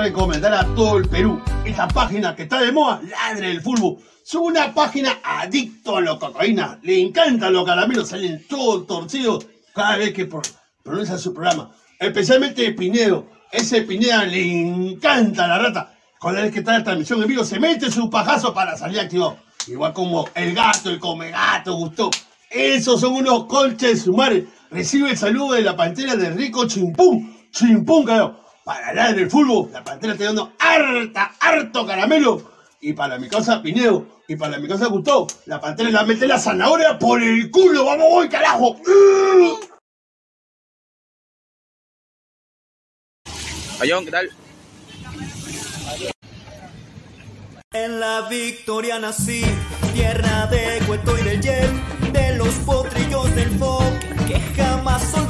recomendar a todo el Perú esta página que está de moda, Ladre el Fútbol. Es una página adicto a la cocaína. Le encantan los caramelos, salen todos torcidos cada vez que pronuncia su programa. Especialmente Pinedo. Ese Pineda le encanta la rata. Cada vez que está la transmisión en vivo, se mete su pajazo para salir activado. Igual como el gato, el come gato, gustó. Esos son unos colches sumares. Recibe el saludo de la pantera de Rico Chimpún. Chimpún, carajo. Para la del fútbol, la pantera está dando harta, harto caramelo. Y para mi casa Pinedo, y para mi casa Gustavo, la pantera la mete la zanahoria por el culo. ¡Vamos, voy, carajo! Ayón, ¿qué tal? En la victoria nací, tierra de cuento y del yen, de los potrillos del folk que jamás olvidaré.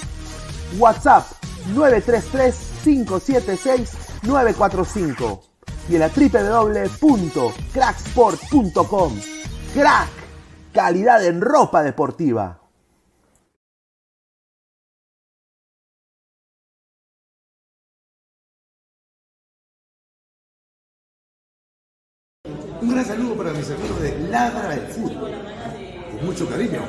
WhatsApp 933-576-945 y en la www.cracksport.com. Crack, calidad en ropa deportiva. Un gran saludo para mis amigos de Ladra del Fútbol. Con mucho cariño.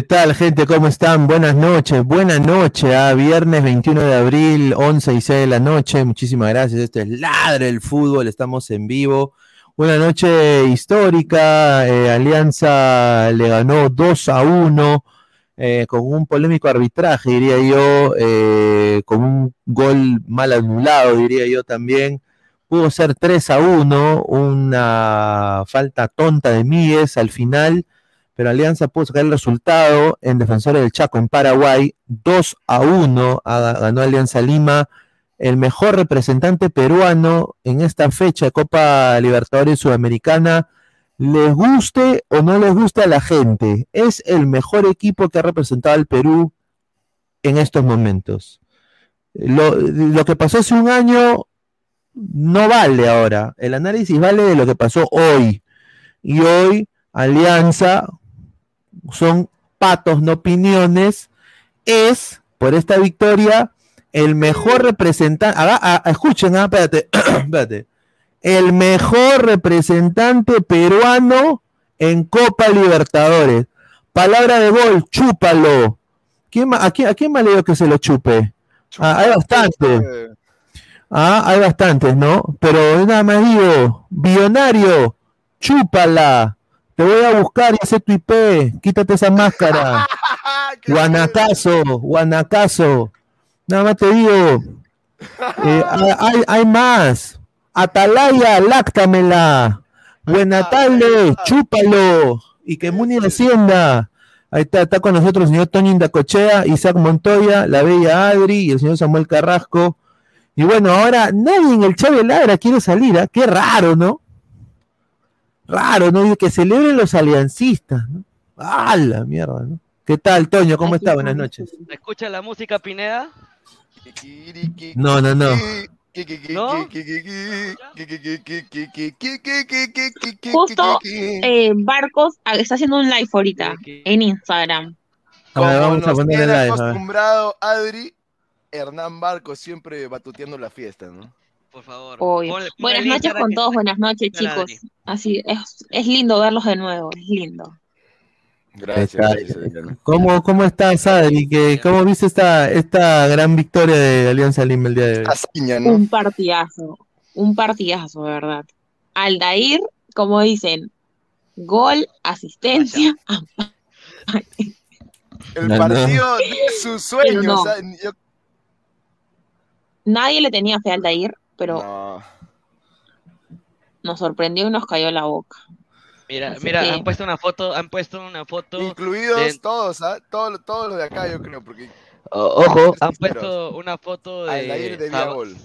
¿Qué tal, gente? ¿Cómo están? Buenas noches, buenas noches, a viernes 21 de abril, 11 y 6 de la noche. Muchísimas gracias. Esto es Ladre el Fútbol, estamos en vivo. Una noche histórica. eh, Alianza le ganó 2 a 1 eh, con un polémico arbitraje, diría yo, eh, con un gol mal anulado, diría yo también. Pudo ser 3 a 1, una falta tonta de Míguez al final pero Alianza pudo sacar el resultado en Defensores del Chaco en Paraguay, 2 a 1 a- ganó Alianza Lima el mejor representante peruano en esta fecha de Copa Libertadores Sudamericana, les guste o no les guste a la gente, es el mejor equipo que ha representado al Perú en estos momentos. Lo que pasó hace un año no vale ahora. El análisis vale de lo que pasó hoy. Y hoy, Alianza, son patos, no opiniones, es, por esta victoria, el mejor representante. ah, ah, escuchen, ah, espérate, espérate. El mejor representante peruano en Copa Libertadores. Palabra de gol, chúpalo. ¿Quién a, quién, ¿A quién más le digo que se lo chupe? Ah, hay bastantes. Ah, hay bastantes, ¿no? Pero nada más digo, billonario, chúpala. Te voy a buscar y sé tu IP. Quítate esa máscara. Guanacazo, Guanacazo. Nada más te digo. eh, hay, hay- más. Atalaya, láctamela. Buena tarde, chúpalo. Y que Muni Hacienda. Ahí está, está con nosotros el señor Toño Indacochea, Isaac Montoya, la bella Adri y el señor Samuel Carrasco. Y bueno, ahora nadie en el Chávez Ladra quiere salir, ¿ah? Qué raro, ¿no? Raro, ¿no? Y que celebren los aliancistas, ¿no? ¡Ah, la mierda, ¿no? ¿Qué tal, Toño? ¿Cómo está? Buenas noches. ¿Se escucha la música Pineda? No, no, no. ¿No? Justo eh, Barcos ah, está haciendo un live ahorita en Instagram. A ver, vamos a ponerle tiene live. acostumbrado Adri, Hernán Barco siempre batuteando la fiesta, ¿no? Por favor. Buenas noches con todos, buenas noches chicos. Así es, es lindo verlos de nuevo, es lindo. Gracias, Está-. ¿Cómo, cómo estás, Adri? ¿Qué- ¿Cómo viste esta, esta gran victoria de Alianza Lima el día de hoy? Un partidazo, un partidazo, de verdad. Aldair, como dicen, gol, asistencia, El partido de sus sueños. no. o sea, yo- Nadie le tenía fe a Aldair, pero no. nos sorprendió y nos cayó la boca. Mira, Así mira, que- han puesto una foto, han puesto una foto. Incluidos de- todos, ¿ah? Todos, todos los de acá, yo creo, porque O- ojo, han puesto una foto de. Aldair debía Sab- gol.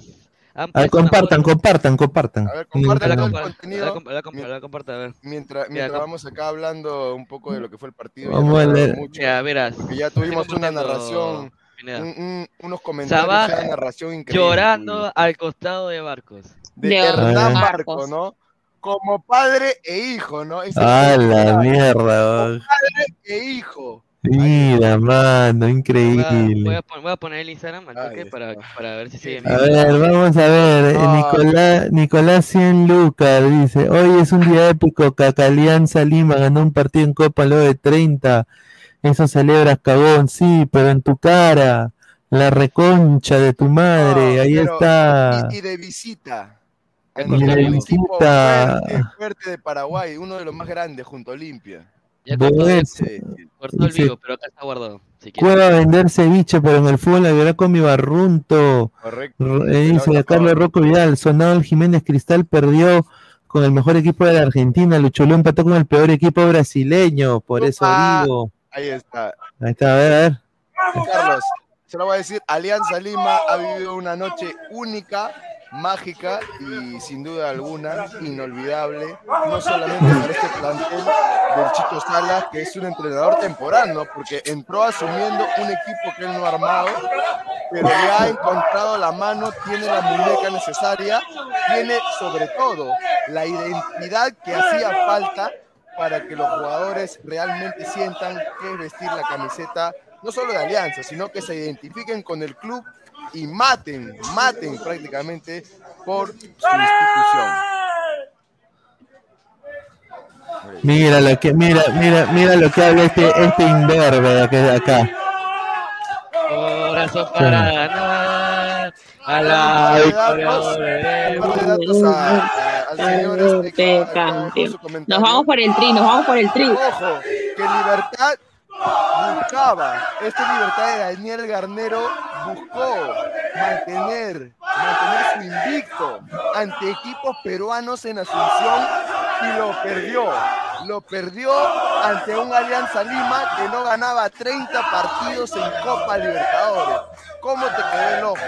han A ver, puesto una compartan, foto- compartan, compartan. A ver, todo el contenido. la compa- la compa- la comparta, a ver. Mientras, mientras vamos acá hablando un poco de lo que fue el partido, ya Vamos a leer. mucho, Mira, porque ya tuvimos una narración, Pineda. un- un- unos comentarios, Sabaj una narración increíble. Llorando al costado de Barcos. de De Hernán Barcos. Barco, ¿no? Como padre e hijo, ¿no? Ese ¡Ah, la padre mierda! e hijo. Mira, mano, Voy a, voy increíble. a voy a poner el Instagram al toque para, para ver si sigue A ver, vamos a ver. eh, No. Nicolás, Nicolás 100 Lucas dice: Hoy es un día épico. Cacalianza Lima ganó un partido en Copa luego de 30. Eso celebras, cagón. Sí, pero en tu cara. La reconcha de tu madre. No, Ahí pero- está. Y, y de visita. Y de visita. fuerte, fuerte de Paraguay, uno de los más grandes junto a Olimpia. Ya cortó, Sí. cortó el sí. vivo, pero acá está guardado. Si quieres. Cueva vender ceviche, pero en el fútbol la verdad con mi barrunto. Correcto. Eh, dice Carlos Rocco Vidal, Sonado Jiménez Cristal perdió con el mejor equipo de la Argentina, Lucholó empató con el peor equipo brasileño, por eso digo. Ahí está. Ahí está, a ver, a ver. Carlos, se lo voy a decir, Alianza Lima ha vivido una noche única, mágica y sin duda alguna inolvidable, no solamente para este plantel del Chicho Salas, que es un entrenador temporal, ¿no? Porque entró asumiendo un equipo que él no ha armado, pero ya ha encontrado la mano, tiene la muñeca necesaria, tiene sobre todo la identidad que hacía falta para que los jugadores realmente sientan que es vestir la camiseta no solo de Alianza, sino que se identifiquen con el club y maten, maten prácticamente por su institución. Mira lo que, mira, mira, mira lo que habla este, este imberbe de acá- de acá. Corazón para ganar. A la victoria volveremos. Al señor este que acaba con su Nos vamos por el tri, nos vamos por el tri. Ojo, que Libertad buscaba, este Libertad de Daniel Garnero buscó mantener, mantener su invicto ante equipos peruanos en Asunción y lo perdió. Lo perdió ante un Alianza Lima que no ganaba 30 partidos en Copa Libertadores. ¿Cómo te quedó el ojo?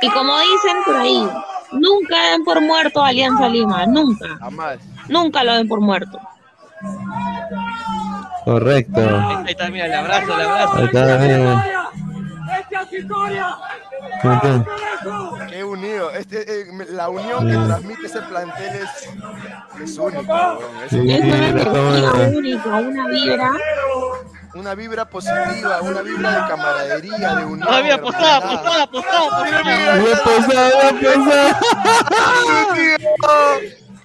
Y como dicen por ahí, nunca den por muerto a Alianza Lima, nunca. Jamás. Nunca lo den por muerto. Correcto. Ahí está, mira, el abrazo, el abrazo. Ahí está, mira. Qué unido. Este, eh, la unión que transmite ese plantel es, es. Es Sí, Es una energía única, una vibra. una vibra positiva, una vibra de camaradería, de unión. Posada, posada, posada, posada. Bien posada, bien posada.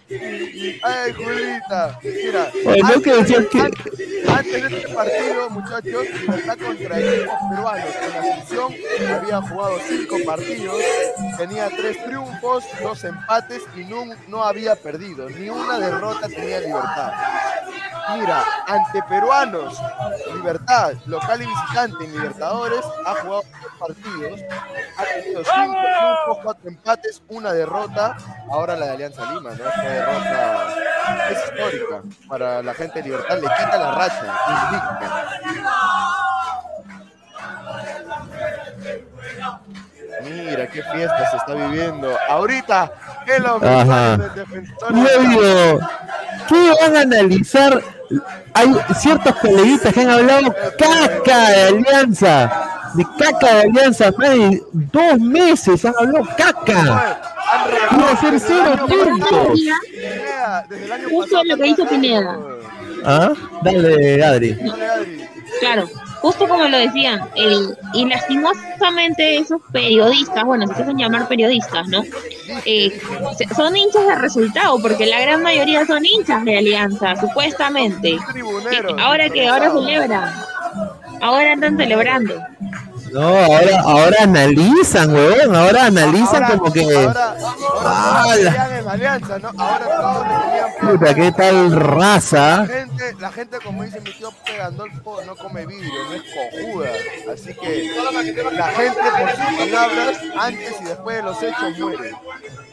Ay, Julita. Mira. Que que- Antes, antes de este partido, muchachos, Libertad contra equipos peruanos. En Asunción había jugado cinco partidos, tenía tres triunfos, dos empates y no, no había perdido. Ni una derrota tenía Libertad. Mira, ante peruanos, Libertad, local y visitante en Libertadores, ha jugado tres partidos, ha tenido cinco triunfos, cuatro empates, una derrota. Ahora la de Alianza Lima, ¿no? Derrota es histórica para la gente de Libertad, le quita la racha, invicta. Mira qué fiesta se está viviendo. Ahorita, hombre Ajá. del defensor. Luego, ¿qué van a analizar? Hay ciertos coleguitas que han hablado caca de alianza. De caca de alianza, más de dos meses han hablado caca. Han ser cero puntos. Pineda, desde el año Justo lo que hizo Pineda. ¿Ah? Dale, Adri. Claro, justo como lo decían, eh, y lastimosamente esos periodistas, bueno, se quieren llamar periodistas, ¿no? Eh, se- son hinchas de resultado, porque la gran mayoría son hinchas de Alianza, supuestamente. Eh, Ahora que ahora celebran, ahora están celebrando. No, ahora, ahora analizan, huevón. Ahora analizan como que. Ahora creían en Alianza, ¿no? Ahora todos. Puta, qué tal La raza. gente, la gente, como dice mi tío Pegandolfo, no come vidrio, no es cojuda. Así que la gente, por sus palabras, antes y después de los hechos, muere.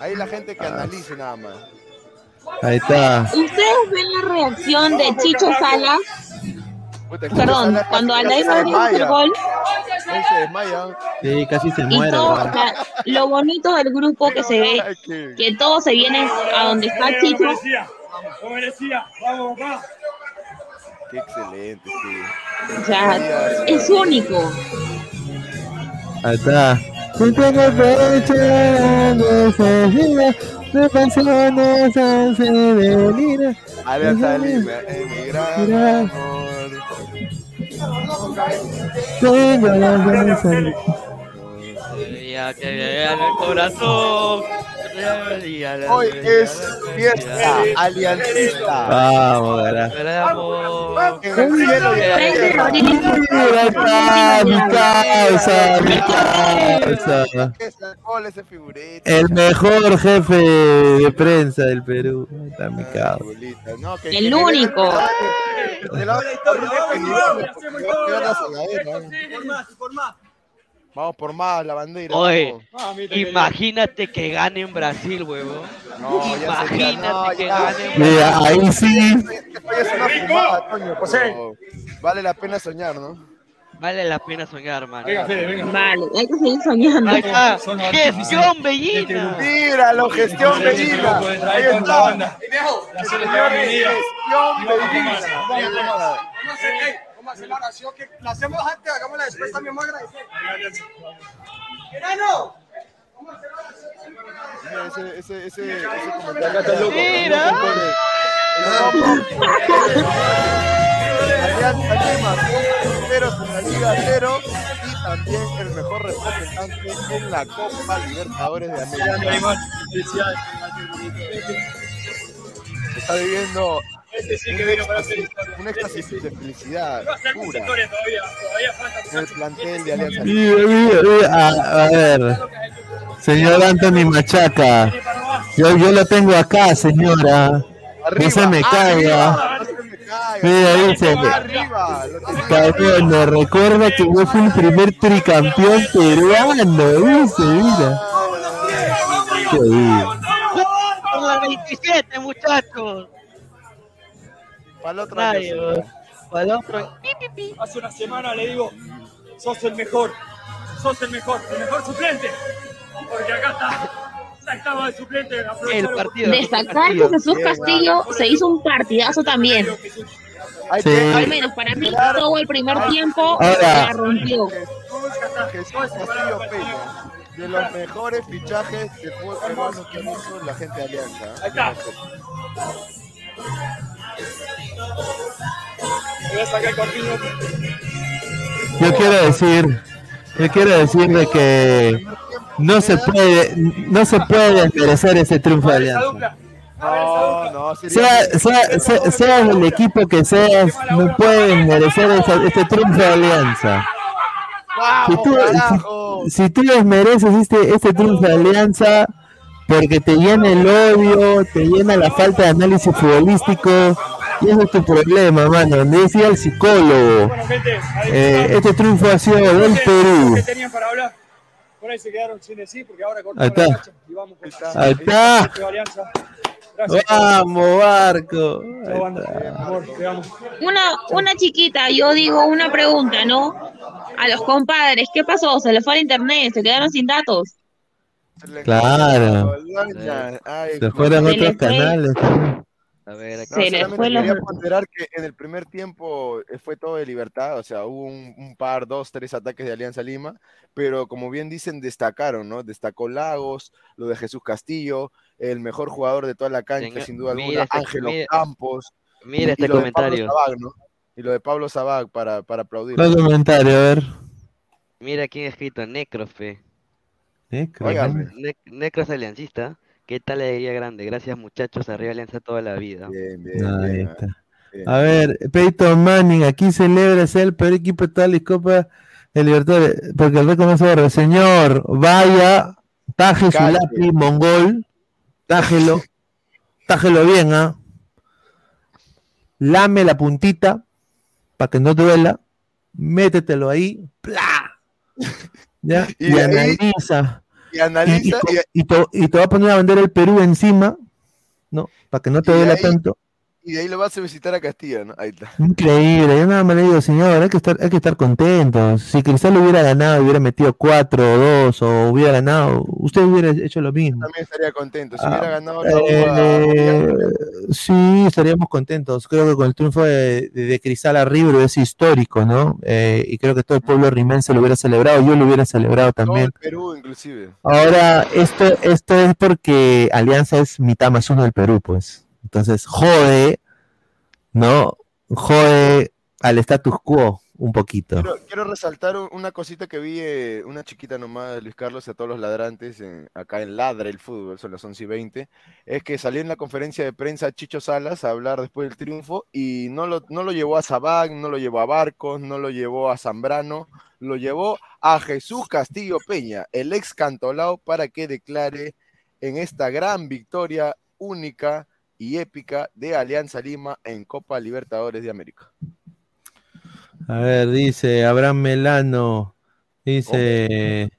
Ahí la gente que analice nada más. Ahí está. ¿Ustedes ven la reacción de Chicho Salas? Perdón, cuando Rodríguez hizo el gol, Él se desmaya. Sí, casi se y muere. todo, o sea, lo bonito del grupo que se ve, que todos se vienen a donde está Chicho. Vamos, papá. Qué excelente, sí. o sea, es único. Ahí está. De pasiones hace venir. Alianza Lima, es Mira. amor. Tengo que vean el corazón. Hoy es fiesta aliancista. Vamos, el mejor jefe de prensa del Perú. Está mi causa. No, que- El único. el- el- el- Vamos por más la bandera. Oye, vamos. imagínate que gane en Brasil, huevón. No, ya sería- Imagínate no, que ya. gane en Mira, ahí sí. Esto ya es una fumada, Toño, pero Vale la pena soñar, ¿no? Vale la pena soñar, hermano. Vale, hay que seguir soñando. Ahí está. Gestión Bellina. Míralo, gestión Bellina. Ahí está. Gestión Bellina. Vamos a hacer, vamos a la oración que la hacemos antes, hagámosla después también agradecer. ¡Enano! Mira, ese, ese, ese, ese comentario. Mira. Alianza Lima, punteros en la Liga Cero y también el mejor representante en la Copa Libertadores de América. Está viviendo un éxtasis, un éxtasis de felicidad pura en el plantel de Alianza. A, a ver. Señor Anthony Machaca. Yo, yo lo tengo acá, señora. No se me caiga. Mira, dice. Arriba, Cabrón, recuerda que yo fui el primer tricampeón peruano. Dice, mira. Por la 27, muchachos. Para el otro año, huevón. Para el otro. Hace una semana le digo, sos el mejor, sos el mejor, el mejor suplente. Porque acá está. Estaba de suplente. El partido. Destacar que Jesús Castillo se hizo un partidazo también. Sí. Al menos para mí, todo el primer tiempo Ahora. la rompió. Jesús Castillo Peña, de los mejores fichajes de fútbol peruano que hecho la gente de Alianza. ¿eh? Ahí está. Yo quiero decir, yo quiero decir de que no se puede, no se puede desmerecer ese triunfo de Alianza. No, no, Sea, sea, sea, seas el equipo que seas, no puedes merecer ese, este triunfo de Alianza. Si tú, si, si tú desmereces este, este triunfo de Alianza porque te llena el odio, te llena la falta de análisis futbolístico, y ese es tu problema, mano. Decía el psicólogo. Bueno, gente, ahí Eh, este triunfo ha sido del Perú. ¿qué tenían para hablar? Por ahí se quedaron sin decir, porque ahora Ahí cortaron está. la cancha y vamos con Ahí está. Gracias. Vamos, Barco. Una, una chiquita, yo digo una pregunta, ¿no? A los compadres, ¿qué pasó? Se les fue al internet, se quedaron sin datos. Claro. Ay, Se fueron otros les fue. canales. A ver. No, Se les solamente fue la- quería ponderar que en el primer tiempo eh, fue todo de libertad, o sea, hubo un, un par, dos, tres ataques de Alianza Lima, pero como bien dicen, destacaron, ¿no? Destacó Lagos, lo de Jesús Castillo, el mejor jugador de toda la cancha, Tenga- sin duda alguna, este- Ángelo Campos. mira este lo de Pablo comentario. Sabag, ¿no? Y lo de Pablo Sabag para, para aplaudir. ¿Cuál comentario? A ver. Mira quién ha escrito, Necrofe. Eh, creo Óigame. que- Ne Necros Aliancista. ¿Qué tal alegría grande? Gracias muchachos, arriba Alianza toda la vida. Bien, bien, Ahí bien. está. bien. A ver, Peyton Manning, aquí celebra ser el peor equipo de toda la Copa de Libertadores, porque el récord no se borra. Señor, vaya, taje su lápiz mongol, tájelo, tájelo bien, ¿ah? Lame la puntita, para que no te duela, métetelo ahí, ¡plá! ¿Ya? Y Y, analiza. Y analiza, y, y te, y te va a poner a vender el Perú encima, ¿no? Para que no te duela tanto. Y de ahí lo vas a visitar a Castilla, ¿no? Ahí está. Increíble, yo nada más le digo, señor, hay que estar, hay que estar contentos. Si Cristal hubiera ganado, hubiera metido 4 o 2 o hubiera ganado, usted hubiera hecho lo mismo. También estaría contento. Si Ah, hubiera ganado Eh, sí, estaríamos contentos. Creo que con el triunfo de, de- de Cristal a River es histórico, ¿no? Eh, y creo que todo el pueblo rimense lo hubiera celebrado, yo lo hubiera celebrado todo también. el Perú, inclusive. Ahora, esto, esto es porque Alianza es mitad más uno del Perú, pues. Entonces, jode, ¿no? Jode al status quo un poquito. Quiero, resaltar un- una cosita que vi, eh, una chiquita nomás, Luis Carlos, y a todos los ladrantes, acá en Ladra el Fútbol, son las 11 y 20, es que salió en la conferencia de prensa Chicho Salas a hablar después del triunfo y no lo, no lo llevó a Sabag, no lo llevó a Barcos, no lo llevó a Zambrano, lo llevó a Jesús Castillo Peña, el ex Cantolao, para que declare en esta gran victoria única y épica de Alianza Lima en Copa Libertadores de América. A ver, dice Abraham Melano, dice,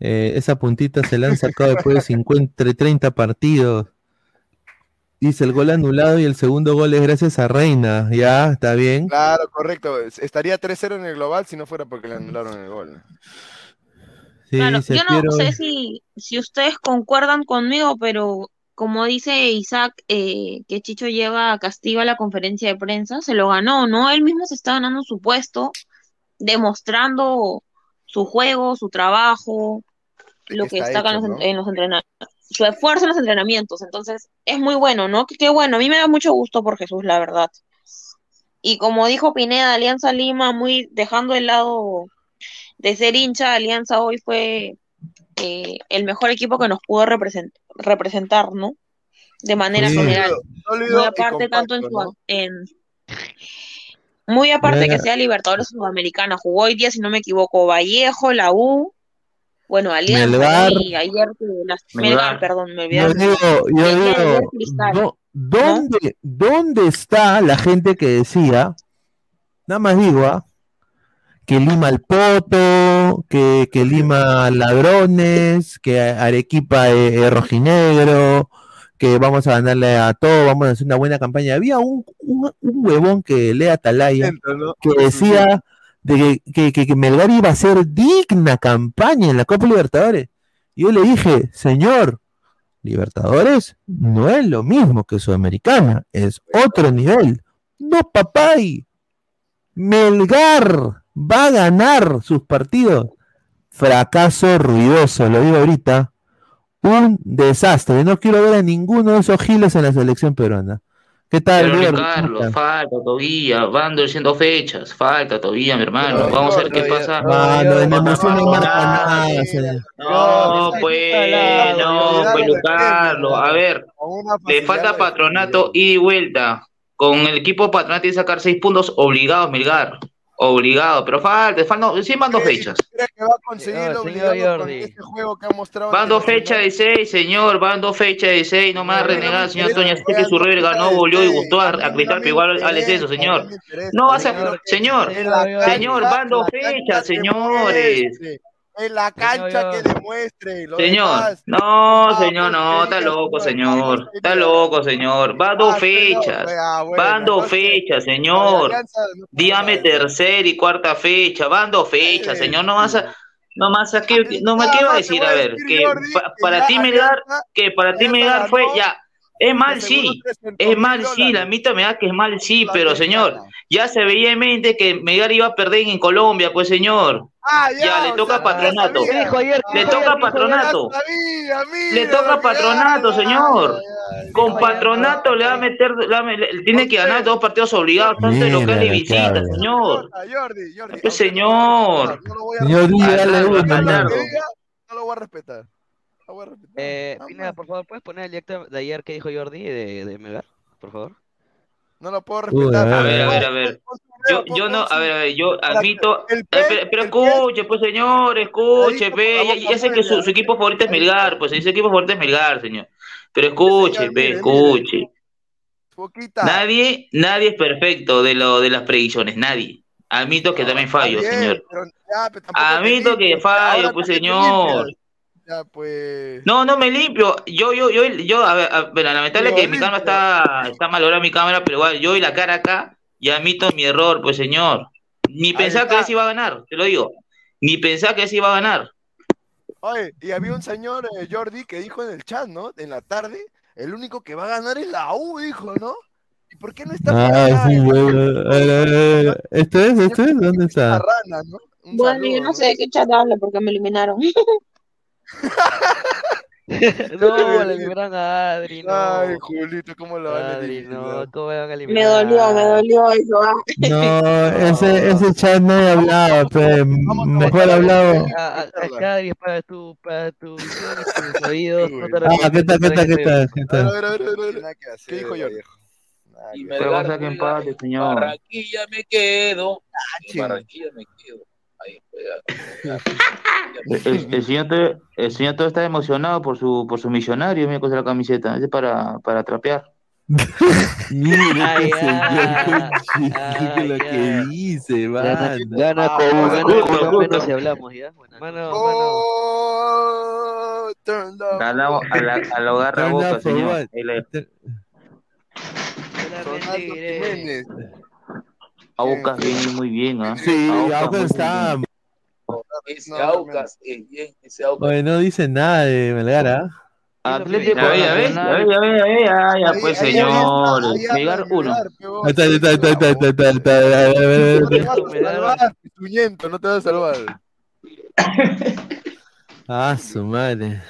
eh, esa puntita se la han sacado después de 50, 30 partidos. Dice el gol anulado y el segundo gol es gracias a Reina. Ya, está bien. Claro, correcto. Estaría 3-0 en el global si no fuera porque le anularon el gol. Sí, Claro, dice, yo no quiero- sé si, si ustedes concuerdan conmigo, pero como dice Isaac, eh, que Chicho lleva a Castillo a la conferencia de prensa, se lo ganó, ¿no? Él mismo se está ganando su puesto, demostrando su juego, su trabajo, lo que está acá en los, ¿no? en los entrenamientos, su esfuerzo en los entrenamientos. Entonces, es muy bueno, ¿no? Qué bueno, a mí me da mucho gusto por Jesús, la verdad. Y como dijo Pineda, Alianza Lima, muy dejando el lado de ser hincha, Alianza hoy fue eh, el mejor equipo que nos pudo represent- representar, ¿no? De manera Sí. general. Sólido Muy aparte, tanto en, muy aparte Mira. que sea Libertadores Sudamericana, jugó hoy día, si no me equivoco, Vallejo, la U, bueno, Alianza, Melgar. y ayer que las- Melgar. Melgar, perdón, me olvidé. Yo digo, yo el día de digo, ayer Cristal. ¿dó- ¿dónde, ¿dónde está la gente que decía, nada más digo, ah, que Lima al Poto, que, que Lima ladrones, que Arequipa es, es rojinegro, que vamos a ganarle a todo, vamos a hacer una buena campaña. Había un, un, un huevón que lee Atalaya ¿no? que decía de que, que, Melgar iba a hacer digna campaña en la Copa Libertadores. Yo le dije, señor, Libertadores no es lo mismo que Sudamericana, es otro nivel. No, papay. Melgar va a ganar sus partidos. Fracaso ruidoso, lo digo ahorita. Un desastre. No quiero ver a ninguno de esos giles en la selección peruana. ¿Qué tal, Pero? Ricardo, falta todavía, van diciendo fechas, falta todavía, mi hermano. Vamos a ver qué pasa. No. No, pues, no, pues, Carlos. A ver, le falta patronato ida y vuelta. Con el equipo patronato tiene que sacar seis puntos obligados, Milgar. Obligado, pero falta, falta, sí van dos fechas. ¿Crees que va a conseguirlo obligado con este juego que ha mostrado? Van dos fechas de seis, señor, van dos fechas de seis, no más renegar, señor Toña, sé que su River ganó, volvió y gustó a, a gritar, pero igual al eso, señor. No vas a, señor, señor, van dos fechas, señores. En la cancha que demuestre. lo Señor, demás, no, señor, no, está loco, señor. Está loco, señor. Va dos fechas. Van dos fechas, señor. Dígame tercera y cuarta fecha. Van dos fechas, señor. No vas a. No más a qué, no me qué va a decir, a ver, que pa- para ti Melgar, que para ti Melgar fue ya, es mal sí, es mal sí, la mitad me da que es mal sí, pero señor, ya se veía en mente que Melgar iba a perder en Colombia, pues señor, Ah, ya, le toca patronato, ¿Qué dijo ayer? ¿Qué le dijo toca ayer? patronato, Sabía, mira, le toca patronato, señor, con patronato le va a meter, le va a me- le- tiene que ganar dos partidos obligados, tanto local y visita, cabra. señor, Jordi, Jordi. pues señor, no. No lo voy a respetar. No voy a respetar. Eh, Pineda, por favor, ¿puedes poner el directo de ayer que dijo Jordi de, de Melgar? Por favor. No lo puedo Uy, respetar. A ver, a ver, a ver. Yo, yo no, a ver, a ver, yo admito, pero, pero escuche, pues señor, escuche, ve, ya, ya sé que su, su equipo favorito es Melgar, pues su equipo favorito es Melgar, señor. Pero escuche, ve, escuche. Nadie, nadie es perfecto de lo de las predicciones, nadie. Admito que también fallo, Bien, señor. pero ya, pero Admito que fallo, ahora pues señor. Ya, pues. No, no me limpio. Yo, yo, yo, yo, a ver, a ver, lamentable Digo, que mi cámara está, está malograda mi cámara, pero igual, yo y la cara acá, y admito mi error, pues señor. Ni pensaba que ese iba a ganar, te lo digo. Ni pensaba que ese iba a ganar. Oye, y había un señor, eh, Jordi, que dijo en el chat, ¿no? En la tarde, el único que va a ganar es la U, dijo, ¿no? ¿Y por qué no está Ah, sí, ver. ¿Esto es? ¿Esto es? ¿Dónde está? Rana, ¿no? Un Bueno, saludo, yo no sé de qué chat habla porque me eliminaron. No, le liberaron a Adri, no. Ay, Julito, ¿cómo lo van a Adri, no, ¿cómo van a Me dolió, me dolió eso. ah. No, ese, ese chat no he hablado, pe. Mejor hablado. Ah, ah, es que Adri es para tu, para tu visión y tus oídos. no te Ah, ¿qué tal, qué tal, qué tal? ¿Qué A tal? ver, a ver, a ver, a ver. ¿Qué dijo Jordi? Y Pero Melgar saca juega empate, en señor. Barranquilla me quedo. En ching. Barranquilla me quedo. El, el señor, todo- el señor todo está emocionado por su, por su millonario, mira cosa la camiseta. Es para, para trapear. Mira Ay, ay, qué chico lo que dice, Gana, mano. gana Ah, con justo, gana con justo. menos si hablamos, ¿ya? Mano, mano. Oh, turn down. A la, a la, a la garra Turn boca, señor. Ronaldo Jiménez. A Aucas viene muy bien, ¿ah? Sí, Aucas Aucas muy está. Bien. Ese No, Aucas es bien. Ese Aucas. Oye, no dice nada de Melgar, ¿ah? Atlético Ya ve, ya ves, ya ves, ya ves, ya pues uno. Melgar, está, está, está, está, está, está, está, ver, No te vas a salvar, pituñento, no te vas a salvar. Ah, su madre.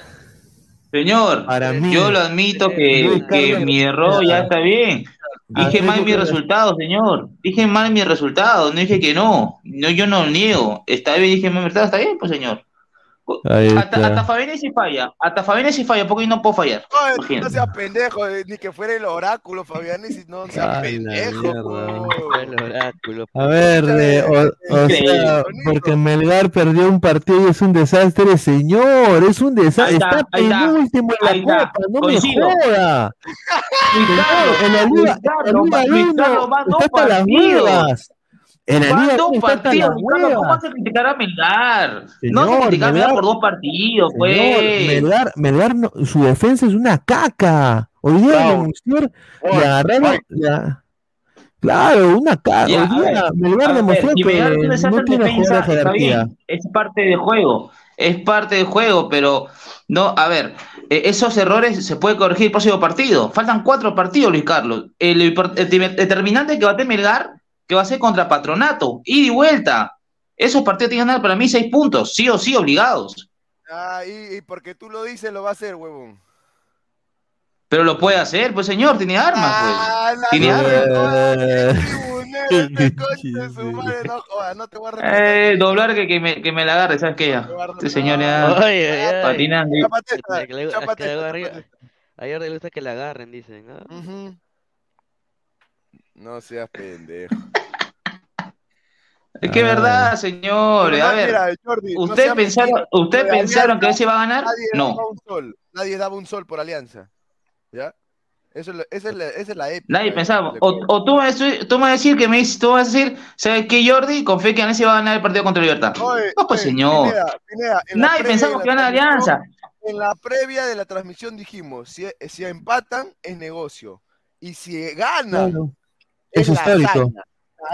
Señor, Para mí. yo lo admito que, mi error ya está bien. Dije mal mi resultado, señor. Dije mal mi resultado, no dije que no. No, yo no lo niego. Está bien, dije mal mi resultado, está bien, pues señor. Ahí Hasta, hasta Fabián sí falla. Hasta Fabián sí falla, porque yo no puedo fallar. No Imagínate. seas pendejo, eh, ni que fuera el oráculo, Fabián, si no seas Ah, pendejo. El oráculo. A ver, eh, o, sea, porque Melgar perdió un partido y es un desastre, señor, es un desastre. Está, Está, ahí está, penúltimo en la copa, no coincido. me joda. Ricardo, en la liga, en la liga está hasta las huevas. En está hasta partidos. ¿Cómo vas a criticar a Melgar? no vas a Señor, criticar a Melgar por dos partidos, Señor, pues. Melgar, Melgar no- su defensa es una caca. Hoy día le agarraron. la- Claro, una caca. Ya, Hoy día ver, Melgar demostró que Melgar tiene no tiene defensa, jerarquía. bien, es parte del juego, es parte del juego, pero No, a ver, eh, esos errores se puede corregir el próximo partido. Faltan cuatro partidos, Luis Carlos. El, el determinante que va a tener Melgar, que va a ser contra Patronato, ida y vuelta. Esos partidos tienen que ganar para mí seis puntos, sí o sí, obligados. Ah, y, y porque tú lo dices, lo va a hacer, huevón. Pero lo puede hacer, pues señor, tiene armas, Ah, pues. Tiene armas. No jodas, no te voy a repetir. Eh, doblar que, que, me, que me la agarre, ¿sabes qué? Ya. Este señor ya Ay, ay, ay. patinando. Ayer le gusta que la agarren, dicen. ¿ah? Ujú. No seas pendejo. Es que es verdad, señores. Pero A ver, mira, Jordi, no ¿ustedes seas pensaron, mentira. ¿ustedes Lo de pensaron que Alianza, ese va a ganar? Nadie No. daba un sol. Nadie daba un sol por Alianza. ¿Ya? Eso es la, esa, es la, esa es la épica. Nadie pensaba. O, o tú, me vas a decir- tú me vas a decir que me dices- tú vas a decir, ¿sabes qué, Jordi? Confío que Alianza va a ganar el partido contra Libertad. Oye, No, pues oye, señor. Pineda, Pineda, Nadie de que la gana Alianza. transmisión- En la previa de la transmisión dijimos, si, si empatan, es negocio. Y si ganan, Claro. Es Es la histórico. hazaña,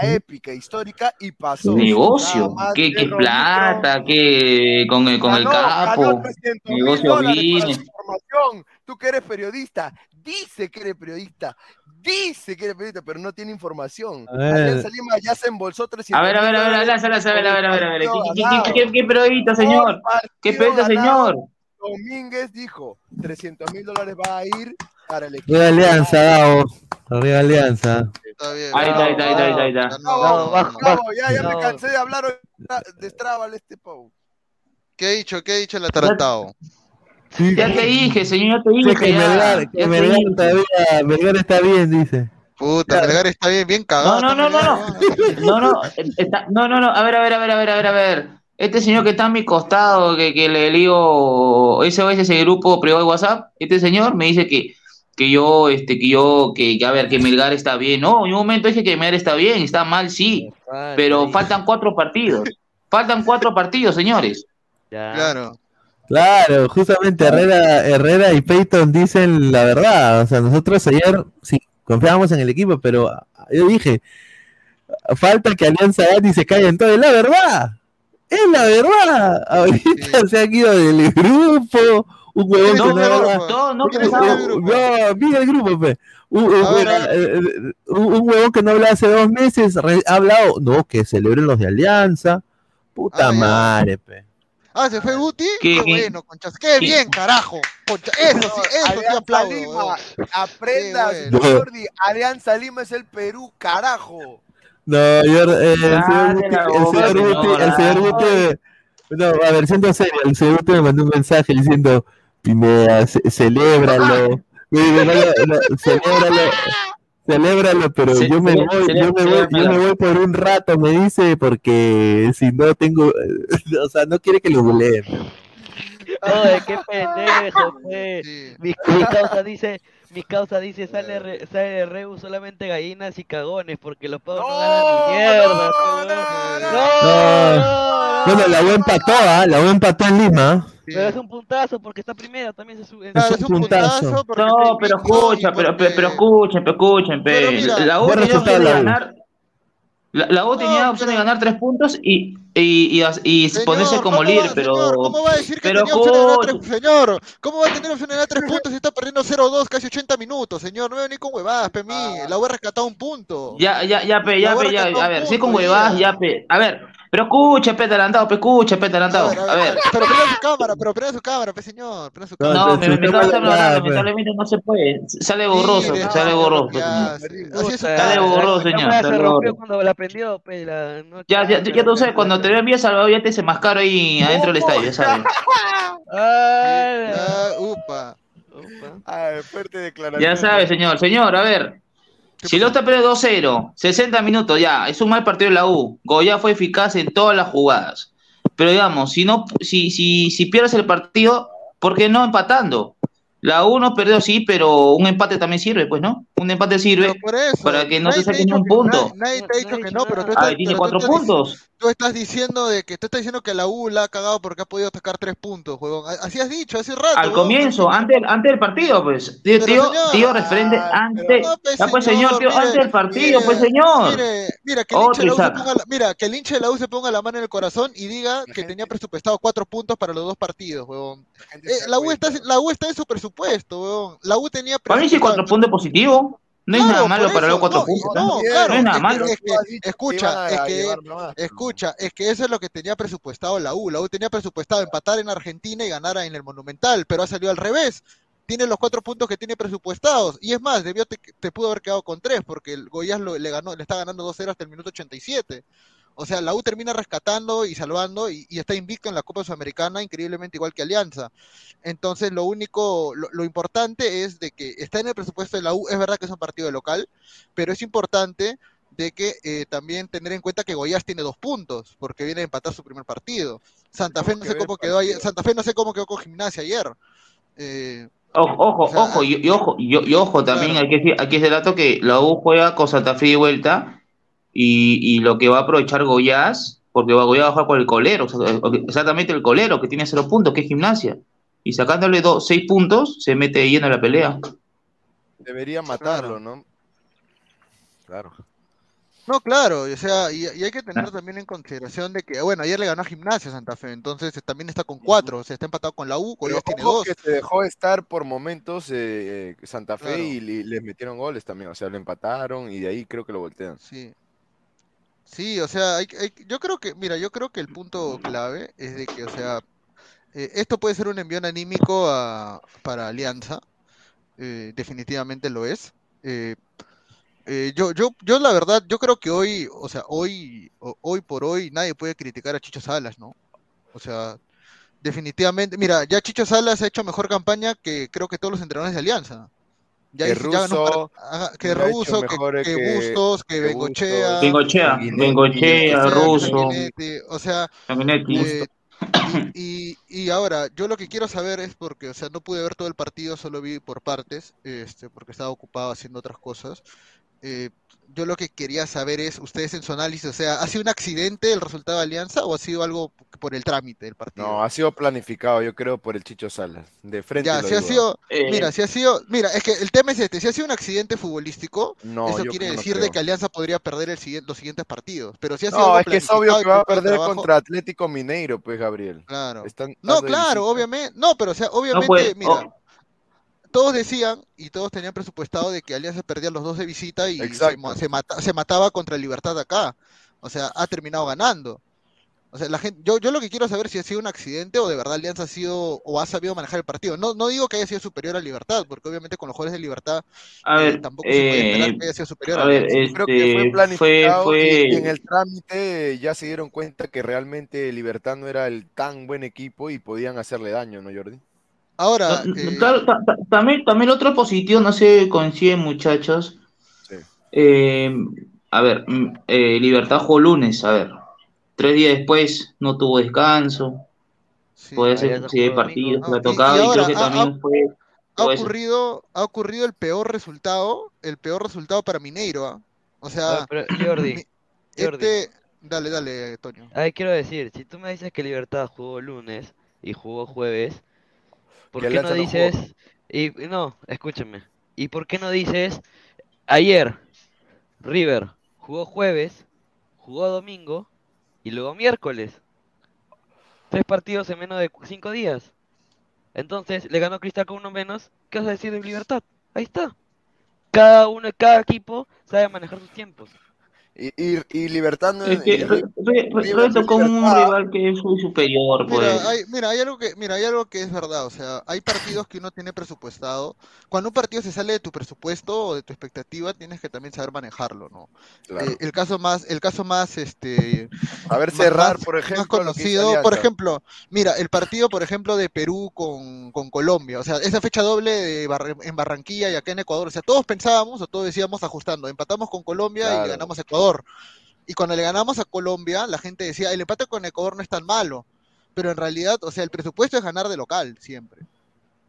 la épica, histórica, y pasó. Negocio. ¿Qué, qué plata? ¿Qué con el, con el Ganó- capo? 300 mil Negocio información. Tú que eres periodista, dice que eres periodista, dice que eres periodista, pero no tiene información. A ver. Alianza Lima ya se embolsó 300 A ver, a ver, a ver, Alianza, a ver, a ver, a ver, a ver. ¿Qué, periodista, señor? ¿Qué periodista, señor? Domínguez dijo, 300 mil dólares va a ir para el equipo. Arriba Alianza, Gabo. Arriba Alianza. Está bien. Ahí está, ahí está, ahí está, ahí está, ahí está. Bravo, bajo, bravo, bajo. ya, ya me cansé de hablar hoy de Strabal este Pau. ¿Qué ha dicho? ¿Qué ha dicho el atarantado? Ya te dije, señor, ya te dije. que. Melgar, Ya que te Melgar dije. todavía, Melgar está bien, dice. Puta, Melgar está bien, bien No, cagado. no, no, no, no. No, no, está- no, no, no. A ver, a ver, a ver, a ver, a ver, a ver. Este señor que está a mi costado, que, que le digo, ese es ese grupo privado de WhatsApp, este señor me dice que, que yo, este, que yo, que, que, a ver, que Melgar está bien. No, en un momento dije que Melgar está bien, está mal, sí. Pero faltan cuatro partidos. Faltan cuatro partidos, señores. Claro. Claro, justamente Herrera, Herrera y Peyton dicen la verdad. O sea, nosotros ayer sí confiábamos en el equipo, pero yo dije, falta que Alianza y se caiga en todo. Es la verdad. Es la verdad. Ahorita se han ido del grupo. Un huevón No, que no no, no un- No, mira el grupo, pe. Un, un- eh, eh, un- un huevón que no habla hace dos meses re- ha hablado, no, que celebren los de Alianza. Puta Ah, madre, pe. Ah, se fue Guti. ¿Qué- bueno, conchas. Qué qué- bien, carajo. Concha, Eso sí, eso sí aplaudo. Lima, aprendas. Jordi, Alianza Lima es el Perú, carajo. No, yo, eh, el señor Cállate Guti, el boca, señor Guti, el señora. señor Guti, no, a ver, siendo serio, el señor Guti me mandó un mensaje diciendo, Pineda, ce- celébralo, no, celébralo, celébralo, pero yo me voy, yo me voy, yo me voy por un rato, me dice, porque si no tengo, o sea, no quiere que lo goleen. Oye, qué pendejo, pues. Sí. Mi, mi causa dice, mi causa dice, sale, re- sale de Rebu solamente gallinas y cagones, porque los pavos no, ganan ni mierda. no, no, Bueno, la U empató, ¿ah? La U empató en Lima. Pero es un puntazo porque está primera, también se sube. Claro, es es un un puntazo. No, pero escucha, pero, pero escuchen, pero escuchen, pe. Pero mira, la U buen U. ganar. La, la U tenía No, opción de pero- ganar tres puntos y, y, y, y Señor, ponerse como ¿cómo líder, va- pero. señor, ¿Cómo va a decir que pero tenía opción de ganar tres Señor, ¿cómo va a tener opción de ganar tres puntos si está perdiendo 0-2 casi 80 minutos, señor? No me venir con huevadas, pe, mí. La U ha rescatado un punto. Ya, ya, ya, pe, ya, pe, ya. A ver, si con punto, huevadas, ya, pe. A ver, pero escucha, pe, adelantado, pe, escucha, pe, A adelantado. ver, A ver. Pero prenda su cámara, pero prenda su cámara, pe, señor. Prenda su No, cámara. No, me, me, lamentablemente no se puede. Sale borroso, sale borroso. Sale borroso, señor, se rompió cuando la prendió, pe, Ya, ya, ya tú sabes, cuando te veo envía Salvador, ya te se mascaro ahí adentro del estadio, ya sabes. Ah, upa. upa. Ah, fuerte declaración. Ya sabes, señor. Señor, a ver. Si lo está perdiendo 2-0, 60 minutos ya, es un mal partido de la U. Goya fue eficaz en todas las jugadas. Pero digamos, si no, si, si, si pierdes el partido, ¿por qué no empatando? La U no perdió, sí, pero un empate también sirve, pues, ¿no? Un empate sirve por eso, para que no te saquen un punto. Nadie, nadie te ha dicho que no, pero tú estás, tiene cuatro puntos. Tú estás diciendo de que tú estás diciendo que la U la ha cagado porque ha podido sacar tres puntos, huevón. Así has dicho hace rato. Al huevón. comienzo, antes, antes del partido, pues. Tío, Pero, tío, señor, tío, referente antes. No, pues, Ya, pues, señor, tío, mire, antes del partido, mire, pues, señor. Mire, mira, que el hincha Otro de la U se ponga la, mira, que el hincha de la U se ponga la mano en el corazón y diga que tenía presupuestado cuatro puntos para los dos partidos, huevón. Eh, la, U está, la U está en su presupuesto, huevón. La U tenía Para mí sí presupuestado- cuatro puntos positivos. No es Claro, nada malo para los cuatro no, puntos. No, ¿eh? claro, no es nada malo. es que- escucha, es que, escucha, es que eso es lo que tenía presupuestado la U. La U tenía presupuestado empatar en Argentina y ganar en el Monumental, pero ha salido al revés. Tiene los cuatro puntos que tiene presupuestados. Y es más, debió te, te pudo haber quedado con tres, porque el Goiás lo- le ganó, le está ganando 2-0 hasta el minuto 87. O sea, la U termina rescatando y salvando y, y está invicto en la Copa Sudamericana, increíblemente igual que Alianza. Entonces, lo único, lo, lo importante es de que está en el presupuesto de la U. Es verdad que es un partido de local, pero es importante de que eh, también tener en cuenta que Goiás tiene dos puntos, porque viene a empatar su primer partido. Santa Fe no sé cómo quedó ayer, Santa Fe no sé cómo quedó con Gimnasia ayer. Eh, Ojo, ojo, O sea, ojo, y, y ojo, y, y ojo, también hay que decir, aquí es el dato que la U juega con Santa Fe de vuelta y, y lo que va a aprovechar Goiás, porque va Goiás va a jugar con el colero, o sea, exactamente el colero que tiene cero puntos, que es gimnasia. Y sacándole dos, seis puntos, se mete lleno a la pelea. Debería matarlo, ¿no? Claro. No, claro, o sea, y, y hay que tener también en consideración de que, bueno, ayer le ganó a Gimnasia Santa Fe, entonces eh, también está con cuatro, o sea, está empatado con la U, Goiás tiene dos. que se dejó estar por momentos eh, eh, Santa Fe Claro. y, li- les metieron goles también, o sea, lo empataron y de ahí creo que lo voltean. Sí. Sí, o sea, hay, hay- yo creo que, mira, yo creo que el punto clave es de que, o sea, eh, esto puede ser un envión anímico a- para Alianza, eh, definitivamente lo es. Eh, yo, yo, yo la verdad, yo creo que hoy, o sea, hoy, hoy por hoy, nadie puede criticar a Chicho Salas, ¿no? O sea, definitivamente, mira, ya Chicho Salas ha hecho mejor campaña que creo que todos los entrenadores de Alianza. Ya, Que ya Russo, ajá, que Russo, que, que que- Bustos, que que Bengochea. Bengochea, Bengochea, o sea, Russo, o sea, eh, y, y, y ahora, yo lo que quiero saber es porque, o sea, no pude ver todo el partido, solo vi por partes, este, porque estaba ocupado haciendo otras cosas. Eh, yo lo que quería saber es, ustedes en su análisis, o sea, ¿ha sido un accidente el resultado de Alianza o ha sido algo por el trámite del partido? No, ha sido planificado, yo creo, por el Chicho Salas. De frente Ya, lo si ha sido, Eh, mira, si ha sido, mira, es que el tema es este, si ha sido un accidente futbolístico, No, eso quiere no decir de que Alianza podría perder el siguiente, los siguientes partidos, pero si ha sido No, es que es obvio que va a perder trabajo- contra Atlético Mineiro, pues, Gabriel. Claro. Están No, claro, obviamente, no, pero o sea, obviamente, puede- mira, oh. Todos decían y todos tenían presupuestado de que Alianza perdía los dos de visita y se, mata- se mataba contra el Libertad acá. O sea, ha terminado ganando. O sea, la gente, yo, yo lo que quiero saber si ha sido un accidente o de verdad Alianza ha sido o ha sabido manejar el partido. No, no digo que haya sido superior a Libertad, porque obviamente con los jugadores de Libertad A eh, tampoco se puede esperar eh, que haya sido superior a a ver. Creo que fue este, fue, planificado fue, y, y en el trámite ya se dieron cuenta que realmente Libertad no era el tan buen equipo y podían hacerle daño, ¿no, Jordi? Ahora, No, no, eh, claro, ta- ta- también, también el otro positivo, no sé, coinciden muchachos. Sí. Eh, a ver, mm, eh, Libertad jugó lunes, a ver. Tres días después no tuvo descanso. sí, Puede ser Alianza si hay jugó partidos le ha Ah, y- creo que ah, también fue ha ocurrido, ha ocurrido el peor resultado, el peor resultado para Mineiro, ¿ah? O sea, ver, pero Jordi, mi- Jordi. este, dale, dale, Toño. Ahí quiero decir, si tú me dices que Libertad jugó lunes y jugó jueves, ¿por qué no dices, y no, escúchame, ¿y por qué no dices ayer River jugó jueves, jugó domingo y luego miércoles? Tres partidos en menos de cinco días. Entonces, le ganó Cristal con uno menos. ¿Qué vas a decir de Libertad? Ahí está. Cada uno, cada equipo sabe manejar sus tiempos. Y, y, y Libertad Es que re- re- re- con un rival que es muy superior, pues. Mira, hay, mira, hay algo que, mira, hay algo que es verdad, o sea, hay partidos que uno tiene presupuestado. Cuando un partido se sale de tu presupuesto o de tu expectativa, tienes que también saber manejarlo, ¿no? Claro. Eh, el caso más, el caso más, este, A ver, más- cerrar, más- por más ejemplo, hizo conocido, por ejemplo, mira, el partido, por ejemplo, de Perú con, con Colombia, o sea, esa fecha doble de Barra- en Barranquilla y acá en Ecuador, o sea, todos pensábamos o todos decíamos ajustando, empatamos con Colombia y Claro. ganamos a Ecuador. Y cuando le ganamos a Colombia, la gente decía, el empate con Ecuador no es tan malo, pero en realidad, o sea, el presupuesto es ganar de local siempre.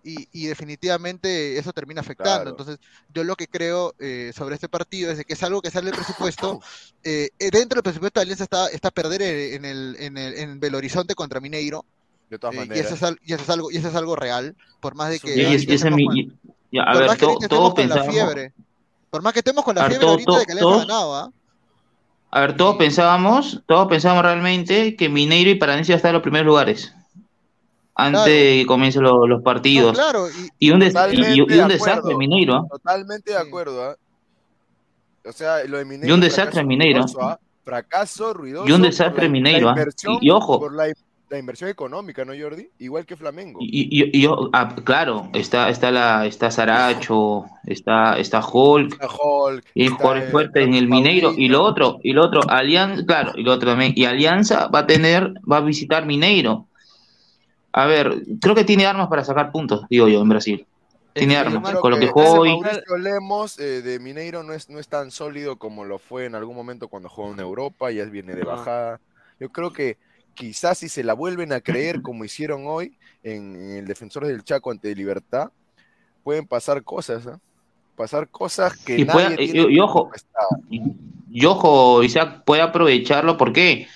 y, y definitivamente eso termina afectando. Claro. Entonces, yo lo que creo eh, sobre este partido es de que es algo que sale del presupuesto. eh, eh, dentro del presupuesto de Alianza está, está perder en el, en el en Belo Horizonte contra Mineiro. De todas eh, y, maneras. eso es, al- y eso es algo y eso es algo real. Por más de que. Y- ese mi- con- y- ya, a por ver, más que con la fiebre. Por más que estemos con la ver, fiebre todo- ahorita de que Alianza ha todos- ganado, ¿ah? A ver, todos pensábamos, todos pensábamos realmente que Mineiro y Paraná iban a estar en los primeros lugares. Antes de que comiencen lo- los partidos. claro, y, un, des- y- Totalmente y- y un de desastre acuerdo. Mineiro. ¿ah? Totalmente de acuerdo, ¿ah? O sea, lo de Mineiro. Y un fracaso desastre Mineiro. ruidoso, ¿ah? Fracaso ruidoso. Y un desastre la- Mineiro, la Y- y ojo. Por la, la inversión económica, ¿no, Jordi? Igual que Flamengo. Y, y- y yo, ah, claro, está, está la, está Saracho, está, está Hulk, Está Hulk, y está jugadores el- fuertes en el Mineiro, y lo otro, y lo otro, Alianza, claro, y lo otro también, y Alianza va a tener, va a visitar Mineiro. A ver, creo que tiene armas para sacar puntos, digo yo, en Brasil. Tiene armas, con lo que ese juega hoy. Mauricio Lemos eh, de Mineiro no es, no es tan sólido como lo fue en algún momento cuando jugó en Europa, ya viene de bajada. Yo creo que quizás si se la vuelven a creer como hicieron hoy en, en el Defensores del Chaco ante Libertad, pueden pasar cosas, ¿ah? Pasar cosas que Y, nadie pueda- y- tiene y- y ojo, y ojo, Isaac puede aprovecharlo, ¿por qué?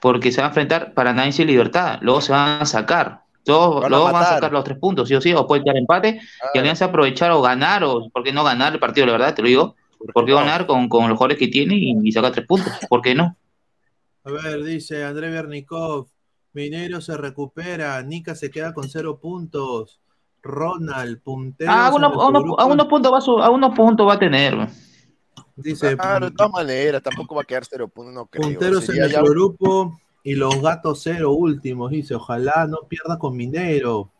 Porque se va a enfrentar Paranaense y Libertad, luego se van a sacar, todos, Van a luego van a sacar los tres puntos, sí o sí, o puede quedar empate, y Alianza aprovechar o ganar, o por qué no ganar el partido, la verdad, te lo digo, ¿por qué ganar con, con los jugadores que tiene y, y sacar tres puntos? ¿Por qué no? A ver, dice André Bernikov, Mineiro se recupera, Nica se queda con cero puntos, Ronald, puntero. Ah, a, uno- a uno- a unos puntos va a, su- a unos puntos va a tener. Dice, Claro, de todas maneras, tampoco va a quedar cero puntos, no creo. punteros en ya- nuestro grupo y los gatos cero últimos, dice, ojalá no pierda con Mineiro.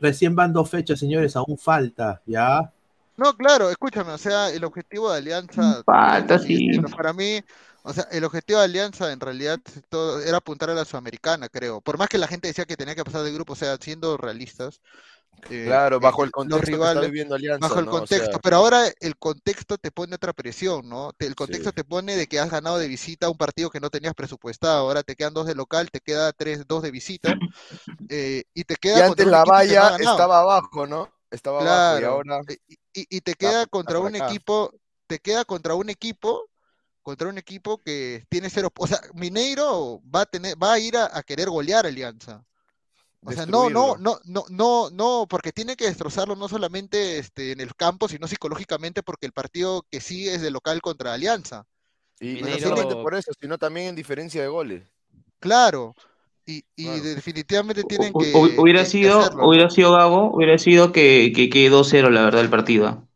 Recién van dos fechas, señores, aún falta, ¿ya? No, claro, escúchame, o sea, el objetivo de Alianza, Falta, sí. para mí, o sea, el objetivo de Alianza en realidad todo era apuntar a la Sudamericana, creo. Por más que la gente decía que tenía que pasar de grupo, o sea, siendo realistas. eh, Claro, bajo el los contexto que está viviendo Alianza, Bajo el ¿no? O contexto, sea- pero ahora el contexto te pone otra presión, ¿no? El contexto te pone de que has ganado de visita un partido que no tenías presupuestado, ahora te quedan dos de local, te queda tres, dos de visita, eh, y te queda Y antes la valla estaba abajo, ¿no? Estaba abajo y ahora Y, y te queda contra un acá. equipo, te queda contra un equipo, contra un equipo que tiene cero, o sea, Mineiro va a tener, va a ir a, a querer golear a Alianza. O sea, no, no, no, no, no, no, porque tiene que destrozarlo no solamente este, en el campo, sino psicológicamente, porque el partido que sigue es de local contra Alianza. Y O no sea, solamente por eso, sino también en diferencia de goles. Claro. Y, y definitivamente tienen que, hu- hubiera que- sido, hacerlo. hubiera sido Gabo, hubiera sido que, que quede 2-0, la verdad, el partido.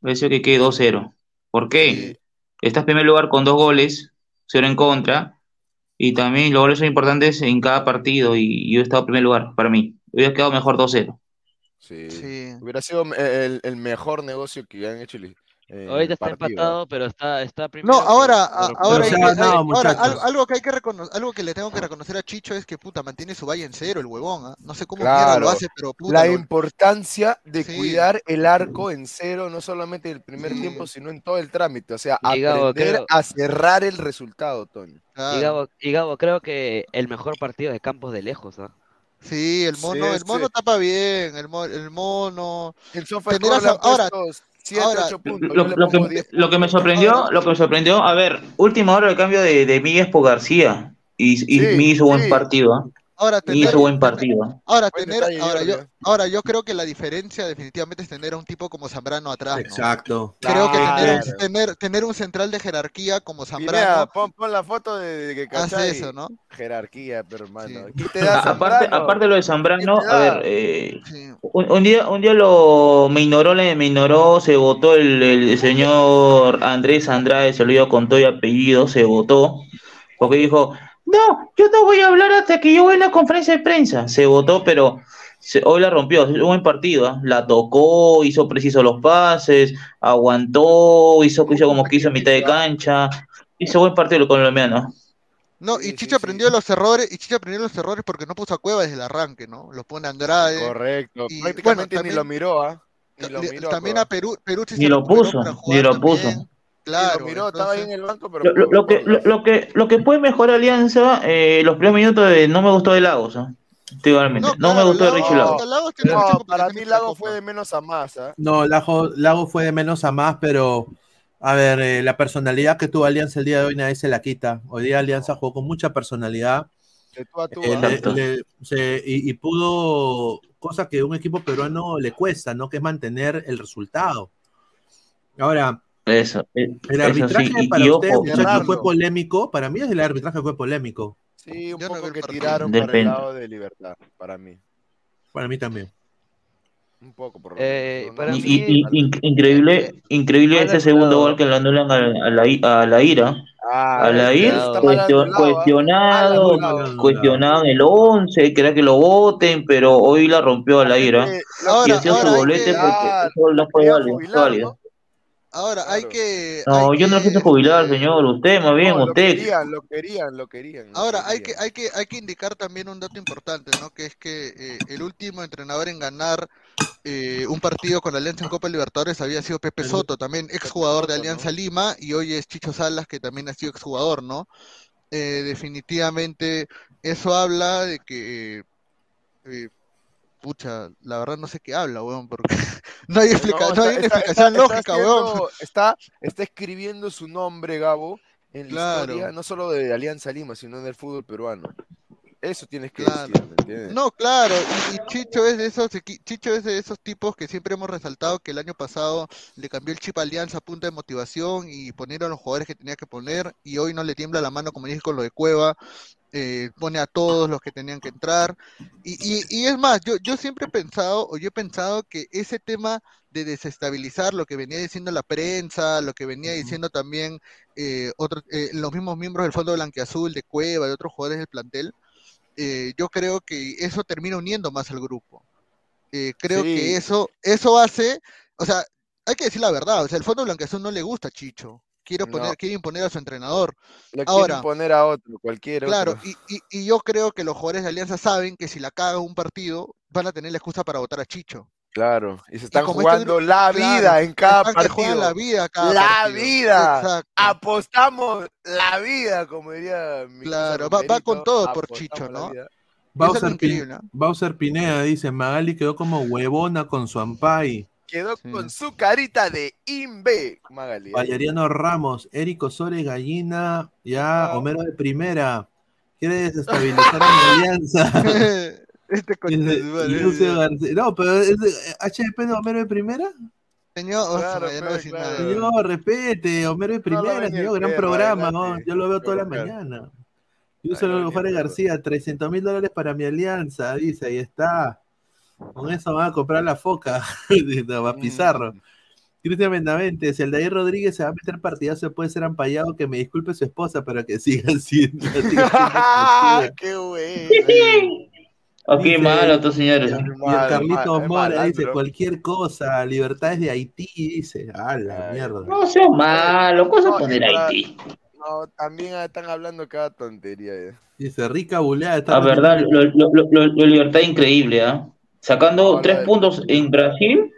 Hubiera sido que quede 2-0. ¿Por qué? Estás en primer lugar con dos goles, cero en contra, y también los goles son importantes en cada partido, y yo he estado en primer lugar, para mí. Hubiera quedado mejor 2-0. Sí. Hubiera sido el, el mejor negocio que han hecho eh, Ahorita está empatado, pero está, está primero. No, ahora, ahora, hay, algo que hay que reconocer, algo que le tengo que reconocer a Chicho es que puta mantiene su valle en cero el huevón, ¿eh? no sé cómo claro. lo hace, pero puta, la importancia de cuidar el arco en cero, no solamente en el primer tiempo, sino en todo el trámite, o sea, y aprender a cerrar el resultado, Toño. Claro. Y, Gabo, creo que el mejor partido de Campos de lejos, ¿ah? Sí, el mono, el mono tapa bien, el, mo el mono. El sofá ahora, Puntos. Lo, que, lo, que, me sorprendió, lo que me sorprendió, a ver, última hora el cambio de, de Miguel por García. Y, y sí, hizo buen partido. ¿eh? Ahora tener, hizo buen partido. ¿ah? ahora Buen tener, detalle, ahora yo, ahora yo creo que la diferencia definitivamente es tener a un tipo como Zambrano atrás, ¿no? Exacto. Creo que tener, tener, tener un central de jerarquía como Zambrano pon, pon la foto de, de que hace eso, ¿no? Jerarquía, pero hermano. ¿Qué te da A- aparte, aparte lo de Zambrano, ¿Qué te a ver, eh, un, un día, un día lo me ignoró, le- me ignoró, se votó el, el señor Andrés Andrade, se lo digo con todo y apellido, se votó, porque dijo, no, yo no voy a hablar hasta que yo voy a la conferencia de prensa. Se votó, pero se- hoy la rompió, es un buen partido, ¿ah? la tocó, hizo preciso los pases, aguantó, hizo, hizo como que hizo en mitad de cancha, hizo buen partido el colombiano. No, y Chicha aprendió los errores, y Chicha aprendió los errores porque no puso a Cueva desde el arranque, ¿no? Lo pone Andrade. Correcto. Y, Prácticamente bueno, ni lo miró, ¿ah? Ni lo le- miró. también a Perú, Perú sí Ni se lo puso, ni lo también. Claro, lo miró, estaba ahí en el banco, pero. Lo, lo- lo que, lo, lo que, lo que puede mejorar Alianza, eh, los primeros minutos de no me gustó de Lagos. ¿ah? Igualmente. No, me gustó Richie Lago. No, para mí Lago fue de menos a más. ¿ah? No, Lago, Lago fue de menos a más, pero a ver, eh, la personalidad que tuvo Alianza el día de hoy nadie se la quita. Hoy día Alianza jugó con mucha personalidad. De tú a tú, Eh, ¿ah? le- le- se- y, y pudo, cosa que a un equipo peruano le cuesta, ¿no? Que es mantener el resultado. Ahora, Eso, eh, el eso arbitraje sí. Y, para y ojo, fue polémico. Para mí es el arbitraje fue polémico. Sí, un poco que tiraron para el Depende. lado de libertad, para mí. Para mí también. Un poco, por lo Eh, menos. para No, Y, no, y- y- no, in- increíble, increíble mal ese segundo gol que le anulan a, a la, a la ira. Ah, a la ira, está mal cuestion- anulado, ¿ah? cuestionado, cuestionado en el 11, quería que lo voten, pero hoy la rompió a la ira. Eh, y Ahora, hacía su ahora hay bolete que- porque Ah, eso no fue válido. Ahora, hay que. No, hay yo no lo quise jubilar, señor. Usted, más bien, No, lo usted. querían, lo querían, lo querían. lo Ahora, hay que, hay que, hay que indicar también un dato importante, ¿no? Que es que eh, el último entrenador en ganar eh, un partido con Alianza en Copa Libertadores había sido Pepe Soto, también exjugador de Alianza Lima, y hoy es Chicho Salas, que también ha sido exjugador, ¿no? Eh, definitivamente, eso habla de que, eh, pucha, la verdad no sé qué habla, weón, porque no hay, explica- No, no hay está- una está- explicación lógica, weón. Está, está escribiendo su nombre, Gabo, en la historia, no solo de Alianza Lima, sino del fútbol peruano. Eso tienes que Claro. decir, ¿me entiendes? No, claro, y, y Chicho es de esos Chicho es de esos tipos que siempre hemos resaltado que el año pasado le cambió el chip a Alianza a punta de motivación y ponieron los jugadores que tenía que poner y hoy no le tiembla la mano como dije con lo de Cueva, eh, pone a todos los que tenían que entrar y, y, y es más, yo, yo siempre he pensado o yo he pensado que ese tema de desestabilizar lo que venía diciendo la prensa, lo que venía diciendo también eh, otros, eh, los mismos miembros del Fondo Blanquiazul, de Cueva, de otros jugadores del plantel, eh, yo creo que eso termina uniendo más al grupo. Eh, creo Sí. que eso, eso hace, o sea, hay que decir la verdad, o sea, el Fondo Blanquiazul no le gusta a Chicho, quiere, poner, No. quiere imponer a su entrenador. Quieren Ahora, poner a otro, cualquier claro, otro. y, y, y yo creo que los jugadores de Alianza saben que si la caga un partido, van a tener la excusa para votar a Chicho. Claro, y se están este jugando la claro, vida en cada partido. la vida cada la partido. vida. Exacto. Apostamos la vida, como diría mi Claro, va, va con todo por Chicho, ¿no? Bowser Pineda dice, Magali quedó como huevona con su ampay. Quedó con su carita de imbe, Magali. ¿eh? Valeriano Ramos, Eric Osores Gallina, ya, Homero de primera. Quiere desestabilizar a mi alianza. este coche de No, pero ¿es de- HP de Homero de primera. Señor, o sea, Claro, no. Señor, respete, Homero de No primera, ni señor, gran programa, ¿no? yo lo veo toda la mañana. Y Ay, un saludo no, a ni Juárez. García, 300 mil dólares para mi alianza, dice, ahí está. Con eso van a comprar la foca, dice, va Pizarro. Cristian Benavente, si el David Rodríguez se va a meter partidazo, puede ser ampallado, que me disculpe su esposa, pero que siga siendo. siga siendo exclusiva. ¡Qué bueno! Aquí Dice- malo, estos señores. Y el Mal, Carlitos Mora malandro. dice cualquier cosa, libertades de Haití, dice, a la Ay. mierda. No sea malo, cosa No, poner Haití. No, también están hablando cada tontería. eh. Dice rica buleada. está La verdad, lo, lo, lo, lo- libertad increíble, ¿ah? Sacando tres la- puntos en Brasil,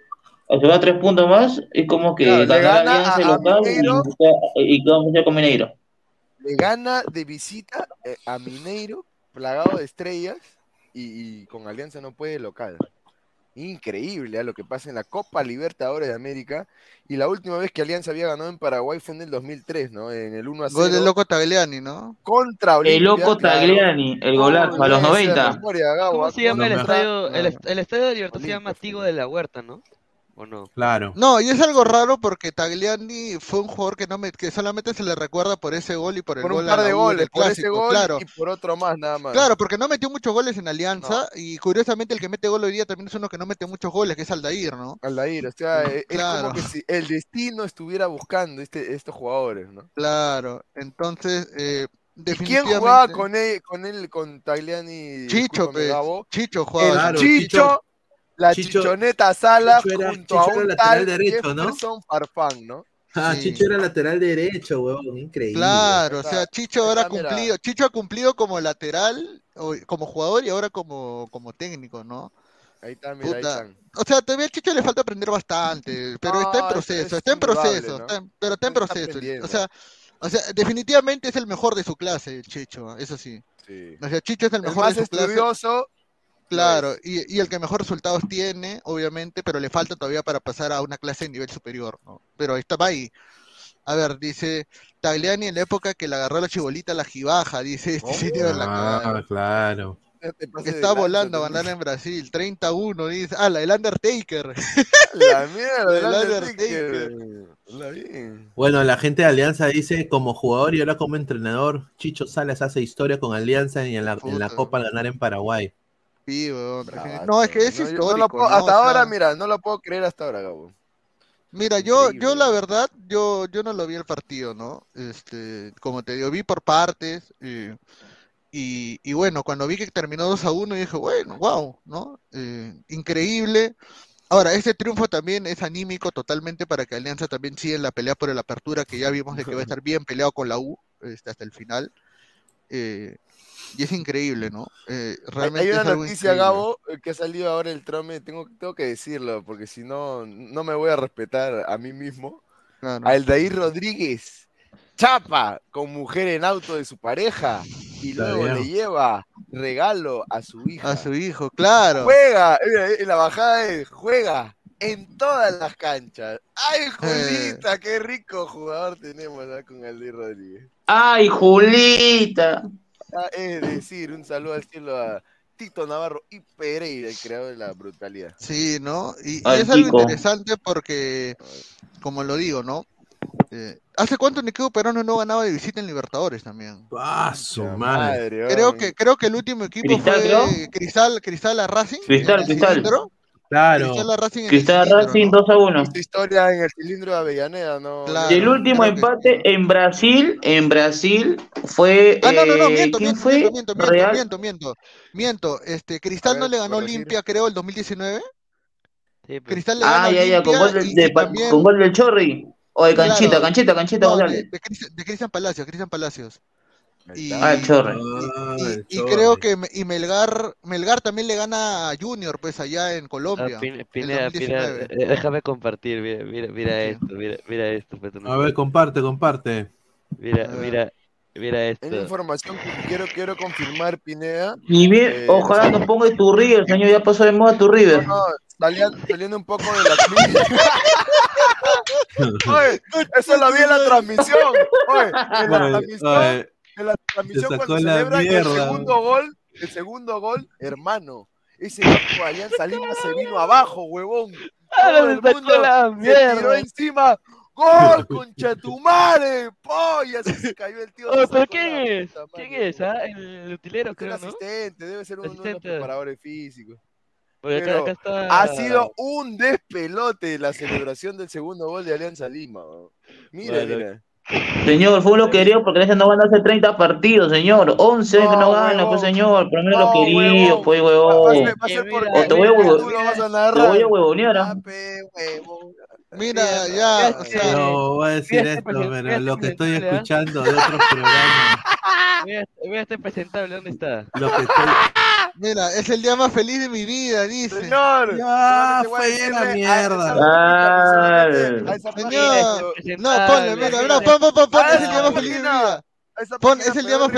o se va tres puntos más, es como que Claro, gana Alianza a- local y, Mineiro. y, y vamos a con Mineiro. Le gana de visita eh, a Mineiro, plagado de estrellas, y, y con Alianza no puede local. Increíble ¿eh? lo que pasa en la Copa Libertadores de América. Y la última vez que Alianza había ganado en Paraguay fue en el 2003, ¿no? En el 1 a 0 Gol del loco Tagliani, ¿no? contra Olimpia. El loco claro. Tagliani, el golazo, a los No, esa es la 90. memoria, Gabo, ¿Cómo ¿ah? se llama el estadio? El, el estadio de Libertad se llama. Tigo de la Huerta, ¿no? ¿O no? Claro. No, y es algo raro porque Tagliani fue un jugador que no me, que solamente se le recuerda por ese gol y por el Por gol un par de goles, por ese gol claro. y por otro más, nada más. Claro, porque no metió muchos goles en Alianza y curiosamente el que mete gol hoy día también es uno que no mete muchos goles, que es Aldair, ¿no? Aldair, o sea, es, es Claro. como que si el destino estuviera buscando este, estos jugadores, ¿no? Claro, entonces eh, ¿Y quién jugaba con él, con él, con Tagliani? Chicho, pues, Gabo? Chicho jugaba. El Claro, Chicho, Chicho- la Chicho- chichoneta Sala Chicho era- junto Chicho a era un lateral tal derecho, ¿no? Jefferson Farfán, ¿no? Ah, Sí. Chicho era lateral derecho, huevón, increíble. Claro, o sea, Chicho ahora cumplido, Chicho ha cumplido como lateral, como jugador y ahora como, como técnico, ¿no? Ahí está, mira, Puta. ahí están. O sea, todavía a Chicho le falta aprender bastante, pero está en No, es- proceso, es está en proceso, ¿no? está en- pero está en proceso. O sea, o sea, definitivamente es el mejor de su clase, Chicho, eso sí. Sí. O sea, Chicho es el El mejor más de su clase. Claro, y, y el que mejor resultados tiene, obviamente, pero le falta todavía para pasar a una clase de nivel superior, ¿no? Pero estaba ahí. A ver, dice Tagliani en la época que le agarró la chibolita a la jibaja, dice este señor. la Ah, claro. que está volando a ganar en Brasil, 31, dice. Ah, la del Undertaker. La mierda, el Undertaker. La vi. Bueno, la gente de Alianza dice como jugador y ahora como entrenador, Chicho Salas hace historia con Alianza y en la, en la Copa al ganar en Paraguay. Sí, weón. No, es que es No, hasta sea, ahora, mira, no lo puedo creer hasta ahora, Gabo. Mira, yo, yo la verdad, yo, yo no lo vi el partido, ¿no? Este, como te digo, vi por partes, eh, y, y bueno, cuando vi que terminó 2 a 1, dije, bueno, wow, ¿no? Eh, increíble. Ahora, este triunfo también es anímico totalmente para que Alianza también siga en la pelea por la apertura, que ya vimos de que va a estar bien peleado con la U, este, hasta el final. Eh, y es increíble, ¿no? Eh, Hay, realmente hay es una noticia, increíble. Gabo, eh, que ha salido ahora el trome, tengo, tengo que decirlo, porque si no, no me voy a respetar a mí mismo. Claro. Aldair Rodríguez chapa con mujer en auto de su pareja y luego le lleva regalo a su hija. A su hijo, claro. Juega, en la bajada es, juega en todas las canchas. ¡Ay, Julita! ¡Qué rico jugador tenemos ¿ah? con Aldair Rodríguez! ¡Ay, Julita! Ah, es decir, un saludo al cielo a Tito Navarro y Pereira, el creador de la brutalidad. Sí, ¿no? Y, es algo Kiko. interesante porque, como lo digo, ¿no? Eh, ¿Hace cuánto un equipo peruano no ganaba de visita en Libertadores también? ¡Ah, su madre! Creo que, creo que el último equipo Cristal, fue creo. Cristal, Cristal a Racing. Cristal, Cristal. cilindro. Claro. Cristal Racing en el Cristal cilindro, Racing ¿no? 2 a 1. Esta historia en el cilindro de Avellaneda, ¿no? Y el último empate en Brasil, en Brasil fue. Ah, no, no, no, eh, miento, ¿Quién miento, fue? miento, miento, miento, Real. miento, miento, miento. Este, Cristal no le ganó. Olimpia, creo, el 2019. pues. Cristal le ganó Ah, ya, ya, con gol, y- de, y pa- también- con gol del Chorri. O de Canchita, Claro. Canchita, Canchita No, de, de Cristian Palacios, Cristian Palacios. Y, Ah, el Chorri. y- y creo que y Melgar, Melgar también le gana a Junior, pues allá en Colombia. Ah, Pineda, Pineda, 2019. eh, déjame compartir, mira, mira, mira esto, mira, mira esto. pues, A ver, comparte, comparte. Mira, mira, mira Es esto. información que quiero, quiero confirmar, Pineda. Y bien, Eh, ojalá no ponga tu River, señor, ya pasó de moda tu River. No, saliendo, saliendo un poco de la. Oye, eso lo vi en la transmisión. Oye, en la Oye, transmisión, oye, en la transmisión cuando celebran el mierda. segundo gol, el segundo gol, hermano. Ese equipo de Alianza Lima se vino abajo, huevón. Ah, Todo me el mundo la se tiró mierda. encima. ¡Gol, concha tu madre! ¡Polla! Así se cayó el tío. Oye, se pero ¿quién es? puta ¿Quién es? Ah, el utilero, Es un creo, ¿no? asistente, debe ser uno de los preparadores físicos. Porque acá, Pero acá está. ha sido un despelote la celebración del segundo gol de Alianza Lima. Mira, Bueno. mira. Señor, fue lo querido porque Alianza no gana hace 30 partidos, señor. 11 que no gana, pues, señor. Por lo menos lo querido, pues, huevón. O te voy a tú huevo- lo vas a te narrar. voy a huevonear. Mira, ya, o sea, No voy a decir Fíjate, esto, pero lo que estoy ¿ah? escuchando de otros programas, Mira, mira este presentable, ¿dónde está? lo que estoy... mira, es el día más feliz de mi vida, dice. Señor, Ya, voy a fue la a- mierda. Ah, a Señor, no, ponle, mira, pon, pon, pon, pon, a es el día más feliz de mi vida. a Pon, es el día más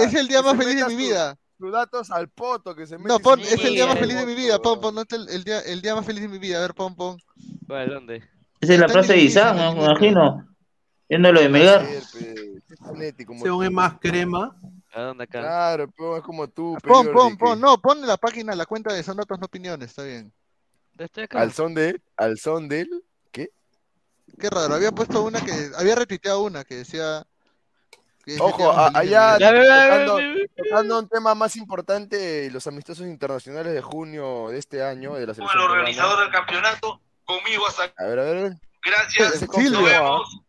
es el día más feliz de mi vida. Sus datos al poto, que se mete No, pon, es el día más feliz de mi vida, pon, pon, no te- el, el día, el día más feliz de mi vida, a ver, pon, pon. ¿Cuál, dónde? Esa es la frase de en Me imagino. Viendo lo de Melgar. Según es más crema, ¿A dónde acá? Claro, pero es como tú, Pon, pon, pon, no, pon la página, la cuenta de Son Datos No Opiniones, está bien. Estoy acá. Al son de, al son del, ¿qué? Qué raro, había puesto una que, había retuiteado una que decía... Ojo, a- allá tocando, tocando un tema más importante, los amistosos internacionales de junio de este año de la selección el organizador peruana. del campeonato, conmigo hasta A ver, a ver, a ver. Gracias, Ya se nos confirmó, vemos.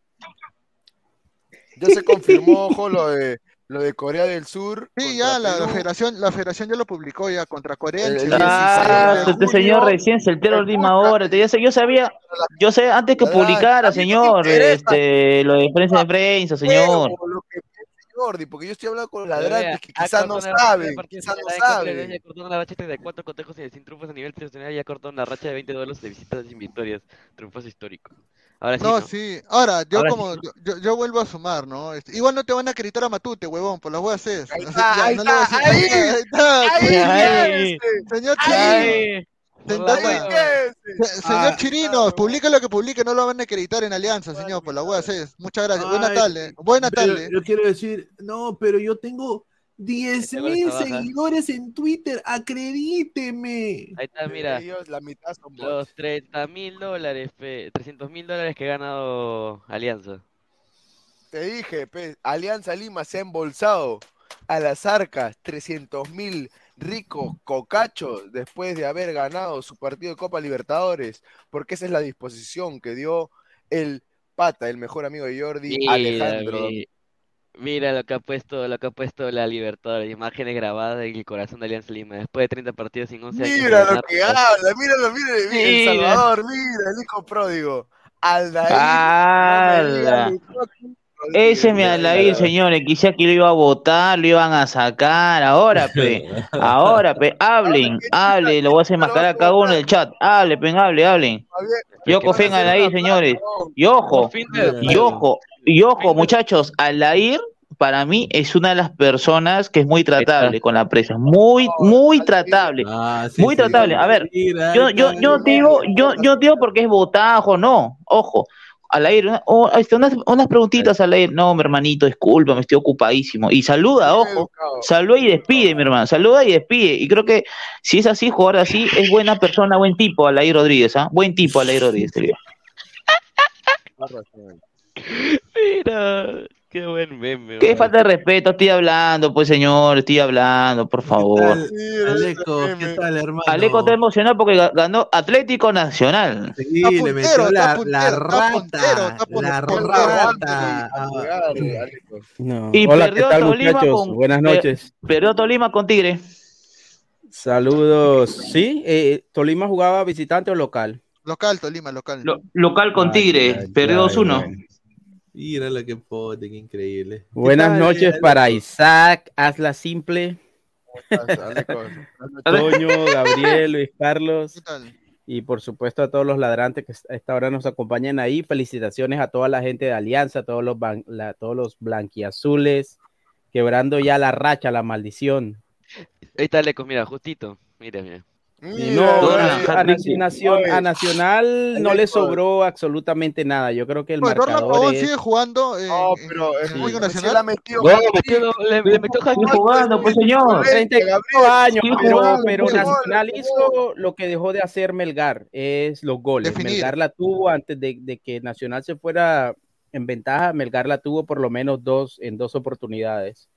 ya se confirmó, ojo, lo de, lo de Corea del Sur. Sí, ya, la, la federación, la federación ya lo publicó ya contra Corea el El- el 16 Ah, de este señor recién soltero a última hora. Yo, sé- yo sabía, yo sé antes que publicara, señor, este, lo de prensa de prensa, señor. Pero lo que piensa Jordi, porque yo estoy hablando con ladrantes que ha quizás no de saben, quizás no la saben. Ya cortó una racha de cuatro cotejos y sin triunfos a nivel y ya cortó una racha de 20 duelos de visitas sin victorias. Triunfos históricos. Ahora sí. No, ¿no? sí. Ahora, yo Ahora como, yo, yo- yo vuelvo a sumar, ¿no? Este, igual no te van a acreditar a Matute, huevón, por las huevas es. Ahí no le voy a está, decir- ahí, está, ahí señor- Chirino. Señor, señor Ah, Chirinos, publique lo que publique, no lo van a acreditar en Alianza, señor, por las huevas es. Muchas gracias. Buena Ay, tarde. Buena pero tarde. Yo quiero decir, no, pero yo tengo 10 Este mil seguidores en Twitter, acredíteme. Ahí está, mira. Ellos, la mitad son. Los 30 mil dólares, 300 mil dólares que ha ganado Alianza. Te dije, pe, Alianza Lima se ha embolsado a las arcas 300 mil ricos cocachos después de haber ganado su partido de Copa Libertadores, porque esa es la disposición que dio el pata, el mejor amigo de Jordi, Mira, Alejandro. Mira lo que ha puesto, lo que ha puesto la Libertadores, imágenes grabadas en el corazón de Alianza Lima, después de 30 partidos sin 11 años. Mira lo que habla, míralo, mira, mira, El. Salvador, mira, el hijo pródigo. Aldair. Ese es mi Alair, señores. Quizá que lo iba a votar, lo iban a sacar. Ahora, pe. Ahora, pe. Hablen, hablen. Lo voy a hacer mascar a cada uno del chat. Hable, pe, hable, hablen. Yo confío en Alair, señores. Y ojo, y ojo, y ojo, muchachos. Alair, para mí, es una de las personas que es muy tratable con la prensa. Muy, muy tratable. Muy tratable. A ver, yo, yo, yo digo, yo, yo digo porque es botajo, no. Ojo. Alair, una- oh, unas, unas preguntitas, Alair. No, mi hermanito, disculpa, me estoy ocupadísimo. Y saluda, ojo. Saluda y despide, mi hermano. Saluda y despide. Y creo que si es así, jugar así, es buena persona, buen tipo, Alair Rodríguez, ¿ah? Buen tipo, Alair Rodríguez, te digo. Mira, qué buen meme. Qué man. falta de respeto, estoy hablando, pues señor, estoy hablando, por favor. Aleco, ¿qué tal, hermano? Aleco está emocionado porque ga- ganó Atlético Nacional. Sí, le metió la, la rata, la rata. No. Y Hola, perdió ¿qué tal, Tolima muchachos? con- Buenas per- noches. Perdió Tolima con Tigre. Saludos. Sí, eh, Tolima jugaba visitante o local. Local, Tolima, local. local con Ay, Tigre, ay, perdió ay, 2-1. Mira lo que pote, qué increíble. Buenas ¿Qué tal, noches para Isaac, hazla simple. Toño, Gabriel, Luis Carlos. Y por supuesto a todos los ladrantes que a esta hora nos acompañan ahí. Felicitaciones a toda la gente de Alianza, a todos los, ban- la- todos los blanquiazules, quebrando ya la racha, la maldición. Ahí está Aleco, mira, justito. Mira, mira. No, a, hat-trick. Nación- a Nacional no le sobró absolutamente nada. Yo creo que el Pues Dorlan marcador es... sigue jugando en, No, pero el muy Liga Se Nacional. la ha metido. Bueno, metió- le, le metió jugando, pues señor. 35 años, pero, jugando, pero pues. Nacional hizo lo que dejó de hacer Melgar, es los goles. Definir. Melgar la tuvo antes de, de que Nacional se fuera en ventaja, Melgar la tuvo por lo menos dos en dos oportunidades.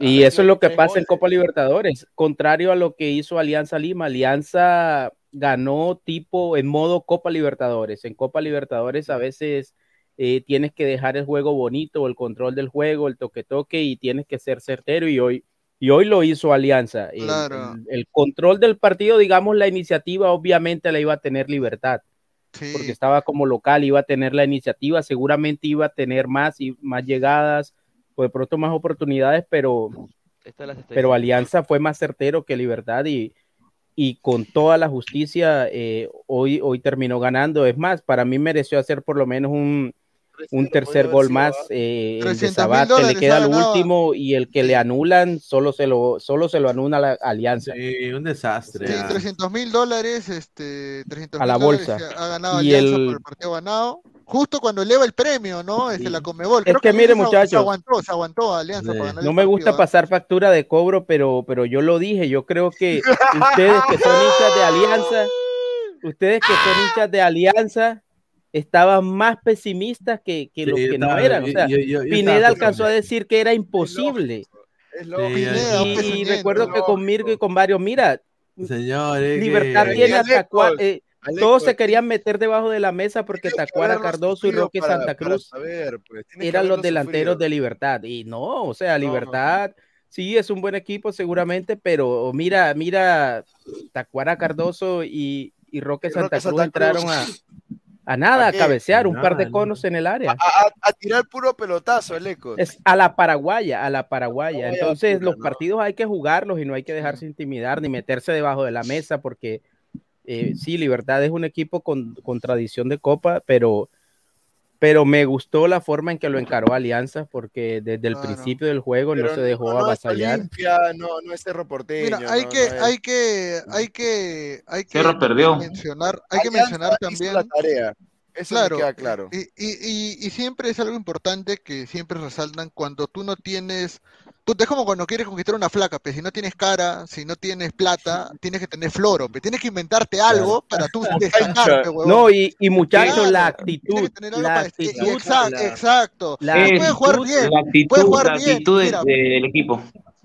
Y eso es lo que pasa en Copa Libertadores, contrario a lo que hizo Alianza Lima. Alianza ganó tipo en modo Copa Libertadores. En Copa Libertadores a veces eh, tienes que dejar el juego bonito, el control del juego, el toque-toque y tienes que ser certero y hoy, y hoy lo hizo Alianza. El- Claro. el, el control del partido, digamos, la iniciativa obviamente la iba a tener Libertad. Porque estaba como local, iba a tener la iniciativa, seguramente iba a tener más y más llegadas, o de pronto más oportunidades, pero, pero. Alianza fue más certero que Libertad y, y con toda la justicia eh, hoy, hoy terminó ganando. Es más, para mí mereció hacer por lo menos un, un tercer gol más. eh, el de 300.000 Sabat, que le queda ganado. último y el que le anulan solo se lo, solo se lo anula la Alianza. Sí, un desastre. Sí, ah. 300 mil dólares, este, 300 A la bolsa. que ha ganado Y Alianza el- por el partido ganado. Justo cuando eleva el premio, ¿no? Este, la Conmebol. Es Creo que mire, muchachos. Se aguantó, se aguantó Alianza para ganar No me gusta partido, ¿ah? pasar factura de cobro, pero, pero yo lo dije, yo creo que ustedes que son hinchas de Alianza, ustedes que son hinchas de Alianza, estaban más pesimistas que, que lo Sí, yo que no eran. O sea, yo- yo- yo Pineda alcanzó a decir que era imposible. Es Pineda, un Y, recuerdo que con Mirko y con varios, mira, Señor, es Libertad que- tiene hasta eh, todos se querían meter debajo de la mesa porque Tacuara Cardoso y Roque para- Santa Cruz saber, pues. Eran los delanteros sufrido. de Libertad. Y no, o sea, No, no, Libertad sí es un buen equipo seguramente, pero mira, mira, Tacuara Cardoso y, y Roque Y Santa Roque Cruz Santa entraron Cruz. a, a nada, ¿A cabecear, un par de conos en el área. A, a- a tirar puro pelotazo, el eco. Es a la paraguaya, a la paraguaya. Entonces, pura, los ¿no? partidos hay que jugarlos y no hay que dejarse intimidar ni meterse debajo de la mesa porque eh, sí, Libertad es un equipo con, con tradición de copa, pero, pero me gustó la forma en que lo encaró Alianza, porque desde el Claro. principio del juego no Pero se dejó no, no avasallar. Olimpia, no, no es Cerro Porteño. Mira, hay no, que, no es- hay que, hay que, hay que Cerro perdió. mencionar, hay que mencionar también. la tarea. Eso Claro, me queda claro. Y, y, y, y siempre es algo importante que siempre resaltan cuando tú no tienes, puta, es como cuando quieres conquistar una flaca, pues si no tienes cara, si no tienes plata, tienes que tener floro, pues tienes que inventarte algo para tú destacarte, huevón. No, y, y muchachos, Claro, la actitud, que tener algo la para- actitud, exacto, la- exacto. la Tú Es puedes jugar bien, la actitud, puedes jugar la bien, actitud de- mira, del equipo.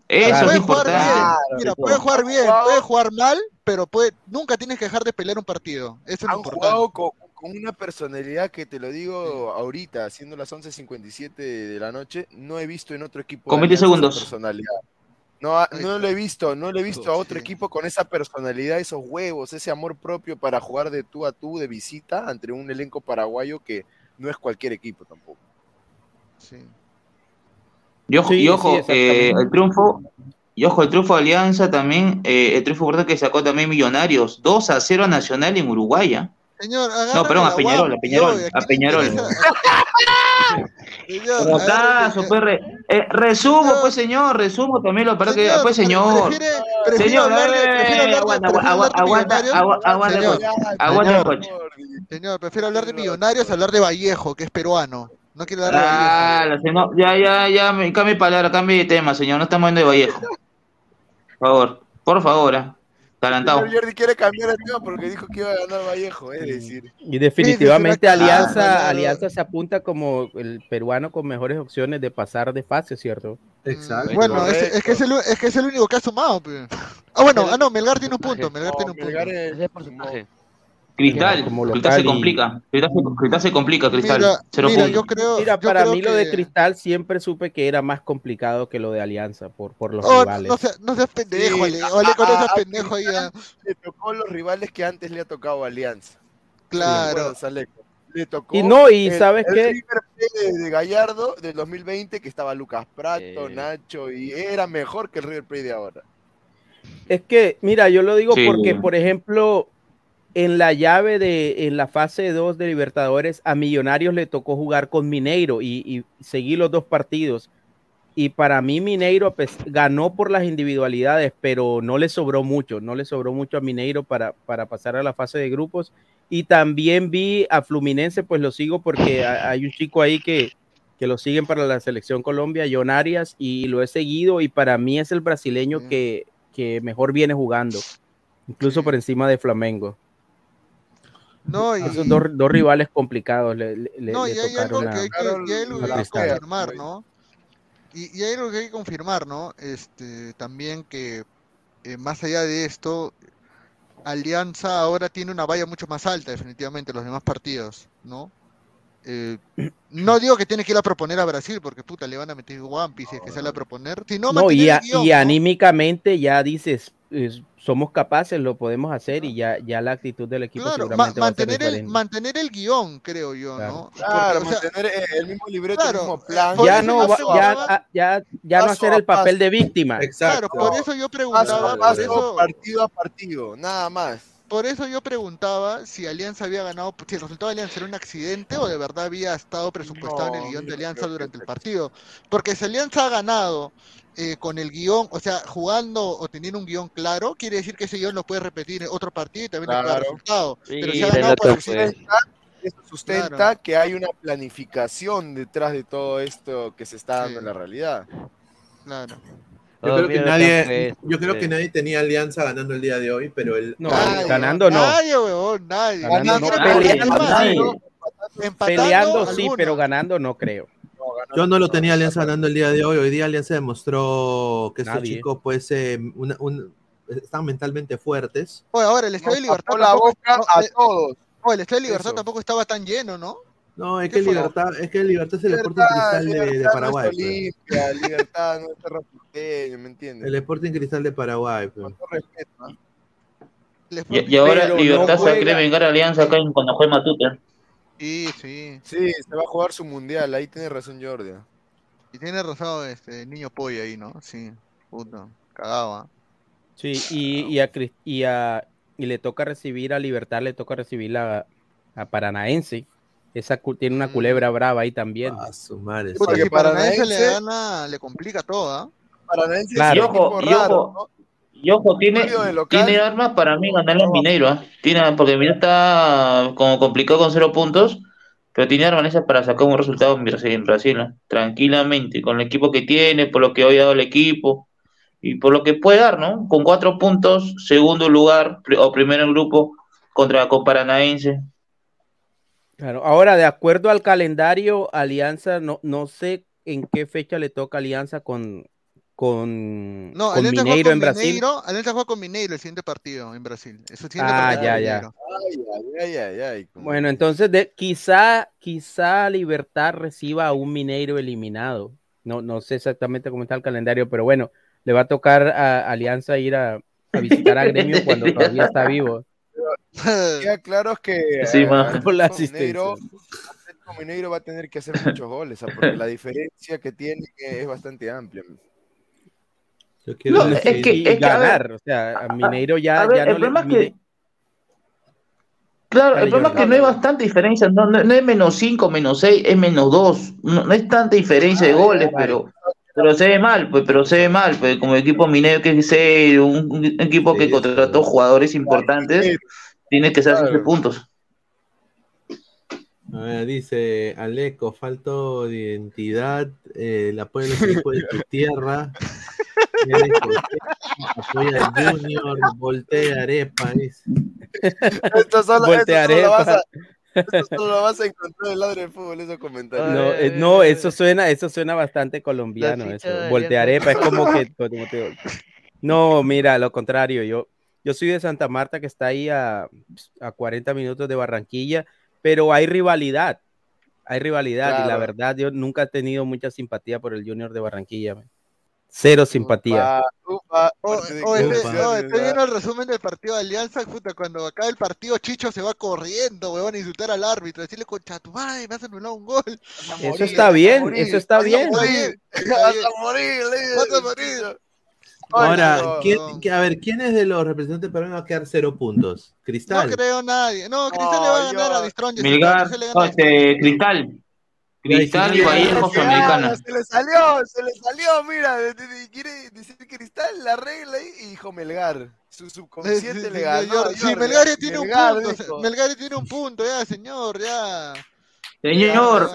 Eso es puedes jugar bien, mira, puedes jugar bien, puedes jugar mal, pero puede, nunca tienes que dejar de pelear un partido. Eso es lo Han importante. jugado con, con una personalidad que te lo digo ahorita, siendo las 11.57 de la noche, no he visto en otro equipo. Con de 20 Alianza esa segundos. personalidad. No, no lo he visto, no lo he visto a otro equipo con esa personalidad, esos huevos, ese amor propio para jugar de tú a tú de visita ante un elenco paraguayo que no es cualquier equipo tampoco. Y ojo, Sí, y ojo sí, eh, el triunfo, y ojo, el triunfo de Alianza también, eh, el triunfo importante que sacó también Millonarios, 2 a 0 a Nacional en Uruguay. ¿ah? Señor, No, perdón, a Peñarol, a Peñarol, a Peñarol. Señor, Pero pues, re- eh, resumo, pues señor, resumo también lo para que, pues señor. prefiere- prefiere Señor, eh, aguanta, aguanta, aguanta, aguanta, Señor, aguanta, prefiero hablar de Millonarios a hablar de Vallejo, que es peruano. No quiero hablar de Vallejo. Ah, señor- ya, ya, ya, cambie de palabra, cambie de tema, señor, no estamos hablando de Vallejo. Por favor, por favor, ah. Jordi quiere cambiar el tema porque dijo que iba a ganar Vallejo, es decir. Y definitivamente Sí, sí, Alianza. Alianza se apunta como el peruano con mejores opciones de pasar de fase, ¿cierto? Exacto. Bueno, es, es que es, el, es que es el único que ha sumado. pe. Ah, bueno, ah, no, Melgar tiene un punto. Melgar tiene un punto. Cristal, Como Cristal se y- complica, Cristal se, Cristal se complica, Cristal. Mira, Cero mira, puntos. yo creo. Mira, yo para creo mí lo de Cristal siempre supe que era más complicado que lo de Alianza por, por los Oh, rivales. no, seas, no seas pendejo, Sí, Ale. Ole con a- ese a- pendejo ahí. ya. Le tocó los rivales que antes le ha tocado a Alianza. Claro. Aleco? Le tocó Y no, y el- ¿sabes el qué? River Plate de, de Gallardo del 2020 que estaba Lucas Prato, Nacho y era mejor que el River Plate de ahora. Es que, mira, yo lo digo Sí. porque, por ejemplo, en la llave de, en la fase 2 de Libertadores, a Millonarios le tocó jugar con Mineiro y, y seguir los dos partidos. Y para mí Mineiro pues, ganó por las individualidades, pero no le sobró mucho, no le sobró mucho a Mineiro para, para pasar a la fase de grupos. Y también vi a Fluminense, pues lo sigo porque ha- hay un chico ahí que, que lo siguen para la selección Colombia, John Arias, y lo he seguido y para mí es el brasileño que, que mejor viene jugando, incluso por encima de Flamengo. No, y, Esos dos, dos rivales complicados le, le- no, le y hay algo que a- hay que, y hay algo que hay confirmar, ¿no? Y, y hay algo que hay que confirmar, ¿no? Este, también que eh, más allá de esto, Alianza ahora tiene una valla mucho más alta, definitivamente, los demás partidos, ¿no? Eh, no digo que tiene que ir a proponer a Brasil, porque puta, le van a meter One Piece si es que sale a proponer, sino No, y, el a- guion, y ¿no? anímicamente ya dices, es- somos capaces, lo podemos hacer y ya, ya la actitud del equipo Claro, ma- seguramente va a ser mantener, el, mantener el guion, creo yo, ¿no? Claro, Porque, o sea, mantener eh, el mismo libreto, claro, el mismo plan. por ya no, va- preguntaba- ya, ya, ya no hacer el papel paso. de víctima. Claro, por eso yo preguntaba, paso, eso, partido a partido, nada más. por eso yo preguntaba si Alianza había ganado, si el resultado de Alianza era un accidente o de verdad había estado presupuestado en el guion de Alianza durante el partido. Porque si Alianza ha ganado eh, con el guion, o sea, jugando o teniendo un guion claro, quiere decir que ese guion lo puede repetir en otro partido y también Claro. resultado. Pero si ha ganado por eso sustenta, eso sustenta Claro. que hay una planificación detrás de todo esto que se está dando en la realidad. Claro. Yo creo que nadie, yo creo que nadie tenía alianza ganando el día de hoy, pero el No, Nadie, ganando no. Nadie, huevón, nadie. Ganando no, peleando, sí, pero ganando no creo. Yo no lo tenía Alianza ganando el día de hoy. Hoy día Alianza demostró que estos chicos pues eh, una- un- están mentalmente fuertes. Oye, ahora el Estadio de Libertad la tampoco- boca a todos. el Estadio de Libertad Eso. tampoco estaba tan lleno, ¿no? No, es ¿Qué que fue? Libertad, es que Libertad es el Sporting Cristal de, Paraguay. pues. Olimpia, libertad no es Cerro Porteño, ¿me entiendes? El Sporting Cristal de Paraguay. Con todo respeto. Y, y ahora Libertad no se quiere vengar a Alianza acá en cuando juega Matute. Sí, sí. Sí, se va a jugar su mundial, ahí tiene razón Jordi. Y tiene razón este niño polla ahí, ¿no? Sí, puta, cagaba. Sí, y, y, a, y, a- y le toca recibir a Libertad, le toca recibir a, a Paranaense. Esa tiene una culebra brava ahí también. Ah, su madre. Puta, Porque si Paranaense Paranaense- le gana, le complica todo, ¿ah? Paranaense es Claro. un Y ojo, equipo y raro, ojo, y ojo, tiene, tiene armas para mí ganarle al Mineiro, ¿ah? Tiene, porque Mineiro está como complicado con cero puntos, pero tiene armas esas para sacar un resultado en Brasil, en Brasil, ¿ah? Tranquilamente, con el equipo que tiene, por lo que hoy ha dado el equipo, y por lo que puede dar, ¿no? Con cuatro puntos, segundo lugar, o primero en grupo, contra con Paranaense. Claro. Ahora, de acuerdo al calendario, Alianza, no, no sé en qué fecha le toca Alianza con, con, No, con juega Mineiro con en Brasil. Mineiro, Alianza juega con Mineiro el siguiente partido en Brasil. Es siguiente Ah, partido ya, ya. Ay, ay, ay. Bueno, entonces de, quizá, quizá Libertad reciba a un Mineiro eliminado. No, no sé exactamente cómo está el calendario, pero bueno, le va a tocar a Alianza ir a, a visitar a Gremio cuando todavía está vivo. Queda claro que Sí, eh, Por la Mineiro, Mineiro va a tener que hacer muchos goles, porque la diferencia que tiene es bastante amplia. Yo quiero No, decir- es que- Y es que, a ver, ganar, o sea, a Mineiro ya, a ver, ya el le problema es que- Claro, el problema es que no hay bastante diferencia, no, no, no es menos 5, menos 6, es menos 2, no, no es tanta diferencia de goles, pero, pero se ve mal, pues, pero se ve mal, pues, como equipo minero que es serio, un, un equipo que contrató jugadores importantes, tiene que hacerse Claro. puntos. A ver, dice Aleco, falto de identidad, eh, el apoyo equipos de tu tierra. Apoya al Junior, voltea arepa. Esto solo, esto Voltearé solo lo vas a, esto solo lo vas a encontrar en el ladre de fútbol, esos comentarios. No, eh, no, eso suena, eso suena bastante colombiano, eso. Alianza. es como que, como te no, mira, lo contrario, yo, yo soy de Santa Marta, que está ahí a, a 40 minutos de Barranquilla, pero hay rivalidad, hay rivalidad, y la Claro. verdad, yo nunca he tenido mucha simpatía por el Junior de Barranquilla, man. Cero simpatía. Upa, upa, Oh, oh, este- estoy viendo el resumen del partido de Alianza, puta, cuando acaba el partido Chicho se va corriendo, weón, a insultar al árbitro, decirle concha tu madre, me has anulado un gol. Eso está bien, eso está bien. Vas a morir, vas a morir, Vas a. Ahora, no, ¿quién, no. a ver, ¿quién es de los representantes peruanos va a quedar cero puntos? No Cristal. creo nadie. No, Cristal le va a No, ganar yo- a Distrón. Milgar, no, este, Cristal, Cristal y Vallejo Se Sudamericana. Se le salió, se le salió, mira, quiere decir Cristal, la regla ahí, y dijo Melgar. Su subconsciente le ganó. Sí, Jordi. Melgar ya tiene un punto. Melgar ya tiene un punto, ya, señor, ya. Señor,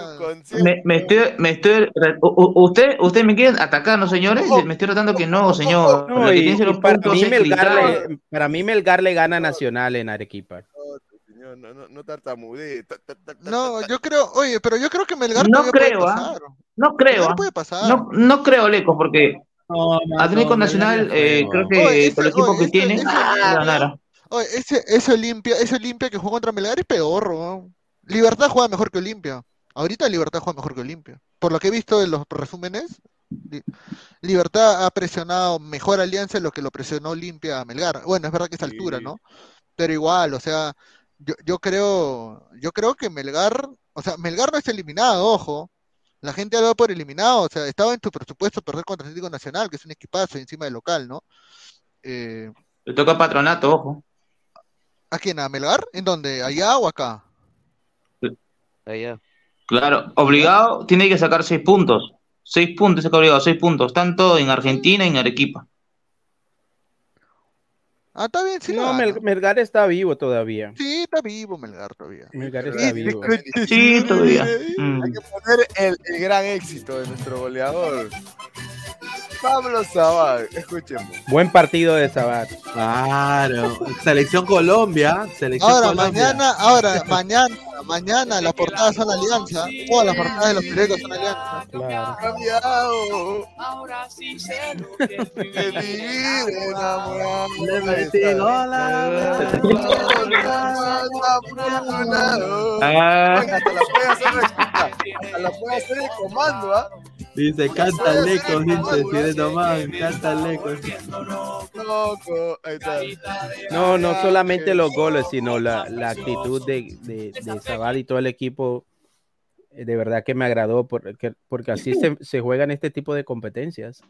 me, me estoy, me estoy, usted, usted me quieren atacar, ¿no, señores? Me estoy tratando que no, señor. No, que y- para, mí Melgar le, para mí Melgar le gana Nacional en Arequipa. Señor, no, no, no tartamudee. ta- ta- ta- ta- No, yo creo, oye, pero yo creo que Melgar No creo, puede ¿ah? pasar. No creo, Melgar ¿ah? puede pasar. no, no creo, Leco, porque Atlético Nacional, eh, creo que Oye, por el ese- equipo oye, que ese- tiene, ese va a Olimpia- ganar. Oye, ese, ese Olimpia, ese Olimpia que juega contra Melgar es peor, weón. Libertad juega mejor que Olimpia. Ahorita Libertad juega mejor que Olimpia. Por lo que he visto en los resúmenes, Li- Libertad ha presionado mejor a Alianza de lo que lo presionó Olimpia a Melgar. Bueno, es verdad que es altura, ¿no? Pero igual, o sea, yo, yo creo, yo creo que Melgar, o sea, Melgar no es eliminado, ojo. La gente ha dado por eliminado, o sea, estaba en tu presupuesto perder contra Atlético Nacional, que es un equipazo y encima del local, ¿no? Eh, Le toca patronato, ojo. ¿A quién? ¿A Melgar? ¿En dónde? ¿Allá o acá? Allá. Claro, obligado, tiene que sacar seis puntos. Seis puntos, saca obligado, seis puntos, tanto en Argentina y en Arequipa. Ah, está bien, sí. No, lo Mel-. Melgar está vivo todavía. Sí, está vivo Melgar todavía. Melgar está vivo. Sí, todavía. Mm. Hay que poner el, el gran éxito de nuestro goleador. Pablo Zabal, escuchemos. Buen partido de Sabat. Claro. Selección Colombia. Selección Ahora, Colombia. mañana, ahora, mañana, mañana las portadas son Alianza. Todas las portadas de los periódicos son Alianza. Claro. Cambiado. De vivir enamorado. Le metí gol a Ah, Hasta la puede hacer, hasta la puede hacer el comando, ¿ah? Dice, canta lejos, dice, eres nomás, canta lejos. Loco, ahí está. No, no solamente los goles, sino la, la actitud de, de, de y todo el equipo. eh, De verdad que me agradó porque, porque así se, se juegan este tipo de competencias.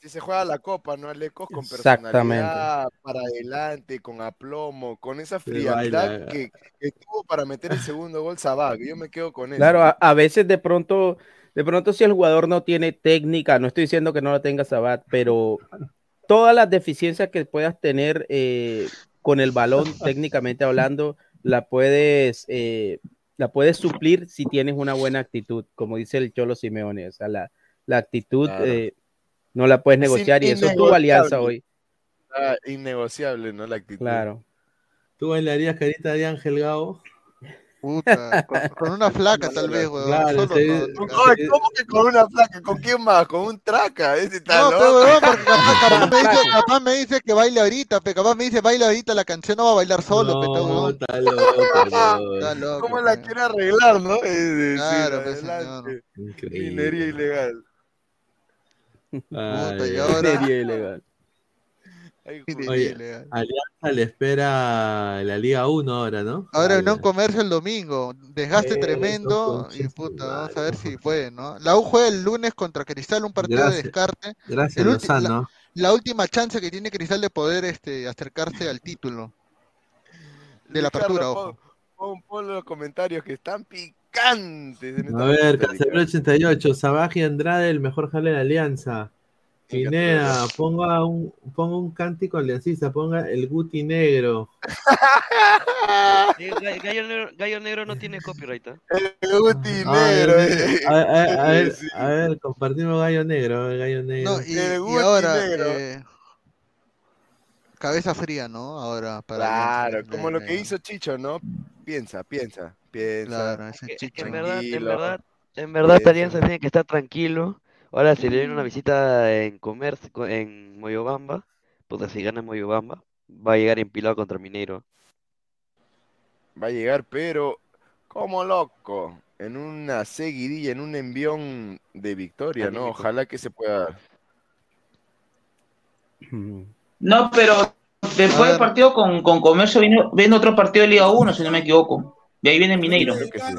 Si se juega la copa, ¿no, Alecos? Con Exactamente. personalidad, para adelante, con aplomo, con esa frialdad que, que tuvo para meter el segundo gol Sabag. Yo me quedo con eso. Claro, a, a veces de pronto, de pronto si el jugador no tiene técnica, no estoy diciendo que no la tenga Sabat, pero todas las deficiencias que puedas tener eh, con el balón, técnicamente hablando, la puedes, eh, la puedes suplir si tienes una buena actitud, como dice el Cholo Simeone. O sea, la, la actitud Claro. eh, no la puedes Es negociar y eso tuvo Alianza innegociable. hoy. Ah, innegociable, ¿no? La actitud. Claro. ¿Tú bailarías carita de Ángel Gao? Puta, con, con una flaca tal vez, weón. Claro, Solo sí. no- Ay, ¿Cómo que con una placa? ¿Con quién más? ¿Con un traca? Ese está No, pero weón, porque capaz, capaz me dice, capaz me dice que baile ahorita, pe, capaz me dice baile ahorita la canción, no va a bailar solo, pe, está No, weón. está loco. Está loco, ¿Cómo la quiere arreglar, no? Es decir, Claro, adelante. Increíble. Minería ilegal. Ay, Puta, y ahora- Minería ilegal. Oye. Alianza le espera la Liga 1 ahora, ¿no? Ahora Ay, Unión Comercio el domingo, desgaste Eh, tremendo y puta, vamos a ver si puede, ¿no? La U juega el lunes contra Cristal, un partido de descarte. Gracias, Lozano. La, la última chance que tiene Cristal de poder este, acercarse al título de la apertura, pon- ojo. Pon, pon los comentarios que están picantes en esta A ver, Casemiro 88, Sabaji Andrade, el mejor jale de Alianza. Pineda, ponga un, ponga un cántico aliancista, ponga el Guti negro. Gallo Negro, Gallo Negro no tiene copyright, ¿ah? El Guti Ah, negro, a ver, eh. a, a- a ver, a ver, compartimos gallo negro, ver, gallo negro. No, y, El y Guti ahora, negro. eh, cabeza fría, ¿no? Ahora para Claro, como lo que hizo Chicho, ¿no? Piensa, piensa, piensa. Claro, ese chicho. En verdad, en verdad, en verdad. Alianza tiene que estar tranquilo. Ahora, si le viene una visita en comercio, en Moyobamba, puta, si gana en Moyobamba, va a llegar empilado contra Mineiro. Va a llegar, pero como loco, en una seguidilla, en un envión de victoria, ¿no? Anímico. Ojalá que se pueda dar. No, pero después del partido con, con Comercio viene, viene otro partido de Liga 1, si no me equivoco. Y ahí viene Mineiro. Creo que sí.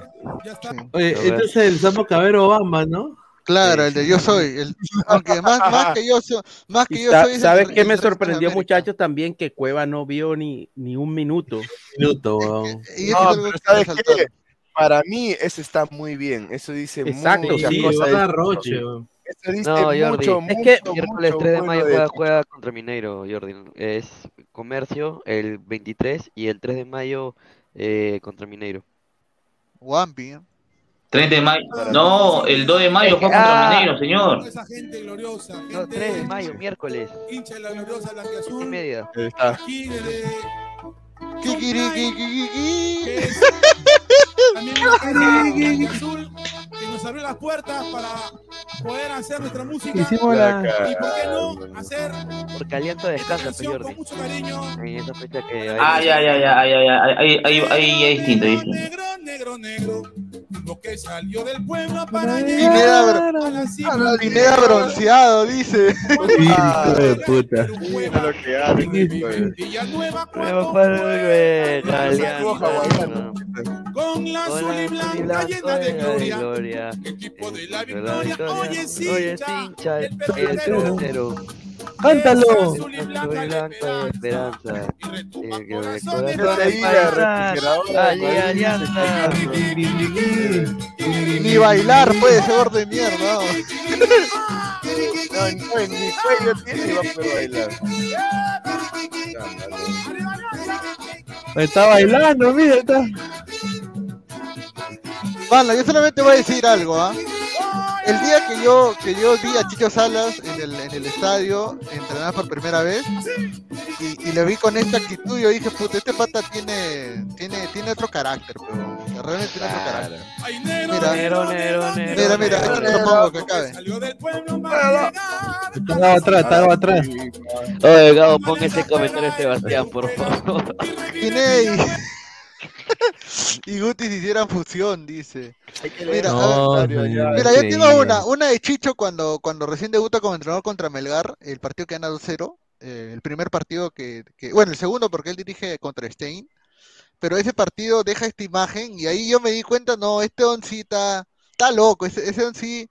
Oye, A ver. entonces el Sapo Cabero Bamba, ¿no? Claro, el de yo soy. El, aunque más, más, que yo soy. Más que yo soy ¿Sabes qué me sorprendió, muchachos? También que Cueva no vio ni, ni un minuto. minuto. Eh, eh, Para mí, eso está muy bien. Eso dice Exacto, muchas sí, cosas. Roche, eso dice no, Jordi. Mucho, es que mucho, miércoles 3 de mayo juega, juega, contra Mineiro, Jordi. Es comercio el 23 y el 3 de mayo eh, contra Mineiro. Wambi. ¿eh? 3 de mayo. No, el 2 de mayo juega contra ah. Maneiro, señor. Esa gente gloriosa. Gente no, 3 de mayo, miércoles. Hincha la gloriosa Blanquiazul. Y media. Aquí desde. Kikiri, kikiri, kikiri también que nos abrió las puertas para poder hacer nuestra música Hicimos la... y por qué no hacer Porque descansa, canción con Jordi. mucho cariño. En esa fecha que hay. Ah, ya, ya, ya, ya, ya. Ahí, ahí, ahí es distinto, distinto. Negro, negro, negro, lo que salió del pueblo para llegar a la cima. bronceado, dice. Hijo de puta. Mira lo que hace, hijo de- Con la azul y blanca llena de gloria. Equipo de la victoria, oye, sí, el pelotero. ¡Cántalo! Azul y blanca de esperanza. Y retumba Eh, corazones. Alianza. Ni bailar puede ese gordo de mierda. ¿no? Ni cuello tiene va a poder bailar. Está bailando, mira, está. Mano, yo solamente voy a decir algo, ¿ah? El día que yo, que yo vi a Chicho Salas en el, en el estadio entrenar por primera vez y, y le vi con esta actitud, yo dije, puta, este pata tiene, tiene, tiene otro carácter, pero realmente tiene otro carácter. Mira, Negro, negro, negro. Mira, mira, esto te lo pongo que acabe. Salió del pueblo para llegar. Está atrás, está atrás. Oye, Gabo, pon ese comentario Sebastián, por favor. Vine y, Guti se hicieran fusión, dice. Mira, No, a ver, señor, Mira, yo tengo una, una de Chicho cuando, cuando recién debuta como entrenador contra Melgar, el partido que gana 2-0, eh, el primer partido que, que- bueno, el segundo porque él dirige contra Stein, pero ese partido deja esta imagen y ahí yo me di cuenta, no, este Onsi está, está loco, ese, ese Onsi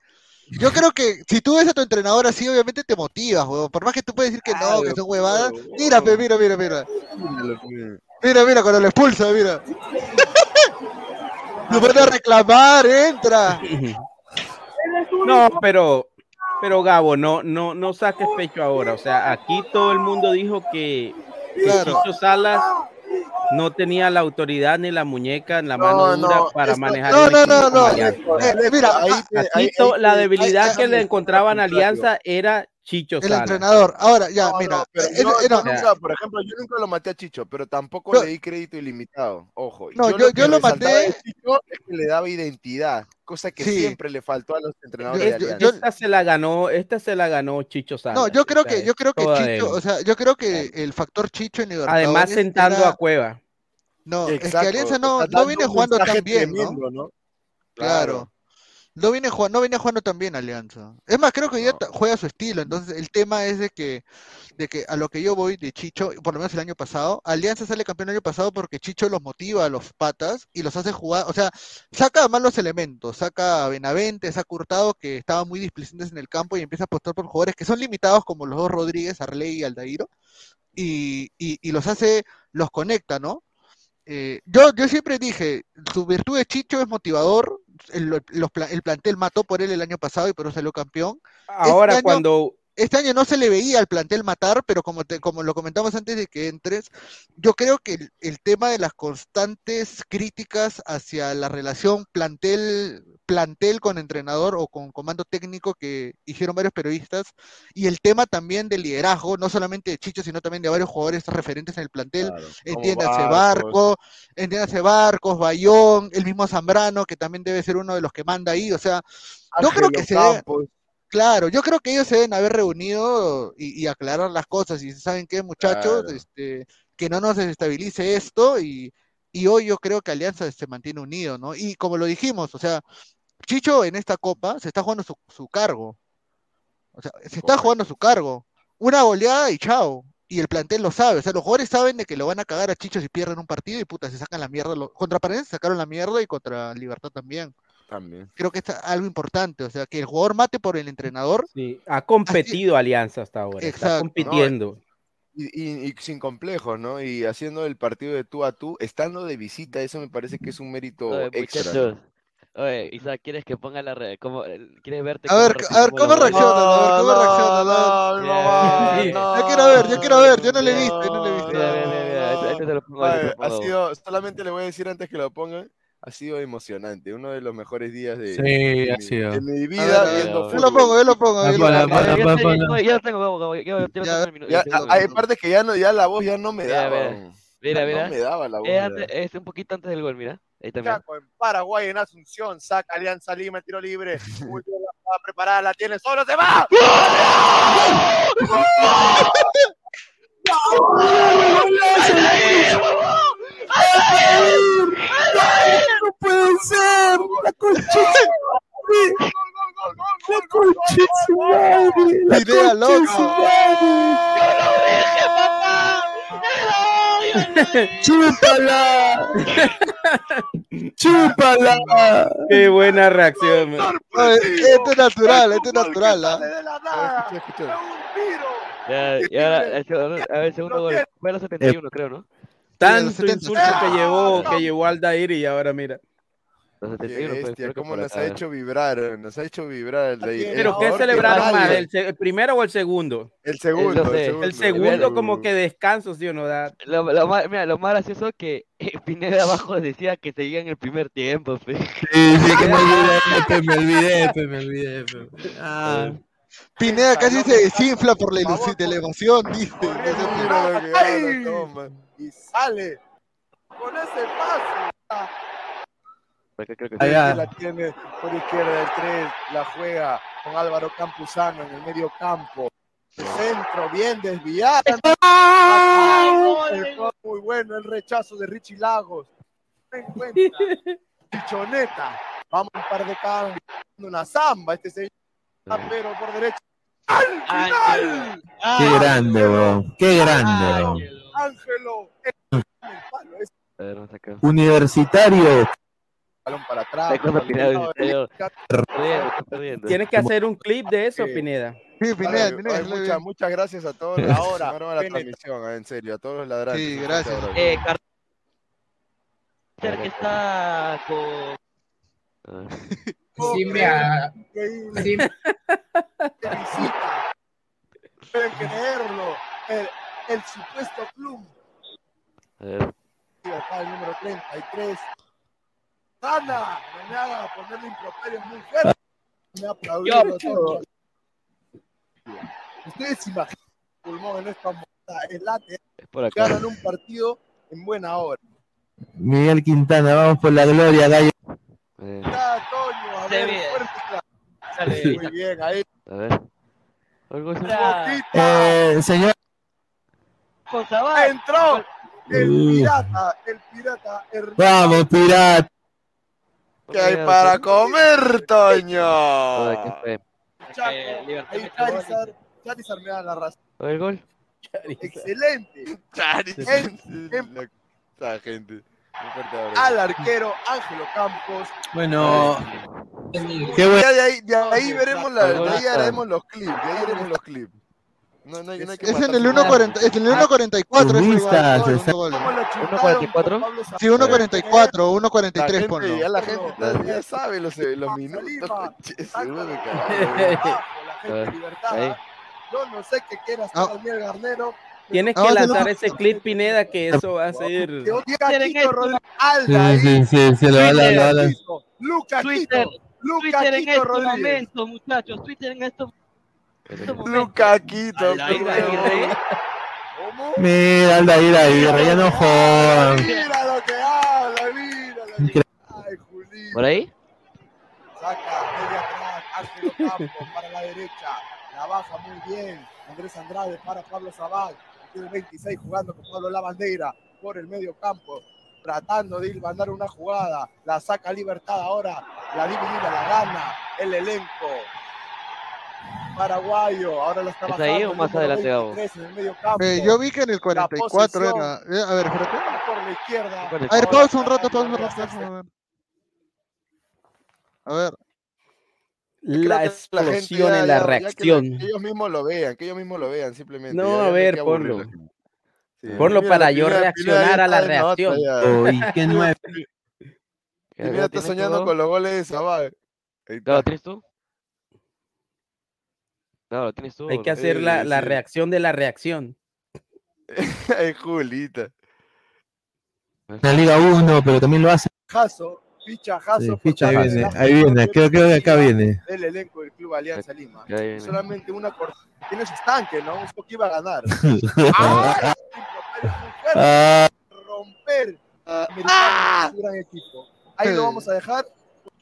Yo creo que si tú ves a tu entrenador así, obviamente te motivas, weón. Por más que tú puedes decir que no, que son huevadas. Mira, pe, mira, mira, mira. Mira, mira, cuando lo expulsa, mira. No puede reclamar, entra. No, pero, pero Gabo, no, no, no saques pecho ahora. O sea, aquí todo el mundo dijo que, Claro. Salas no tenía la autoridad ni la muñeca en la No, mano no, dura para esto- manejar No, el no, no, no. Alianza. Eh, mira, ahí ah, ahí- la debilidad que le encontraban a Alianza era Chicho el entrenador. Ahora, ya, No, mira. no, pero eh, yo, eh, yo no. nunca, por ejemplo, yo nunca lo maté a Chicho, pero tampoco Yo- le di crédito ilimitado. Ojo. No, yo- yo lo maté- Chicho es que le daba identidad, cosa que Sí. siempre le faltó a los entrenadores Yo- de yo- Alianza. yo- Esta se la ganó, esta se la ganó Chicho Salas. No, yo creo que, yo creo que de Chicho, o sea, yo creo que el factor Chicho en Libertadores. Además sentando era- a Cueva. No, es que Exacto, Alianza no, no viene jugando tan bien, ¿no? Claro. No viene jugando, no venía jugando tan bien Alianza. Es más, creo que día ta- juega a su estilo. Entonces, el tema es de que, de que a lo que yo voy de Chicho, por lo menos el año pasado, Alianza sale campeón el año pasado porque Chicho los motiva a los patas y los hace jugar, o sea, saca más los elementos, saca a Benavente, saca a Hurtado que estaban muy displicentes en el campo y empieza a apostar por jugadores que son limitados como los dos Rodríguez, Arley y Aldairo, y, y, y los hace, los conecta, ¿no? Eh, yo, yo siempre dije, su virtud de Chicho es motivador, el, los el plantel mató por él el año pasado y por eso salió campeón. Ahora año- cuando Este año no se le veía al plantel matar, pero como, te- como lo comentamos antes de que entres, yo creo que el, el tema de las constantes críticas hacia la relación plantel, plantel con entrenador o con comando técnico que hicieron varios periodistas, y el tema también del liderazgo, no solamente de Chicho, sino también de varios jugadores referentes en el plantel, entiéndase Barcos. Barco, entiéndase Barcos, Bayón, el mismo Zambrano, que también debe ser uno de los que manda ahí, o sea, yo creo Ángelo que se debe-. Claro, yo creo que ellos se deben haber reunido y, y aclarar las cosas. Y saben qué, muchachos, Claro. este, que no nos desestabilice esto. Y, y hoy yo creo que Alianza se mantiene unido, ¿no? Y como lo dijimos, o sea, Chicho en esta copa se está jugando su, su cargo. O sea, se está jugando su cargo. Una goleada y chao. Y el plantel lo sabe. O sea, los jugadores saben de que lo van a cagar a Chicho si pierden un partido y puta, se sacan la mierda. Lo- Contra Paredes se sacaron la mierda y contra Libertad también. También. Creo que es algo importante. O sea, que el jugador mate por el entrenador. sí, ha competido Alianza hasta ahora, está Exacto. compitiendo. Y, y- y sin complejos, ¿no? Y haciendo el partido de tú a tú, estando de visita, eso me parece que es un mérito Oye, extra. muchachos. Oye, Isaac, ¿quieres que ponga la re... cómo... ¿Quieres verte A ver, a ver, ¿cómo reacciona? A ver, ¿cómo reacciona? Ver. Yo quiero ver, yo quiero ver, yo no le he visto, yo no le he visto. Mira, mira, mira, mira, este, este te lo pongo, este te Oye, lo ha sido, solamente le voy a decir antes que lo pongan, ha sido emocionante, uno de los mejores días de, Sí, de ha mi, sido. de mi vida ver, a ver, viendo Yo lo pongo, yo lo pongo. Ya, tengo, hay partes que ya no, ya la voz ya no me Mira, daba. mira, Mira, no me daba la voz. Es, ya. antes- es un poquito antes del gol, mira. Ahí también. Chaco en Paraguay, en Asunción, saca Alianza Lima, el tiro libre. Muy bien, la preparada, la tiene, solo se va. ¡No puede ser! ¡La concha! ¡La concha su madre! ¡La Idea concha de su loca. madre! ¡Chúpala! ¡Chúpala! Qué buena reacción. Esto es natural, esto es natural. ¿ah? Ya, y ahora, el segundo gol. Fue a los 71, creo, ¿no? Tanto 70. insulto que llevó, que llevó Aldair y ahora mira. Los Qué 71, pues, bestia, cómo nos ha hecho vibrar, nos ha hecho vibrar el rey. Pero ¿qué celebraron más? ¿El, se- el primero o el segundo? El segundo, el segundo. El segundo como que descanso, ¿sí o no? Da? Lo, lo más, mira, lo más gracioso es que eh, Pineda abajo decía que seguía en el primer tiempo, pues. Sí, sí, que me olvidé, me olvidé, me olvidé. pe. Ah. Pineda casi se desinfla por la, ilusión, de la emoción, dice. Y sale con ese paso. Creo que. Allá. la tiene por izquierda del 3, la juega con Álvaro Campuzano en el medio campo. El centro bien desviado. Muy bueno, el rechazo de Richie Lagos. Chichoneta. Vamos un par de cambios. Una zamba este señor. Pero por derecha. ¡Al final! Qué grande, weón. Qué grande, weón. Ángelo. Universitario balón para atrás. Tienes que hacer un clip de eso, Sí. Pineda. Sí, Pineda, Pineda, muchas, muchas gracias a todos Ahora, la transmisión, ah, en serio, a todos los ladrantes. Sí, gracias. Eh, Carter que está con. Siempre a- Increíble. siempre- ¡Qué visita! Pueden creerlo. El, el supuesto club. A ver. Y acá el número 33. ¡Sana! No me haga ponerle improperios muy fuerte. Me aplaudieron todos. Ustedes se imaginan el pulmón en esta montada. El late. Ganan un partido en buena hora. Miguel Quintana, vamos por la gloria, gallo. Eh, Ya, Toño, a ver, bien. fuerte claro. Sale. Muy bien, ahí. a ver. Algo. Eh, señor. Entró el Uh. pirata, el pirata Hernán. Vamos, pirata. ¿Qué hay para comer, Toño? Joder, qué fe. Chaco, Eh. Charizard, Charizard me da la razón. Ver, gol. Excelente. En- Esa gente. Al arquero Ángelo Campos. Bueno. Qué bueno. de ahí, de ahí veremos la, de ahí haremos los clips, de ahí haremos los clips. No, no, hay- no hay que Es en el nada. 1.40, es en el 1.44 es el gol, Turmistas, el está- segundo gol. ¿Cómo lo chutaron 1.44? por Pablo Sí, 1.44, La 1.43 gente, ponlo. ya la gente ya sabe los, los minutos. Seguro. A La gente ver, libertad. ahí. Yo no sé qué quiera hacer. Daniel Garnero. Tienes que lanzar ese clip, Pineda, que eso va a ser. Alda Sí, sí, sí, lo va a lo va a- lo va a- Luca Twitter. Twitter en Quito estos momentos, muchachos. Twitter en estos estos momentos. Luca Quito. Aldair Aguirre. ¿Cómo? Mira, Aldair Aguirre, ya no jodan. Mira lo que habla, mira lo que. Ay, Julito. ¿Por ahí? Saca media atrás, Ángelo Campos para la derecha. La baja muy bien. Andrés Andrade para Pablo Zabal. Tiene 26 jugando con Pablo Lavandera por el medio campo. Tratando de ir mandar una jugada. La saca Libertad ahora. La dividida, la gana. El elenco. Paraguayo. Ahora la está ¿Es bajando. ahí o más adelante, Gabo? 23 en el medio campo. Eh, yo vi que en el La 44 posesión. era. eh, a ver, espérate. Por la izquierda. A ver, pausa un rato, pausa un rato. A ver. La que la gente explosión ya- en la ya- ya que reacción. que ellos mismos lo vean, que ellos mismos lo vean, simplemente. No, ya- ya a no ver, ponlo. Sí, Ponlo mira, para yo reaccionar a la reacción. Uy, qué nueve. Pineda está soñando con los goles de Zabal. Claro, está. ¿tienes tú? Claro, lo tienes tú. Hay que ¿no? hacer la, Sí, la reacción de la reacción. Ay, Julita. La Liga 1, pero también lo hace. Jaso, ficha Jaso. Sí, por ahí viene, ahí viene, creo, creo que acá viene. Del elenco del Club Alianza Lima. Solamente una cor- Tiene su estanque, ¿no? Usó que iba a ganar. ¡Ah! Ah, Romper. Es un gran equipo. Ahí lo vamos a dejar.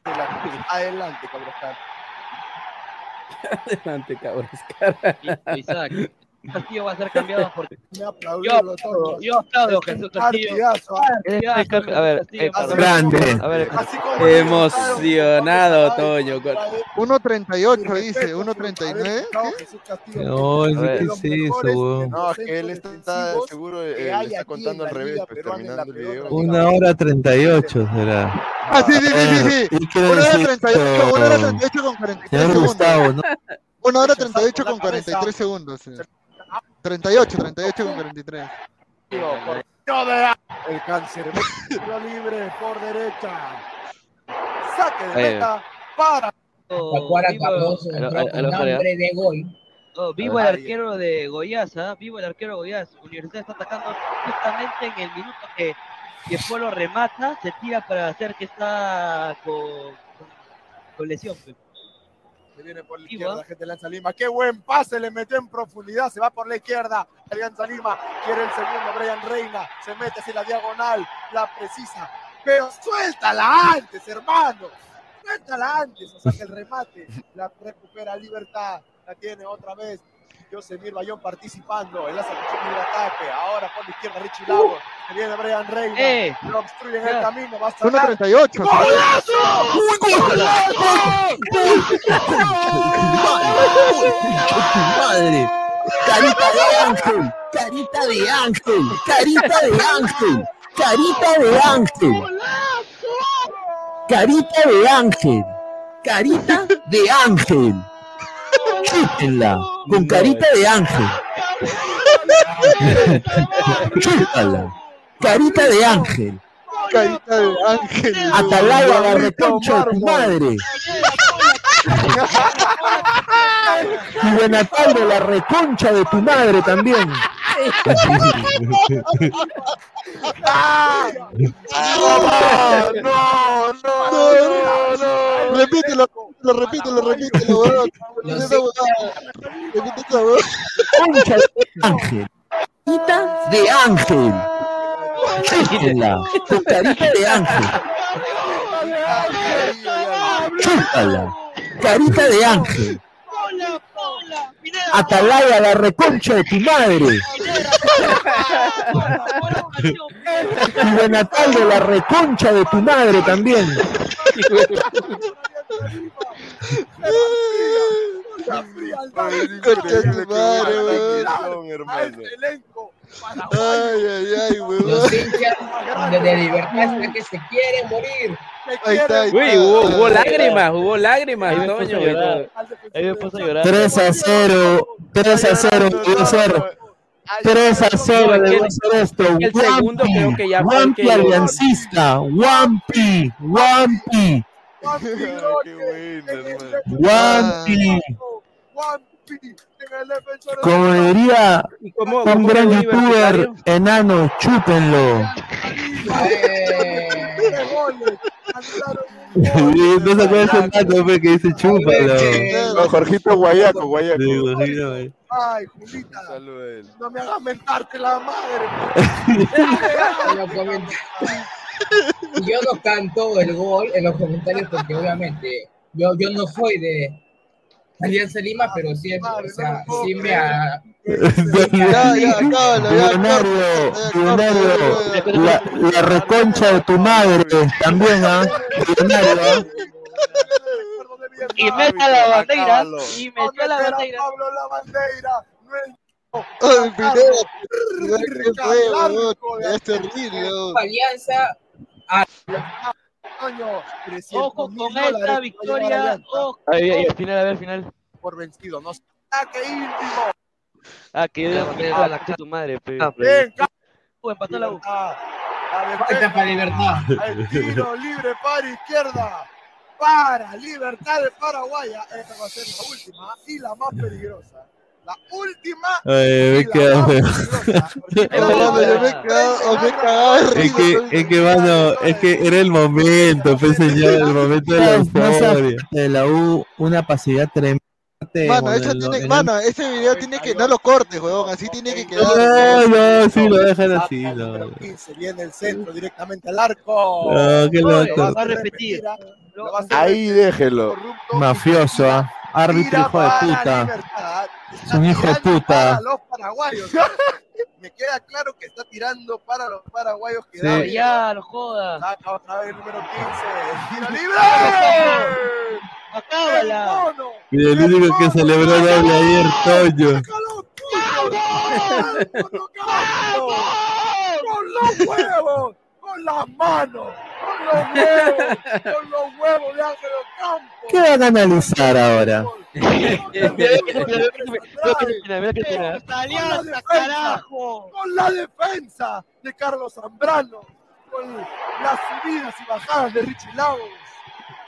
Adelante, Cabroscar. Adelante, cabrón. Isaac. Castillo va a ser cambiado porque Me aplaudió los yo, yo aplaudo Jesús Castillo. A ver, eh, Grande. A ver, Emocionado, Toño. con- 1.38 dice, 1.39. no. ¿qué es eso? No, es que él está seguro, eh, le está contando al revés, pues terminando el video. Una hora 38 será. Ah, sí, sí, sí, sí. sí. ¿Y qué Una hora decir 38, una hora esto? 38 con 43 Señor segundos. Una hora 38 con 43 segundos. Sí. 38, 38 con 43. El cáncer. Libre por derecha. Saque de meta para. María. hambre de gol. Oh, vivo el arquero de Goiás, ¿ah? Vivo el arquero de Goiás. Universidad está atacando justamente en el minuto que, que Polo remata, se tira para hacer que está con, con, con lesión. pues. Se viene por la izquierda, ¿ah? gente de Alianza Lima. Qué buen pase, le metió en profundidad. Se va por la izquierda. Alianza Lima quiere el segundo. Brian Reina se mete hacia la diagonal. La precisa. Pero suéltala antes, hermano. Suéltala antes. O saca el remate. La recupera Libertad. La tiene otra vez. Josemir Bayón participando en la sacudición del ataque. Ahora por la izquierda Richie Lago. Se viene Brian Reina. ¡Eh! Lo obstruye en el camino. Va a sacar. 1.38. Madre. Carita de ángel, carita de ángel, carita de ángel, carita de ángel. Carita de ángel. Carita de ángel. Chúpenla. Con carita de ángel. Chúpala. Carita de ángel. Carita de ángel. Atalaya la reconcha de tu madre. Y Benataldo la reconcha de tu madre también. no, no, no, no. Repítelo, lo repítelo, repítelo, weón. Concha de ángel. De ángel. Chúpala. Carita de ángel. Chúpala. Carita de ángel. Atalaya la reconcha de tu madre. Y Benataldo la reconcha de tu madre también. Concha de tu madre, weón. Ay, ay, ay, weón. Los hinchas de, de libertad que se quieren morir. Ahí está, ahí Uy, hubo, hubo lágrimas, hubo lágrimas, Ahí me puse a llorar. Ahí me puse a llorar. 3 a 0, 3 a 0, debió ser. 3 a 0, debió ser esto. el segundo creo que ya Wampi que- aliancista, Wampi, Wampi, Wampi. Como diría ¿Y cómo, un cómo gran youtuber, enano, chúpenlo. No se acuerda ese dato pe, que dice chúpalo. No, Jorgito Guayaco, Guayaco. Sí. Ay, Julita. No me hagas mentarte la madre. En los coment- Yo no canto el gol en los comentarios porque obviamente yo, yo no soy de Alianza Lima, pero sí, o sea, sí me ha... Ya, ya, cábalo, ya, Millonario, millonario, la, la reconcha de tu madre también, ¿ah? Millonario, ¿ah? Y meta la bandera. Y metió la bandera. Pablo la bandera. Ay, video. Es terrible. Alianza a Coño, Ojo 300.000 con esta victoria. a Ojo. Ahí, ahí, al final, a ver, al final. Por vencido. No saque íntimo. Ah, que yo digo que la que tu madre, pe. Ven, Uh, empató la U. Falta para libertad. El tiro libre para izquierda. Para Libertad de Paraguay. Esta va a ser la última y la más peligrosa. La última. Ay, me quedo, Es que, es que, mano, es que era el momento, pues, señor, el momento de la euforia. De la U, una pasividad tremenda. Mano, eso tiene, mano, ese video tiene que, no lo cortes, weón, así tiene que quedar. No, no, sí, lo dejan así, no. 15 viene el centro directamente al arco. No, qué Lo repetir. Lo va a hacer Ahí déjelo. Mafioso, ¿ah? Árbitro hijo de puta. Es un hijo de Para puta. los paraguayos. Me queda claro que está tirando para los paraguayos que Sí. da Ya, no jodas. Saca otra vez el número 15. ¡Tiro libre! Acábala. ¡Mono! Y el único que celebró doble ayer, Toño. ¡Con los huevos! ¡Con las manos! ¡Con los huevos! ¡Con los huevos de Ángel Ocampo! ¿Qué van a analizar ahora? Con la defensa de Carlos Zambrano, con las subidas y bajadas de Richie Lagos,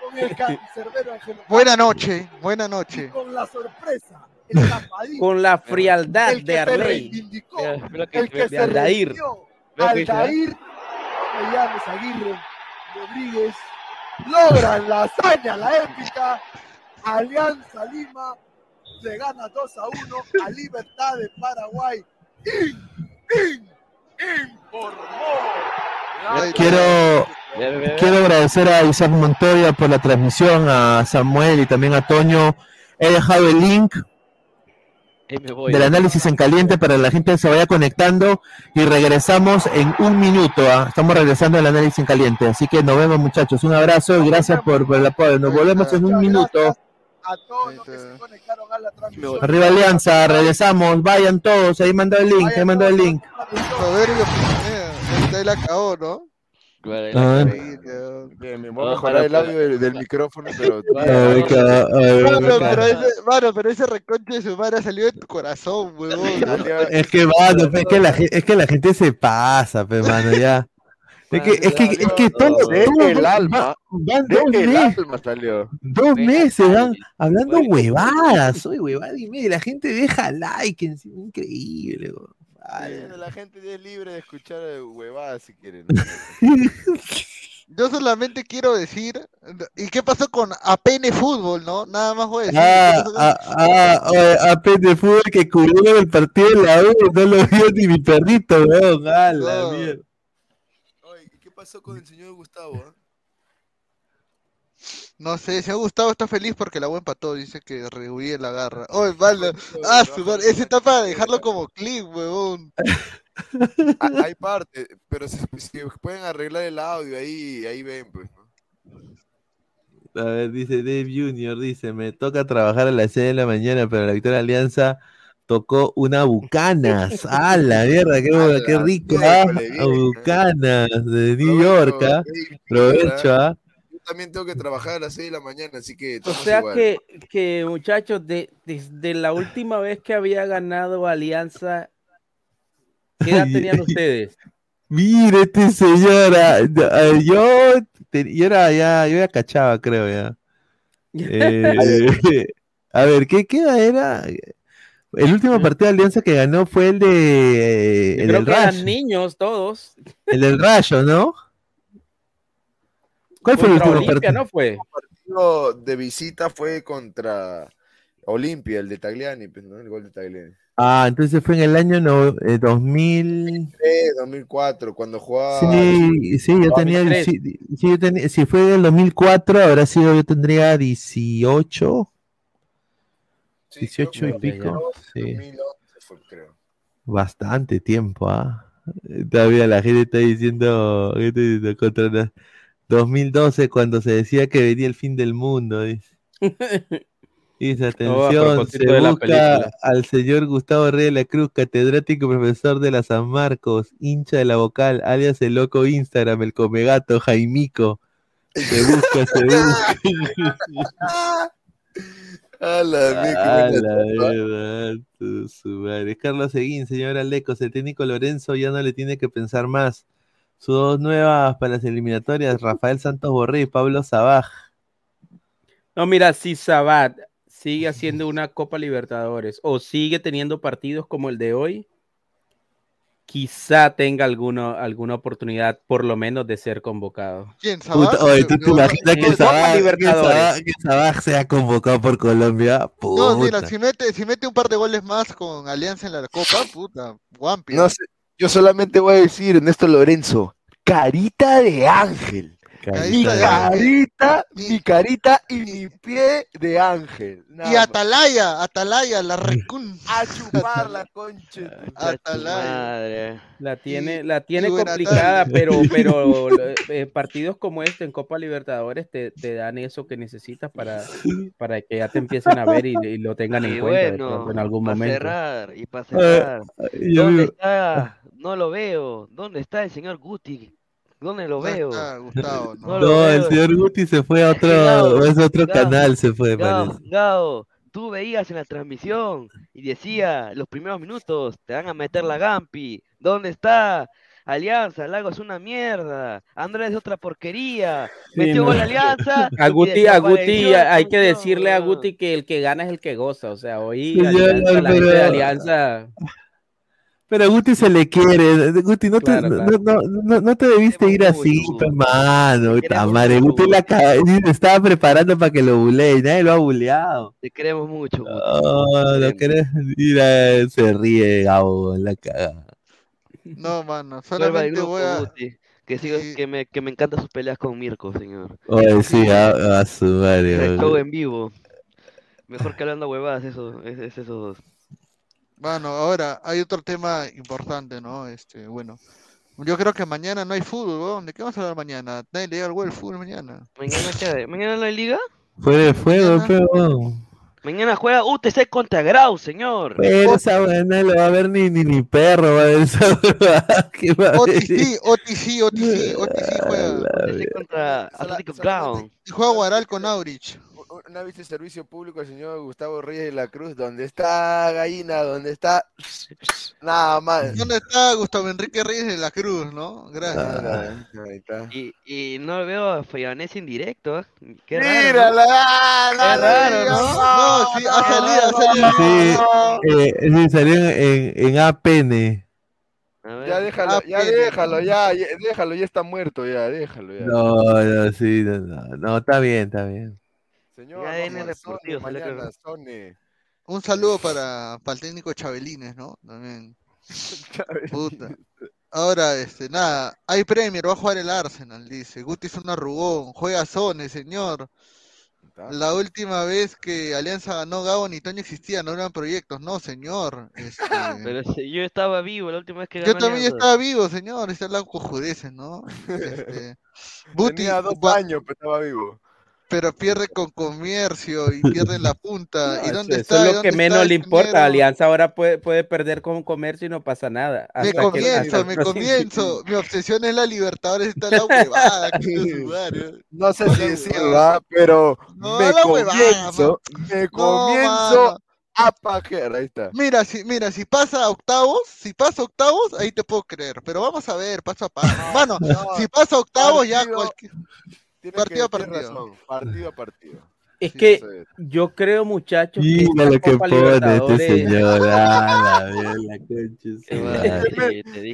con el cancerbero Ángel Ocampo, Buena noche, buena y noche. con la sorpresa, Con la frialdad el que de Arley. el que se dice, Aldair, llames Aguirre, Rodríguez, logran la hazaña, la épica, Alianza Lima le gana 2 a 1 a Libertad de Paraguay. In, in, informó. Quiero, quiero agradecer a Isaac Montoya por la transmisión, a Samuel y también a Toño. He dejado el link voy. del análisis en caliente para que la gente se vaya conectando y regresamos en un minuto. ¿ah? Estamos regresando al análisis en caliente. Así que nos vemos muchachos. Un abrazo y gracias por, por el apoyo. Nos volvemos en un minuto. A todos los que se conectaron a la transmisión. Arriba Alianza, regresamos. Vayan todos. Ahí mandó el link, ahí mandó el link. Soberbio Pineda, ahí la acabó, ¿no? Ah. Bien, me voy a mejorar el audio del, del micrófono, pero. Mano, pero ese, mano, pero ese reconche de su madre salió de tu corazón, huevón. Es que, mano, es que la, es que la gente se pasa, pe, mano, ya. Es que, es que, es que todo, el alma. dos el meses, alma salió. dos meses, van hablando huevadas, soy huevada y media, la gente deja like, increíble, weón. La gente ya es libre de escuchar eh, huevadas si quieren. Yo solamente quiero decir, ¿y qué pasó con APN Fútbol, no? Nada más voy a decir. Ah, ¿qué pasó con- ah, ah, oye, a Pen de fútbol que cubrió el partido de la U, no lo vio ni mi perrito, weón, a la mierda. ¿Qué pasó con el señor Gustavo? ah? No sé, si ha gustado está feliz porque la U empató, dice que rehuye la garra. Oye, vale. Ah, su madre, ese está para dejarlo como clip, huevón. Ah, Hay parte, pero si, si pueden arreglar el audio ahí, ahí ven, pues. ¿no? A ver, dice Dave Junior, dice, me toca trabajar a las 6 de la mañana, pero la Victoria Alianza tocó una Bucanas. ¡Ah, la mierda! ¡Qué, qué rico! ¿ah? Bucanas de New York, ¿ah? Provecho, ¿ah? También tengo que trabajar a las 6 de la mañana, así que. O sea igual. que, que muchachos, de, desde la última vez que había ganado Alianza, ¿qué edad Ay, tenían ustedes? Mire este señor, ah, yo, yo era ya, yo ya cachaba, creo ya. Eh, a ver, ¿qué, qué edad era? El último partido de Alianza que ganó fue el de el creo del que eran niños todos. el del Rayo, ¿no? ¿Cuál fue el último Olimpia, partido? ¿no fue? El partido de visita fue contra Olimpia, el de Tagliani, pues, ¿no? El gol de Tagliani. Ah, entonces fue en el año no, eh, 2000. Eh, 2004, cuando jugaba. Sí, sí, yo tenía, 2003. sí, sí, yo tenía, si fue del 2004, habrá sido, yo tendría 18, 18 y pico, sí, 2011 fue, creo. bastante tiempo, ¿ah? Todavía la gente está diciendo, ¿qué está diciendo? Contra la- 2012, cuando se decía que venía el fin del mundo, dice. Dice, Oh, atención, se busca al señor Gustavo Rey de la Cruz, catedrático y profesor de la San Marcos, hincha de la vocal, alias el loco Instagram, el comegato, Jaimico. Se busca, se busca. A la A la verdad, tu- su madre. Carlos Seguín, señor Alecos, el técnico Lorenzo ya no le tiene que pensar más. Sus dos nuevas para las eliminatorias, Rafael Santos Borré y Pablo Sabaj. No, mira, si Sabat sigue haciendo una Copa Libertadores o sigue teniendo partidos como el de hoy, quizá tenga alguno, alguna oportunidad, por lo menos, de ser convocado. ¿Quién, Puta, oye, ¿tú te imaginas que Sabaj, que Sabaj sea convocado por Colombia? No, mira, Puta. si mete, si mete un par de goles más con Alianza en la Copa, puta, Guampi. No sé, yo solamente voy a decir, Ernesto Lorenzo, carita de ángel. Mi Carita mi carita y mi pie de ángel. Y más. Atalaya, Atalaya, la recun. A chupar la concha. Atalaya. La tiene, la tiene complicada, pero, pero eh, partidos como este en Copa Libertadores te, te dan eso que necesitas para, para que ya te empiecen a ver y, y lo tengan en cuenta en algún para momento. cerrar, y para Eh, cerrar. ¿Dónde está? No lo veo. ¿Dónde está el señor Guti? ¿Dónde lo ¿Dónde veo? está Gustavo? No lo No, el señor Guti se fue a Gao, otro, es otro Gao, canal, se fue, Gao, tú veías en la transmisión y decía, los primeros minutos te van a meter la Gampi. ¿Dónde está? Alianza, Lago es una mierda. Andrés es otra porquería. Sí, Metió no. gol Alianza. A Guti, a Guti hay que decirle a. Guti que el que gana es el que goza. O sea, hoy Sí, ya, Alianza, la gente de pero- Alianza. Pero a Guti se le quiere. Guti, no te, Claro, no, claro. no, no, no te debiste ir así, pe, mano. puta madre. Guti la ca- estaba preparando para que lo bulee y nadie lo ha buleado. Te queremos mucho, Guti. Oh, lo querés. Mira, se ríe Gabo en la cagada. No, mano, solamente grupo, voy a. Guti, que, sigo- que, me, que me encantan sus peleas con Mirko, señor. Oye, sí, a, a su madre. El show en vivo. Mejor que hablando huevadas, eso, es, es esos dos. Bueno, ahora hay otro tema importante, ¿no? Este, bueno, yo creo que mañana no hay fútbol, weón. ¿De qué vamos a hablar mañana? Nadie le llega al huevo el fútbol mañana. ¿Mañana qué hay? ¿Mañana no hay liga? Fue de fuego, pe, weón. Mañana juega UTC contra Grau, señor. Pero esa vaina no lo va a ver ni, ni, ni perro, va a ver esa. OTC, OTC, OTC, OTC juega. UTC contra Atlético Grau. Y juega Guaral con Aurich. Una vez el servicio público el señor Gustavo Reyes de la Cruz, ¿dónde está Gallina? ¿Dónde está? Nada más. ¿Dónde está Gustavo Enrique Reyes de la Cruz, no? Gracias. Ah, ahí está. Y, y no veo a Fayanés en directo. Qué Mírala, raro. ¿no? ah, raro, ¿no? No, sí, ha salido, ha salido. Sí, eh, sí, salió en, en, en APN. Ya déjalo, ya déjalo, ya, ya, déjalo, ya está muerto, ya, déjalo, ya. No, no, sí, no, no, no, está bien, está bien. Señor, Deportivo que-. Un saludo para, para el técnico Chabelines, ¿no? También. Puta. Ahora, este, nada, hay Premier, va a jugar el Arsenal, dice. Guti es un arrugón, juega Sone, señor. La última vez que Alianza ganó Gabo ni Toño existía, no eran proyectos, no, señor. Este, Pero si yo estaba vivo la última vez que yo ganó también Alianza. estaba vivo, señor, está la cojudeces, ¿no? Este, Tenía dos va- años, pero estaba vivo. Pero pierde con comercio y pierde en la punta. ¿Y dónde eso está? es ¿Y lo que menos le importa. dinero? Alianza ahora puede, puede perder con comercio y no pasa nada. Me que- comienzo, me comienzo. Mi obsesión es la Libertadores, está la huevada. madre. No sé si decirlo, ¿ah? pero No, me la huevada, comienzo, me No, comienzo a pajear, ahí está. Mira, si, mira, si pasa a octavos, si pasa a octavos, ahí te puedo creer. Pero vamos a ver, paso a paso. Mano, si pasa a octavos, ya cualquier. Partido a que- partido. razón, partido a partido. Es Sí, que yo creo, muchachos, Mira lo que pone este señor. Ah, la concha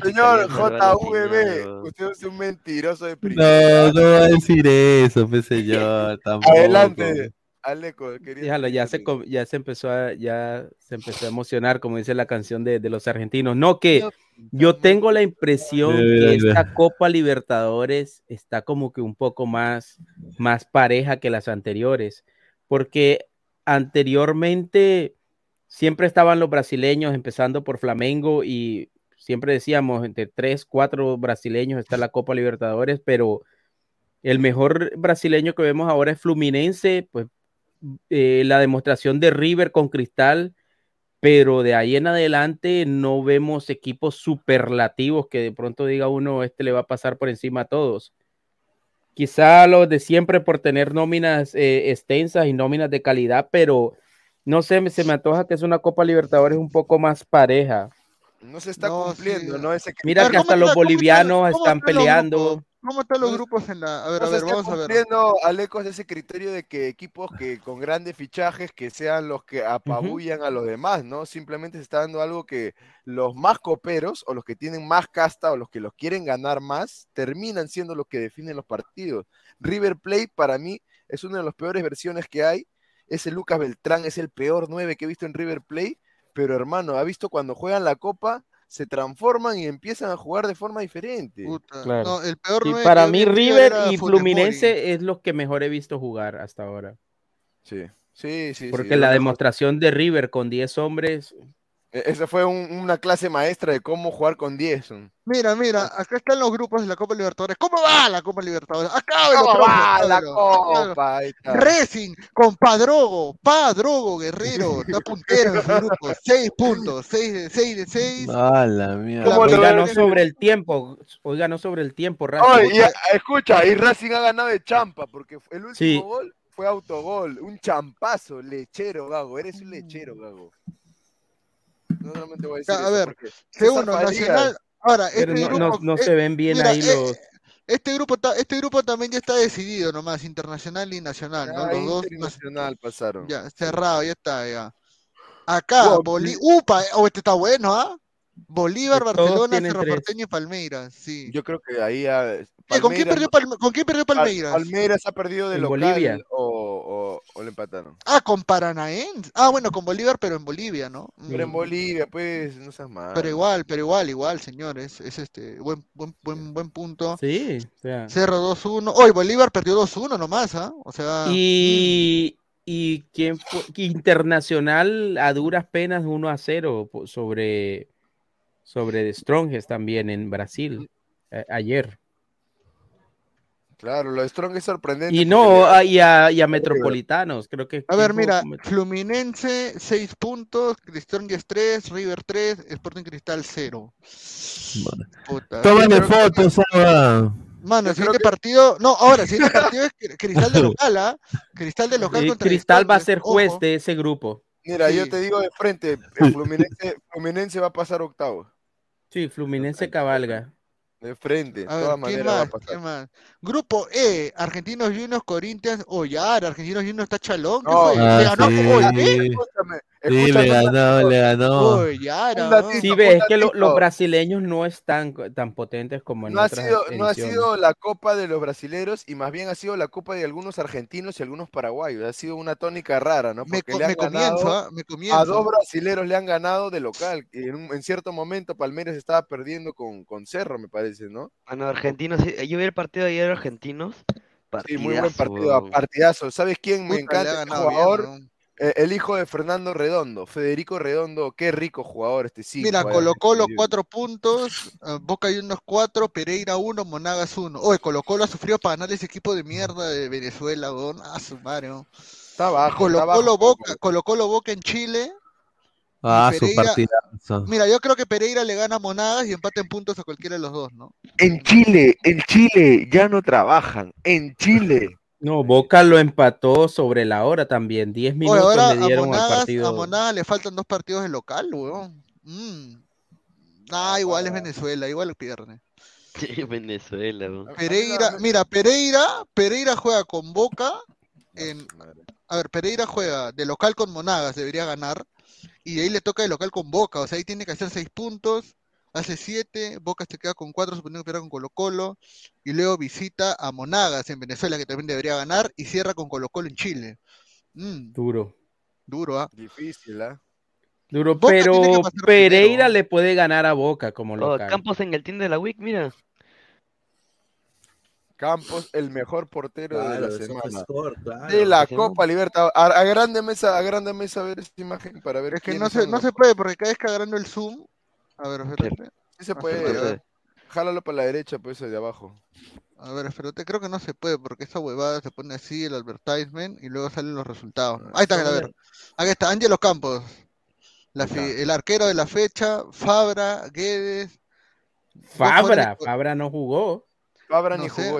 Señor JVB, usted es un mentiroso de No, primera. no va a decir eso, pues señor, tampoco. Adelante, Aleco, quería Déjalo, ya se, ya se empezó a, ya se empezó a emocionar, como dice la canción de, de los argentinos. No, que yo tengo la impresión que esta Copa Libertadores está como que un poco más, más pareja que las anteriores, porque anteriormente siempre estaban los brasileños, empezando por Flamengo, y siempre decíamos, entre tres, cuatro brasileños está la Copa Libertadores, pero el mejor brasileño que vemos ahora es Fluminense, pues eh, la demostración de River con Cristal, pero de ahí en adelante no vemos equipos superlativos que de pronto diga uno, este le va a pasar por encima a todos. Quizá los de siempre por tener nóminas eh, extensas y nóminas de calidad, pero no sé, se me antoja que es una Copa Libertadores un poco más pareja. No se está No, cumpliendo, sí. ¿no? Ese Mira ver, que ¿cómo hasta los bolivianos están peleando. ¿Cómo están los grupos en la.? A ver, a ver, vamos a ver. cumpliendo, Alecos, ese criterio de que equipos que con grandes fichajes que sean los que apabullan a los demás, ¿no? Simplemente se está dando algo que los más coperos o los que tienen más casta o los que los quieren ganar más terminan siendo los que definen los partidos. River Plate para mí es una de las peores versiones que hay. Ese Lucas Beltrán es el peor 9 que he visto en River Plate, pero hermano, ha visto cuando juegan la Copa se transforman y empiezan a jugar de forma diferente. Puta, Claro. No, el peor Sí, nueve para mí River y Fluminense es lo que mejor he visto jugar hasta ahora. Sí, sí, sí. Porque sí, la mejor. demostración de River con 10 hombres, Esa fue un- una clase maestra de cómo jugar con 10. Mira, mira, acá están los grupos de la Copa Libertadores. ¿Cómo va la Copa Libertadores? Acábelo, ¿Cómo profe, va la copa? Racing con Padrogo, Padrogo Guerrero, está puntero en su grupo, 6 puntos, 6 de 6 de 6. Ah, la mierda. ¿Cómo hoy ganó sobre el tiempo, hoy ganó sobre el tiempo, Racing. Oye, y, a- escucha, y Racing ha ganado de champa, porque el último Sí. gol fue autogol, un champazo, lechero, Gago, eres un lechero, Gago. No solamente voy a decir a eso ver, porque Segundo, César Farías- Nacional. Ahora, este no, no- grupo. no eh, se ven bien mira, ahí eh, los... Este grupo, este grupo también ya está decidido nomás, internacional y nacional, ¿no? Ya, Los dos Inter y Nacional pasaron. ya, cerrado, ya está, ya. Acá, Wow, Bolí- Upa, oh, este está bueno, ¿ah? Bolívar, Barcelona, Cerro. Porteño y Palmeiras, sí. Yo creo que ahí ha- Eh, ¿Con, quién perdió Palme- ¿Con quién perdió Pal- Palmeiras? Palmeiras ha perdido de local Bolivia. o, o, o le empataron. Ah, con Paranaense. Ah, bueno, con Bolívar, pero en Bolivia, ¿no? Pero en Mm. Bolivia, pues, no seas mal. Pero igual, pero igual, igual, señores. Es este buen, buen, buen, buen punto. Sí, o sea. Cerro 2-1. Hoy Bolívar perdió 2-1 nomás, ¿ah? O sea. Y, y quién fue, Internacional a duras penas 1 a 0 po- sobre, sobre The Strongest también en Brasil eh, ayer. Claro, lo de Strong es sorprendente. Y no, le- a- y a, y a Metropolitanos, creo que. A ver, mira, Fluminense 6 puntos, Strongest 3, River 3, Sporting Cristal 0. Puta, Tómale que- fotos, Saba. Mano, el siguiente partido, no, ahora, el siguiente partido es Cri- Cristal de local, ¿ah? Cristal de local Eh, contra Cristal va a ser juez ojo. de ese grupo. Mira, yo Sí. te digo de frente, el Fluminense, Fluminense va a pasar octavo. Sí, Fluminense cabalga. De frente, de todas ¿quién maneras va a más? pasar. ¿Quién más? Grupo E, Argentinos Juniors, Corinthians, Oyar, Argentinos Juniors está chalón, ¿qué No, fue? Ah, ¿Le ganó sí. Oye, Sí, le ganó, le ganó. Oyar, un ¿no? Sí, ves, es que lo- los brasileños no están tan potentes como en No ha, sido, no ha sido la copa de los brasileros y más bien ha sido la copa de algunos argentinos y algunos paraguayos. Ha sido una tónica rara, ¿no? Me, Porque le han me comienzo, ganado ¿ah? Me comienzo. a dos brasileros le han ganado de local. En, un- en cierto momento Palmeiras estaba perdiendo con, con Cerro, me parece, ¿no? Bueno, argentinos, sí, yo vi el partido de ayer argentinos. Sí, muy buen partidazo, partido, partidazo. ¿Sabes quién me Puta, le ha encanta? bien, jugador, ¿no? Eh, el hijo de Fernando Redondo, Federico Redondo, qué rico jugador este sí. Mira, Colo Colo 4 puntos, eh, Boca Juniors 4, Pereira 1, Monagas 1. Oye, Colo Colo ha sufrido para ganar ese equipo de mierda de Venezuela, weón. Ah, su madre, weón. Está bajo. Colo está bajo, Colo Colo Boca, Colo Colo Boca en Chile. Ah, su partidazo. Mira, yo creo que Pereira le gana a Monagas y empata en puntos a cualquiera de los dos, ¿no? En Chile, en Chile ya no trabajan. En Chile. No, Boca lo empató sobre la hora también. 10 Oye, minutos ahora le a dieron al Monagas, a partido. Monagas le faltan dos partidos de local, weón. Mm. Ah, igual es Venezuela, igual pierde. Sí, Venezuela, weón. Pereira, mira, Pereira, Pereira juega con Boca en, a ver, Pereira juega de local con Monagas, debería ganar, y de ahí le toca de local con Boca, o sea, ahí tiene que hacer seis puntos, hace siete, Boca se queda con cuatro, suponiendo que pierda con Colo Colo, y luego visita a Monagas en Venezuela, que también debería ganar, y cierra con Colo Colo en Chile. Mm, Duro. duro, ¿ah? Difícil, ¿ah? Duro, Boca pero Pereira primero. le puede ganar a Boca como Oh, local. Campos en el team de la WIC, mira. Campos, el mejor portero de la semana. claro. de la Copa Libertad. A, a grande mesa, a grande mesa ver esta imagen para ver Es que no se, no se puede, porque cada vez que agarrando el zoom, a ver, espérate. Sí se se puede. Jálalo para la derecha, pues de abajo. A ver, espérate, creo que no se puede porque esa huevada se pone así, el advertisement, y luego salen los resultados. ¿no? Ahí está, a ver. Aquí está, Ángelo Campos. La fi- el arquero de la fecha, Fabra, Guedes. Fabra, Fabra no jugó. Fabra No ni sé. jugó.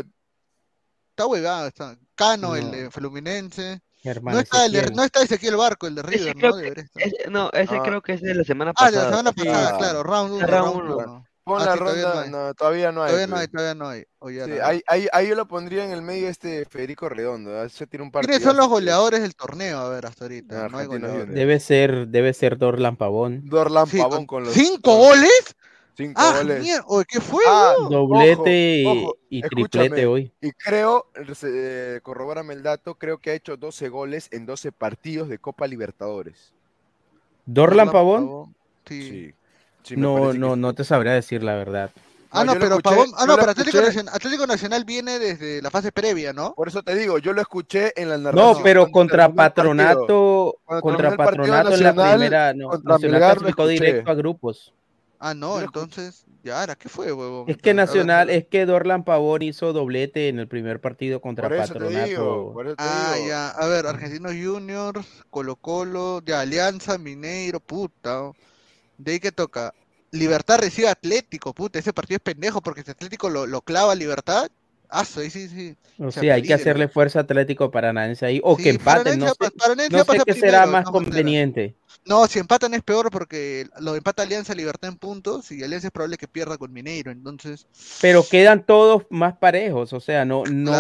Está huevada, está. Cano, el Fluminense. No está, el de- no está Ezequiel Barco, el de River, ¿no? que- ese- no, ese Ah. creo que es de la semana Ah, de pasada. la semana Sí. pasada, claro, round 1. Round. Pon Ah, la sí, todavía ronda. no hay. No, todavía no hay. Todavía no hay, todavía no hay. Oye, Sí, ahora. ahí, ahí, ahí yo lo pondría en el medio este Federico Redondo. Ese tiene un partido. ¿Quiénes son los goleadores del torneo? A ver, hasta ahorita. Ah, no hay goleadores. Debe ser, debe ser Dorlan Pavón. Dorlan Sí, Pavón con los. ¿Cinco goles? Cinco Ah, goles. mierda. Oye, ¿qué fue, Ah? Doblete ojo, y- ojo, y escúchame. triplete hoy. Y creo, eh, corrobórame el dato, creo que ha hecho 12 goles en 12 partidos de Copa Libertadores. ¿Dorlan Pavón? Sí. Sí. sí, me No, no, que no te sabría decir la verdad. Ah, No, no, lo pero escuché- Pavón. Ah, no, pero Atlético Nacional, Atlético Nacional viene desde la fase previa, ¿no? Por eso te digo, yo lo escuché en la narración. No, pero contra partido. Patronato, contra Patronato en la primera, no, contra Nacional clasificó directo a grupos. Ah, no, entonces, ya, ahora, ¿qué fue, huevón? Es que Nacional, es que Dorlan Pavón hizo doblete en el primer partido contra Por eso te Patronato. digo, por eso te Ah, digo. ya. A ver, Argentinos Juniors, Colo Colo, de Alianza, Mineiro, puta. oh. De ahí que toca. Libertad recibe a Atlético, puta. Ese partido es pendejo porque si Atlético lo, lo clava a Libertad. Ah, sí, sí, sí. O Se sea, hay que hacerle fuerza Atlético Paranaense ahí, o Sí, que empaten, no sé, no sé qué será más conveniente. No, si empatan es peor porque lo empata Alianza Libertad en puntos y Alianza es probable que pierda con Mineiro, entonces. Pero quedan todos más parejos, o sea, no, no,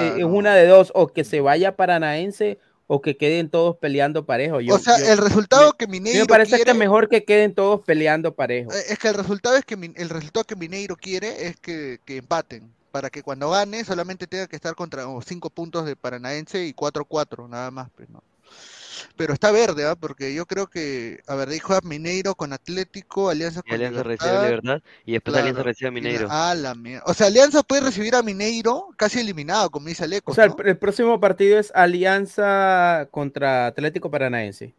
eh, es una de dos, o que se vaya Paranaense o que queden todos peleando parejo. Yo- o sea, yo- el resultado que Mineiro me parece quiere, que mejor que queden todos peleando parejo. eh, es que el resultado es que el resultado que Mineiro quiere es que, que empaten, para que cuando gane solamente tenga que estar contra oh, cinco puntos de Paranaense y 4-4, nada más, pues, ¿no? Pero está verde, ¿ah? Porque yo creo que, a ver, de ahí juega Mineiro con Atlético, Alianza Y con Alianza recibe Libertad. y después Claro. Alianza recibe a la- Mineiro. Ah, la mierda. O sea, Alianza puede recibir a Mineiro casi eliminado, como dice O Alecos, sea, el próximo partido es Alianza contra Atlético Paranaense.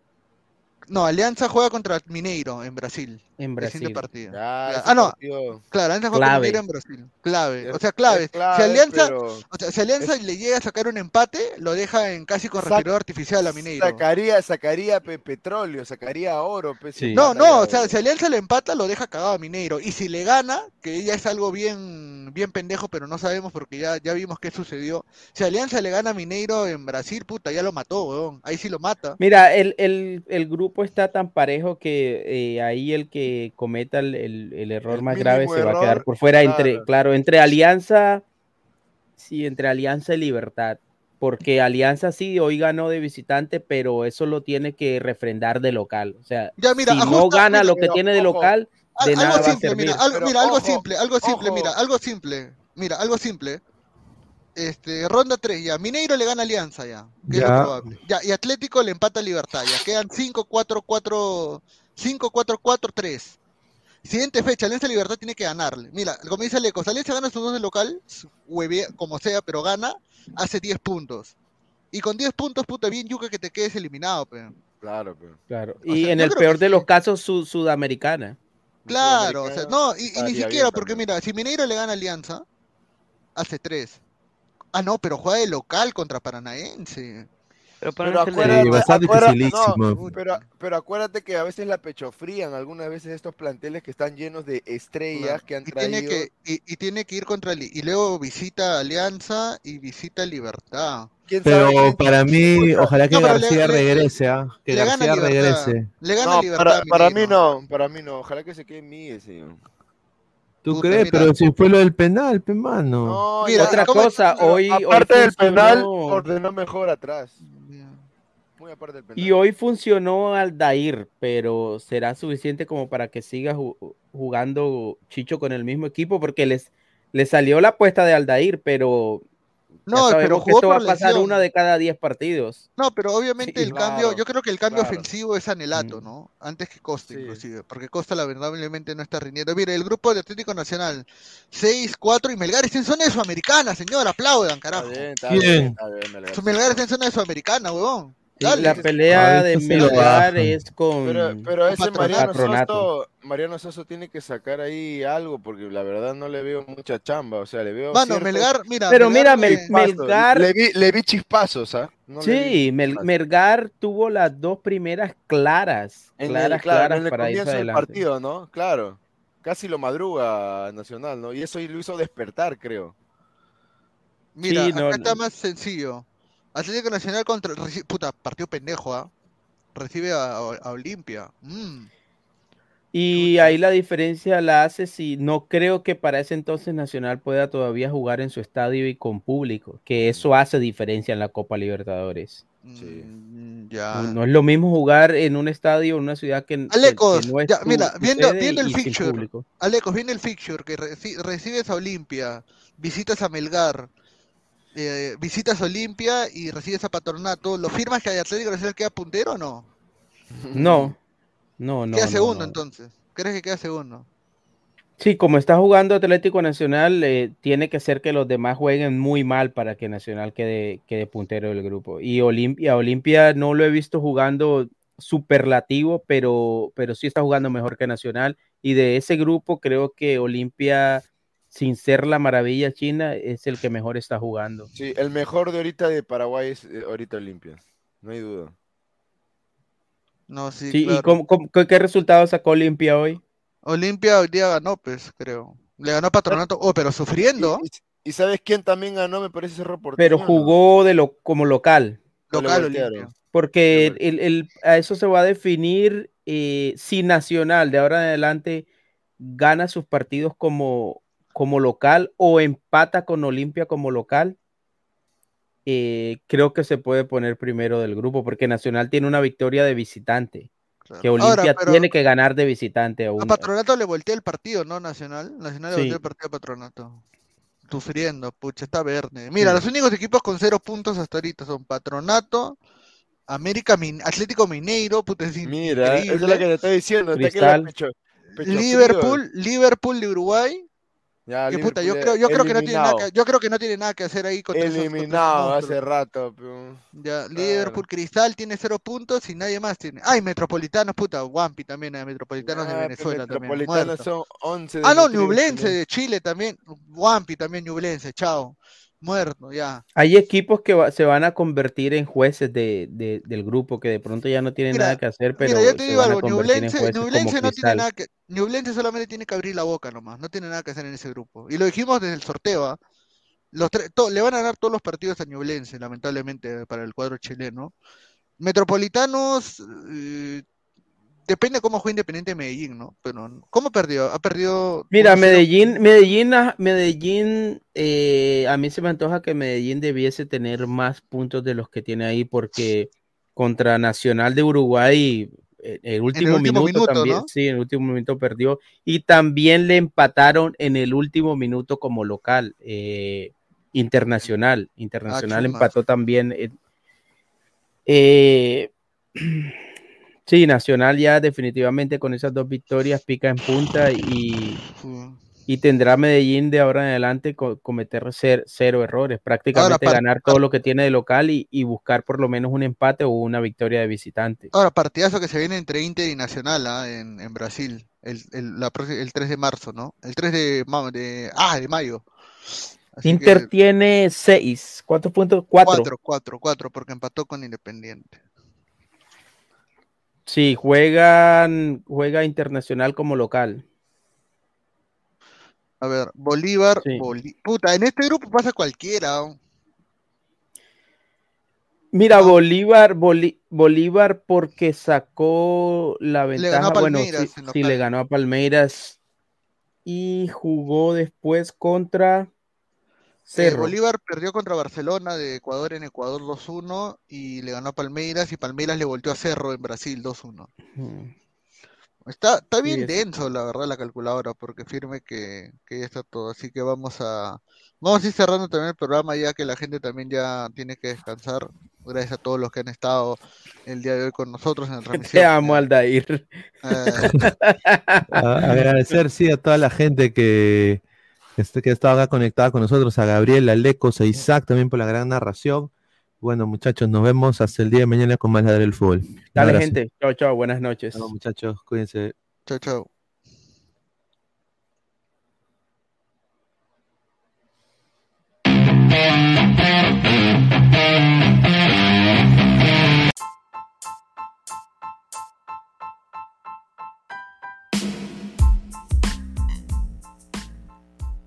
No, Alianza juega contra Mineiro en Brasil. En El Brasil. siguiente partido. Ya, Ah, no. partido- Claro, Alianza juega Clave. con Mineiro en Brasil. Clave. Es- O sea, clave. si Alianza, pero- o sea, si Alianza le llega a sacar un empate, lo deja en casi con Sac- respirador artificial a Mineiro. Sacaría, sacaría pe- petróleo, sacaría oro. pe, No, no, o sea, si Alianza le empata, lo deja cagado a Mineiro. Y si le gana, que ya es algo bien, bien pendejo, pero no sabemos porque ya, ya vimos qué sucedió. Si Alianza le gana a Mineiro en Brasil, puta, ya lo mató, weón. Ahí sí lo mata. Mira, el, el- el grupo está tan parejo que eh, ahí el que cometa el, el- el error más grave se va a error, quedar por fuera entre, claro. claro, entre Alianza, sí, entre Alianza y Libertad, porque Alianza sí hoy ganó de visitante, pero eso lo tiene que refrendar de local. O sea, Ya, mira, si no ajusta- gana mira, lo que pero, tiene de ojo, local, Al- de nada algo va a simple, servir. mira, algo, Pero mira, algo ojo, simple, algo simple, ojo. mira, algo simple. Mira, algo simple. Este, ronda 3, ya. Mineiro le gana Alianza, ya. Que es lo Ya. probable. Ya, y Atlético le empata a Libertad, ya. Quedan 5, 4, 4, 5, 4, 4, 3. Siguiente fecha, Alianza Libertad tiene que ganarle. Mira, como dice Lecos, Alianza gana sus dos de local, huevea, como sea, pero gana, hace 10 puntos. Y con 10 puntos, puta, bien yuca que te quedes eliminado, pe. Claro, pero. Claro. O Y sea, en el peor de sí. los casos, su, sudamericana. Claro, o sea, no, y, y ni siquiera, porque también. mira, si Mineiro le gana Alianza, hace 3. Ah, no, pero juega de local contra Paranaense. Pero Pero para acuérdate, Sí, acuérdate- no, pero, pero acuérdate que a veces la pechofrían algunas veces estos planteles que están llenos de estrellas que han Y traído. tiene que, y, y tiene que ir contra y luego visita Alianza y visita Libertad. ¿Quién sabe Pero para mí, ojalá que No, García le- regrese, ¿ah? Que García Libertad. regrese. Le gana No, Libertad. para, para mí no, para mí no. Ojalá que se quede Miguel, señor. ¿Tú Puta, crees? mira. Pero si fue lo del penal, pe mano. No, Mira, Otra ¿cómo- cosa, hoy, hoy aparte del penal, ordenó mejor atrás. Muy aparte del penal. Y hoy funcionó Aldair, pero será suficiente como para que siga ju- jugando Chicho con el mismo equipo, porque les, les salió la apuesta de Aldair, pero No, pero jugó esto va a por pasar lesión. una de cada 10 partidos. No, pero obviamente Sí, el claro, cambio, yo creo que el cambio claro. ofensivo es Anelato, Mm. ¿no? Antes que Costa, Sí. inclusive, porque Costa lamentablemente no está rindiendo. Mire, el grupo de Atlético Nacional, 6, 4 y Melgar está en zona de Sudamericana, señor, aplaudan, Está carajo. bien, está bien, está bien, Melgar. Su Melgar está en zona de Sudamericana, huevón. Dale. la pelea de Melgar es con... Pero, pero ese. Mariano. Soso, Mariano Soso tiene que sacar ahí algo, porque la verdad no le veo mucha chamba, o sea, le veo ciertos Melgar, mira, Pero mira, Melgar, Mel- chispazos. Melgar- Le vi, le vi chispazos, ¿ah? No Sí, vi Mel- chispazos. Melgar tuvo las dos primeras claras, En claras, el, claro, claras en el para irse comienzo del partido, ¿no? Claro. Casi lo madruga Nacional, ¿no? Y eso lo hizo despertar, creo. mira, Sí, acá no, está no. más sencillo. Atlético Nacional contra, puta, partido pendejo, ¿ah? Recibe a, a Olimpia. Mm. Y ahí la diferencia la hace si no creo que para ese entonces Nacional pueda todavía jugar en su estadio y con público, que eso hace diferencia en la Copa Libertadores. Sí. Mm, ya. No, es lo mismo jugar en un estadio en una ciudad que, Alecos, que no es ya, tu- mira, viendo, el fixture, público. Alecos, viene el fixture, que reci- recibes a Olimpia, visitas a Melgar, eh, visitas a Olimpia y recibes a Patronato, ¿lo firmas que Atlético Nacional queda puntero o no? No, no, no. queda no, segundo no. entonces. ¿Crees que queda segundo? Sí, como está jugando Atlético Nacional, eh, tiene que ser que los demás jueguen muy mal para que Nacional quede, quede puntero del grupo. Y Olimpia, Olimpia no lo he visto jugando superlativo, pero, pero sí está jugando mejor que Nacional. Y de ese grupo creo que Olimpia, sin ser la maravilla china, es el que mejor está jugando. Sí, el mejor de ahorita de Paraguay es eh, ahorita Olimpia. No hay duda. No, sí, Sí, claro. ¿y cómo- cómo- qué, qué resultado sacó Olimpia hoy? Olimpia hoy día ganó, pues, creo. Le ganó Patronato, oh, pero sufriendo. ¿Y, y sabes quién también ganó? Me parece Cerro. Pero jugó de lo, como local. Local. Olimpia. Porque el, el- a eso se va a definir eh, si Nacional de ahora en adelante gana sus partidos como, como local o empata con Olimpia como local. eh, creo que se puede poner primero del grupo porque Nacional tiene una victoria de visitante. Que Olimpia tiene que ganar de visitante A aún. Patronato le voltea el partido, ¿no? Nacional. Nacional le Sí. voltea el partido a Patronato. Sufriendo, pucha, está verde. Mira, Sí. los únicos equipos con cero puntos hasta ahorita son Patronato, América Min- Atlético Mineiro, puta, es Mira, eso es lo increíble. que te estoy diciendo. está que Cristal. la pecho- pecho frío. Liverpool, Liverpool de Uruguay Ya, Que puta, yo creo, yo creo que no tiene nada que, yo creo que no tiene nada que hacer ahí contra esos- contra esos Eliminado monstruos. hace rato. pero- Ya, Liverpool Cristal tiene cero puntos y nadie más tiene. Ay, Metropolitanos, puta, Wampi también, eh, Metropolitanos de Ah, Venezuela también. Metropolitanos muerto. son 11 de Ah, no, Ñublense de Chile también. Wampi también, Ñublense, chao. Muerto, ya. Hay equipos que va- se van a convertir en jueces de, de- del grupo que de pronto ya no tienen Mira, nada que hacer, pero Mira, yo te digo algo, Ñublense no tiene nada que, Ñublense solamente tiene que abrir la boca nomás, no tiene nada que hacer en ese grupo. Y lo dijimos desde el sorteo, ¿ah? Los to- le van a dar todos los partidos a Ñublense, lamentablemente, para el cuadro chileno. Metropolitanos, eh, depende cómo juega Independiente de Medellín, ¿no? Pero, ¿cómo perdió? Ha perdido. Mira, 1-0. Medellín, Medellín, ah, Medellín, eh, a mí se me antoja que Medellín debiese tener más puntos de los que tiene ahí, porque contra Nacional de Uruguay, eh, el último, último minuto, minuto, también, ¿no? sí, en el último minuto perdió, y también le empataron en el último minuto como local, eh, Internacional, Internacional chuma. empató también. eh, Sí, Nacional ya definitivamente con esas dos victorias pica en punta y, y tendrá Medellín de ahora en adelante co- cometer cer- cero errores, prácticamente ganar todo lo que tiene de local y, y buscar por lo menos un empate o una victoria de visitante. Ahora, partidazo que se viene entre Inter y Nacional ¿ah? en, en Brasil, el, el, la el 3 de marzo, ¿no? El 3 de, de, ah, de mayo. Así Inter que- tiene seis, ¿cuántos puntos? Cuatro. Cuatro, cuatro, cuatro, porque empató con Independiente. Sí, juegan, juega Internacional como local. A ver, Bolívar, Sí. Puta, en este grupo pasa cualquiera. ¿no? Mira, Bolívar, Bolí- Bolívar porque sacó la ventaja, bueno, sí, sí, le ganó a Palmeiras y jugó después contra Eh, Cerro. Bolívar perdió contra Barcelona de Ecuador en Ecuador 2-1 y le ganó a Palmeiras y Palmeiras le volteó a Cerro en Brasil 2-1. Ujú. Está, está bien es- denso, la verdad, la calculadora, porque firme que, que ya está todo. Así que vamos a, vamos a ir cerrando también el programa, ya que la gente también ya tiene que descansar. Gracias a todos los que han estado el día de hoy con nosotros en la Te transmisión. amo, Aldair. A- agradecer, sí, a toda la gente que, este, que estaba acá conectada con nosotros, a Gabriel, a Lecos, a Isaac también por la gran narración. Bueno, muchachos, nos vemos hasta el día de mañana con más Ladre del Fútbol. Dale, gente. Chao, chao. Buenas noches. Chao, muchachos, cuídense. Chao, chao.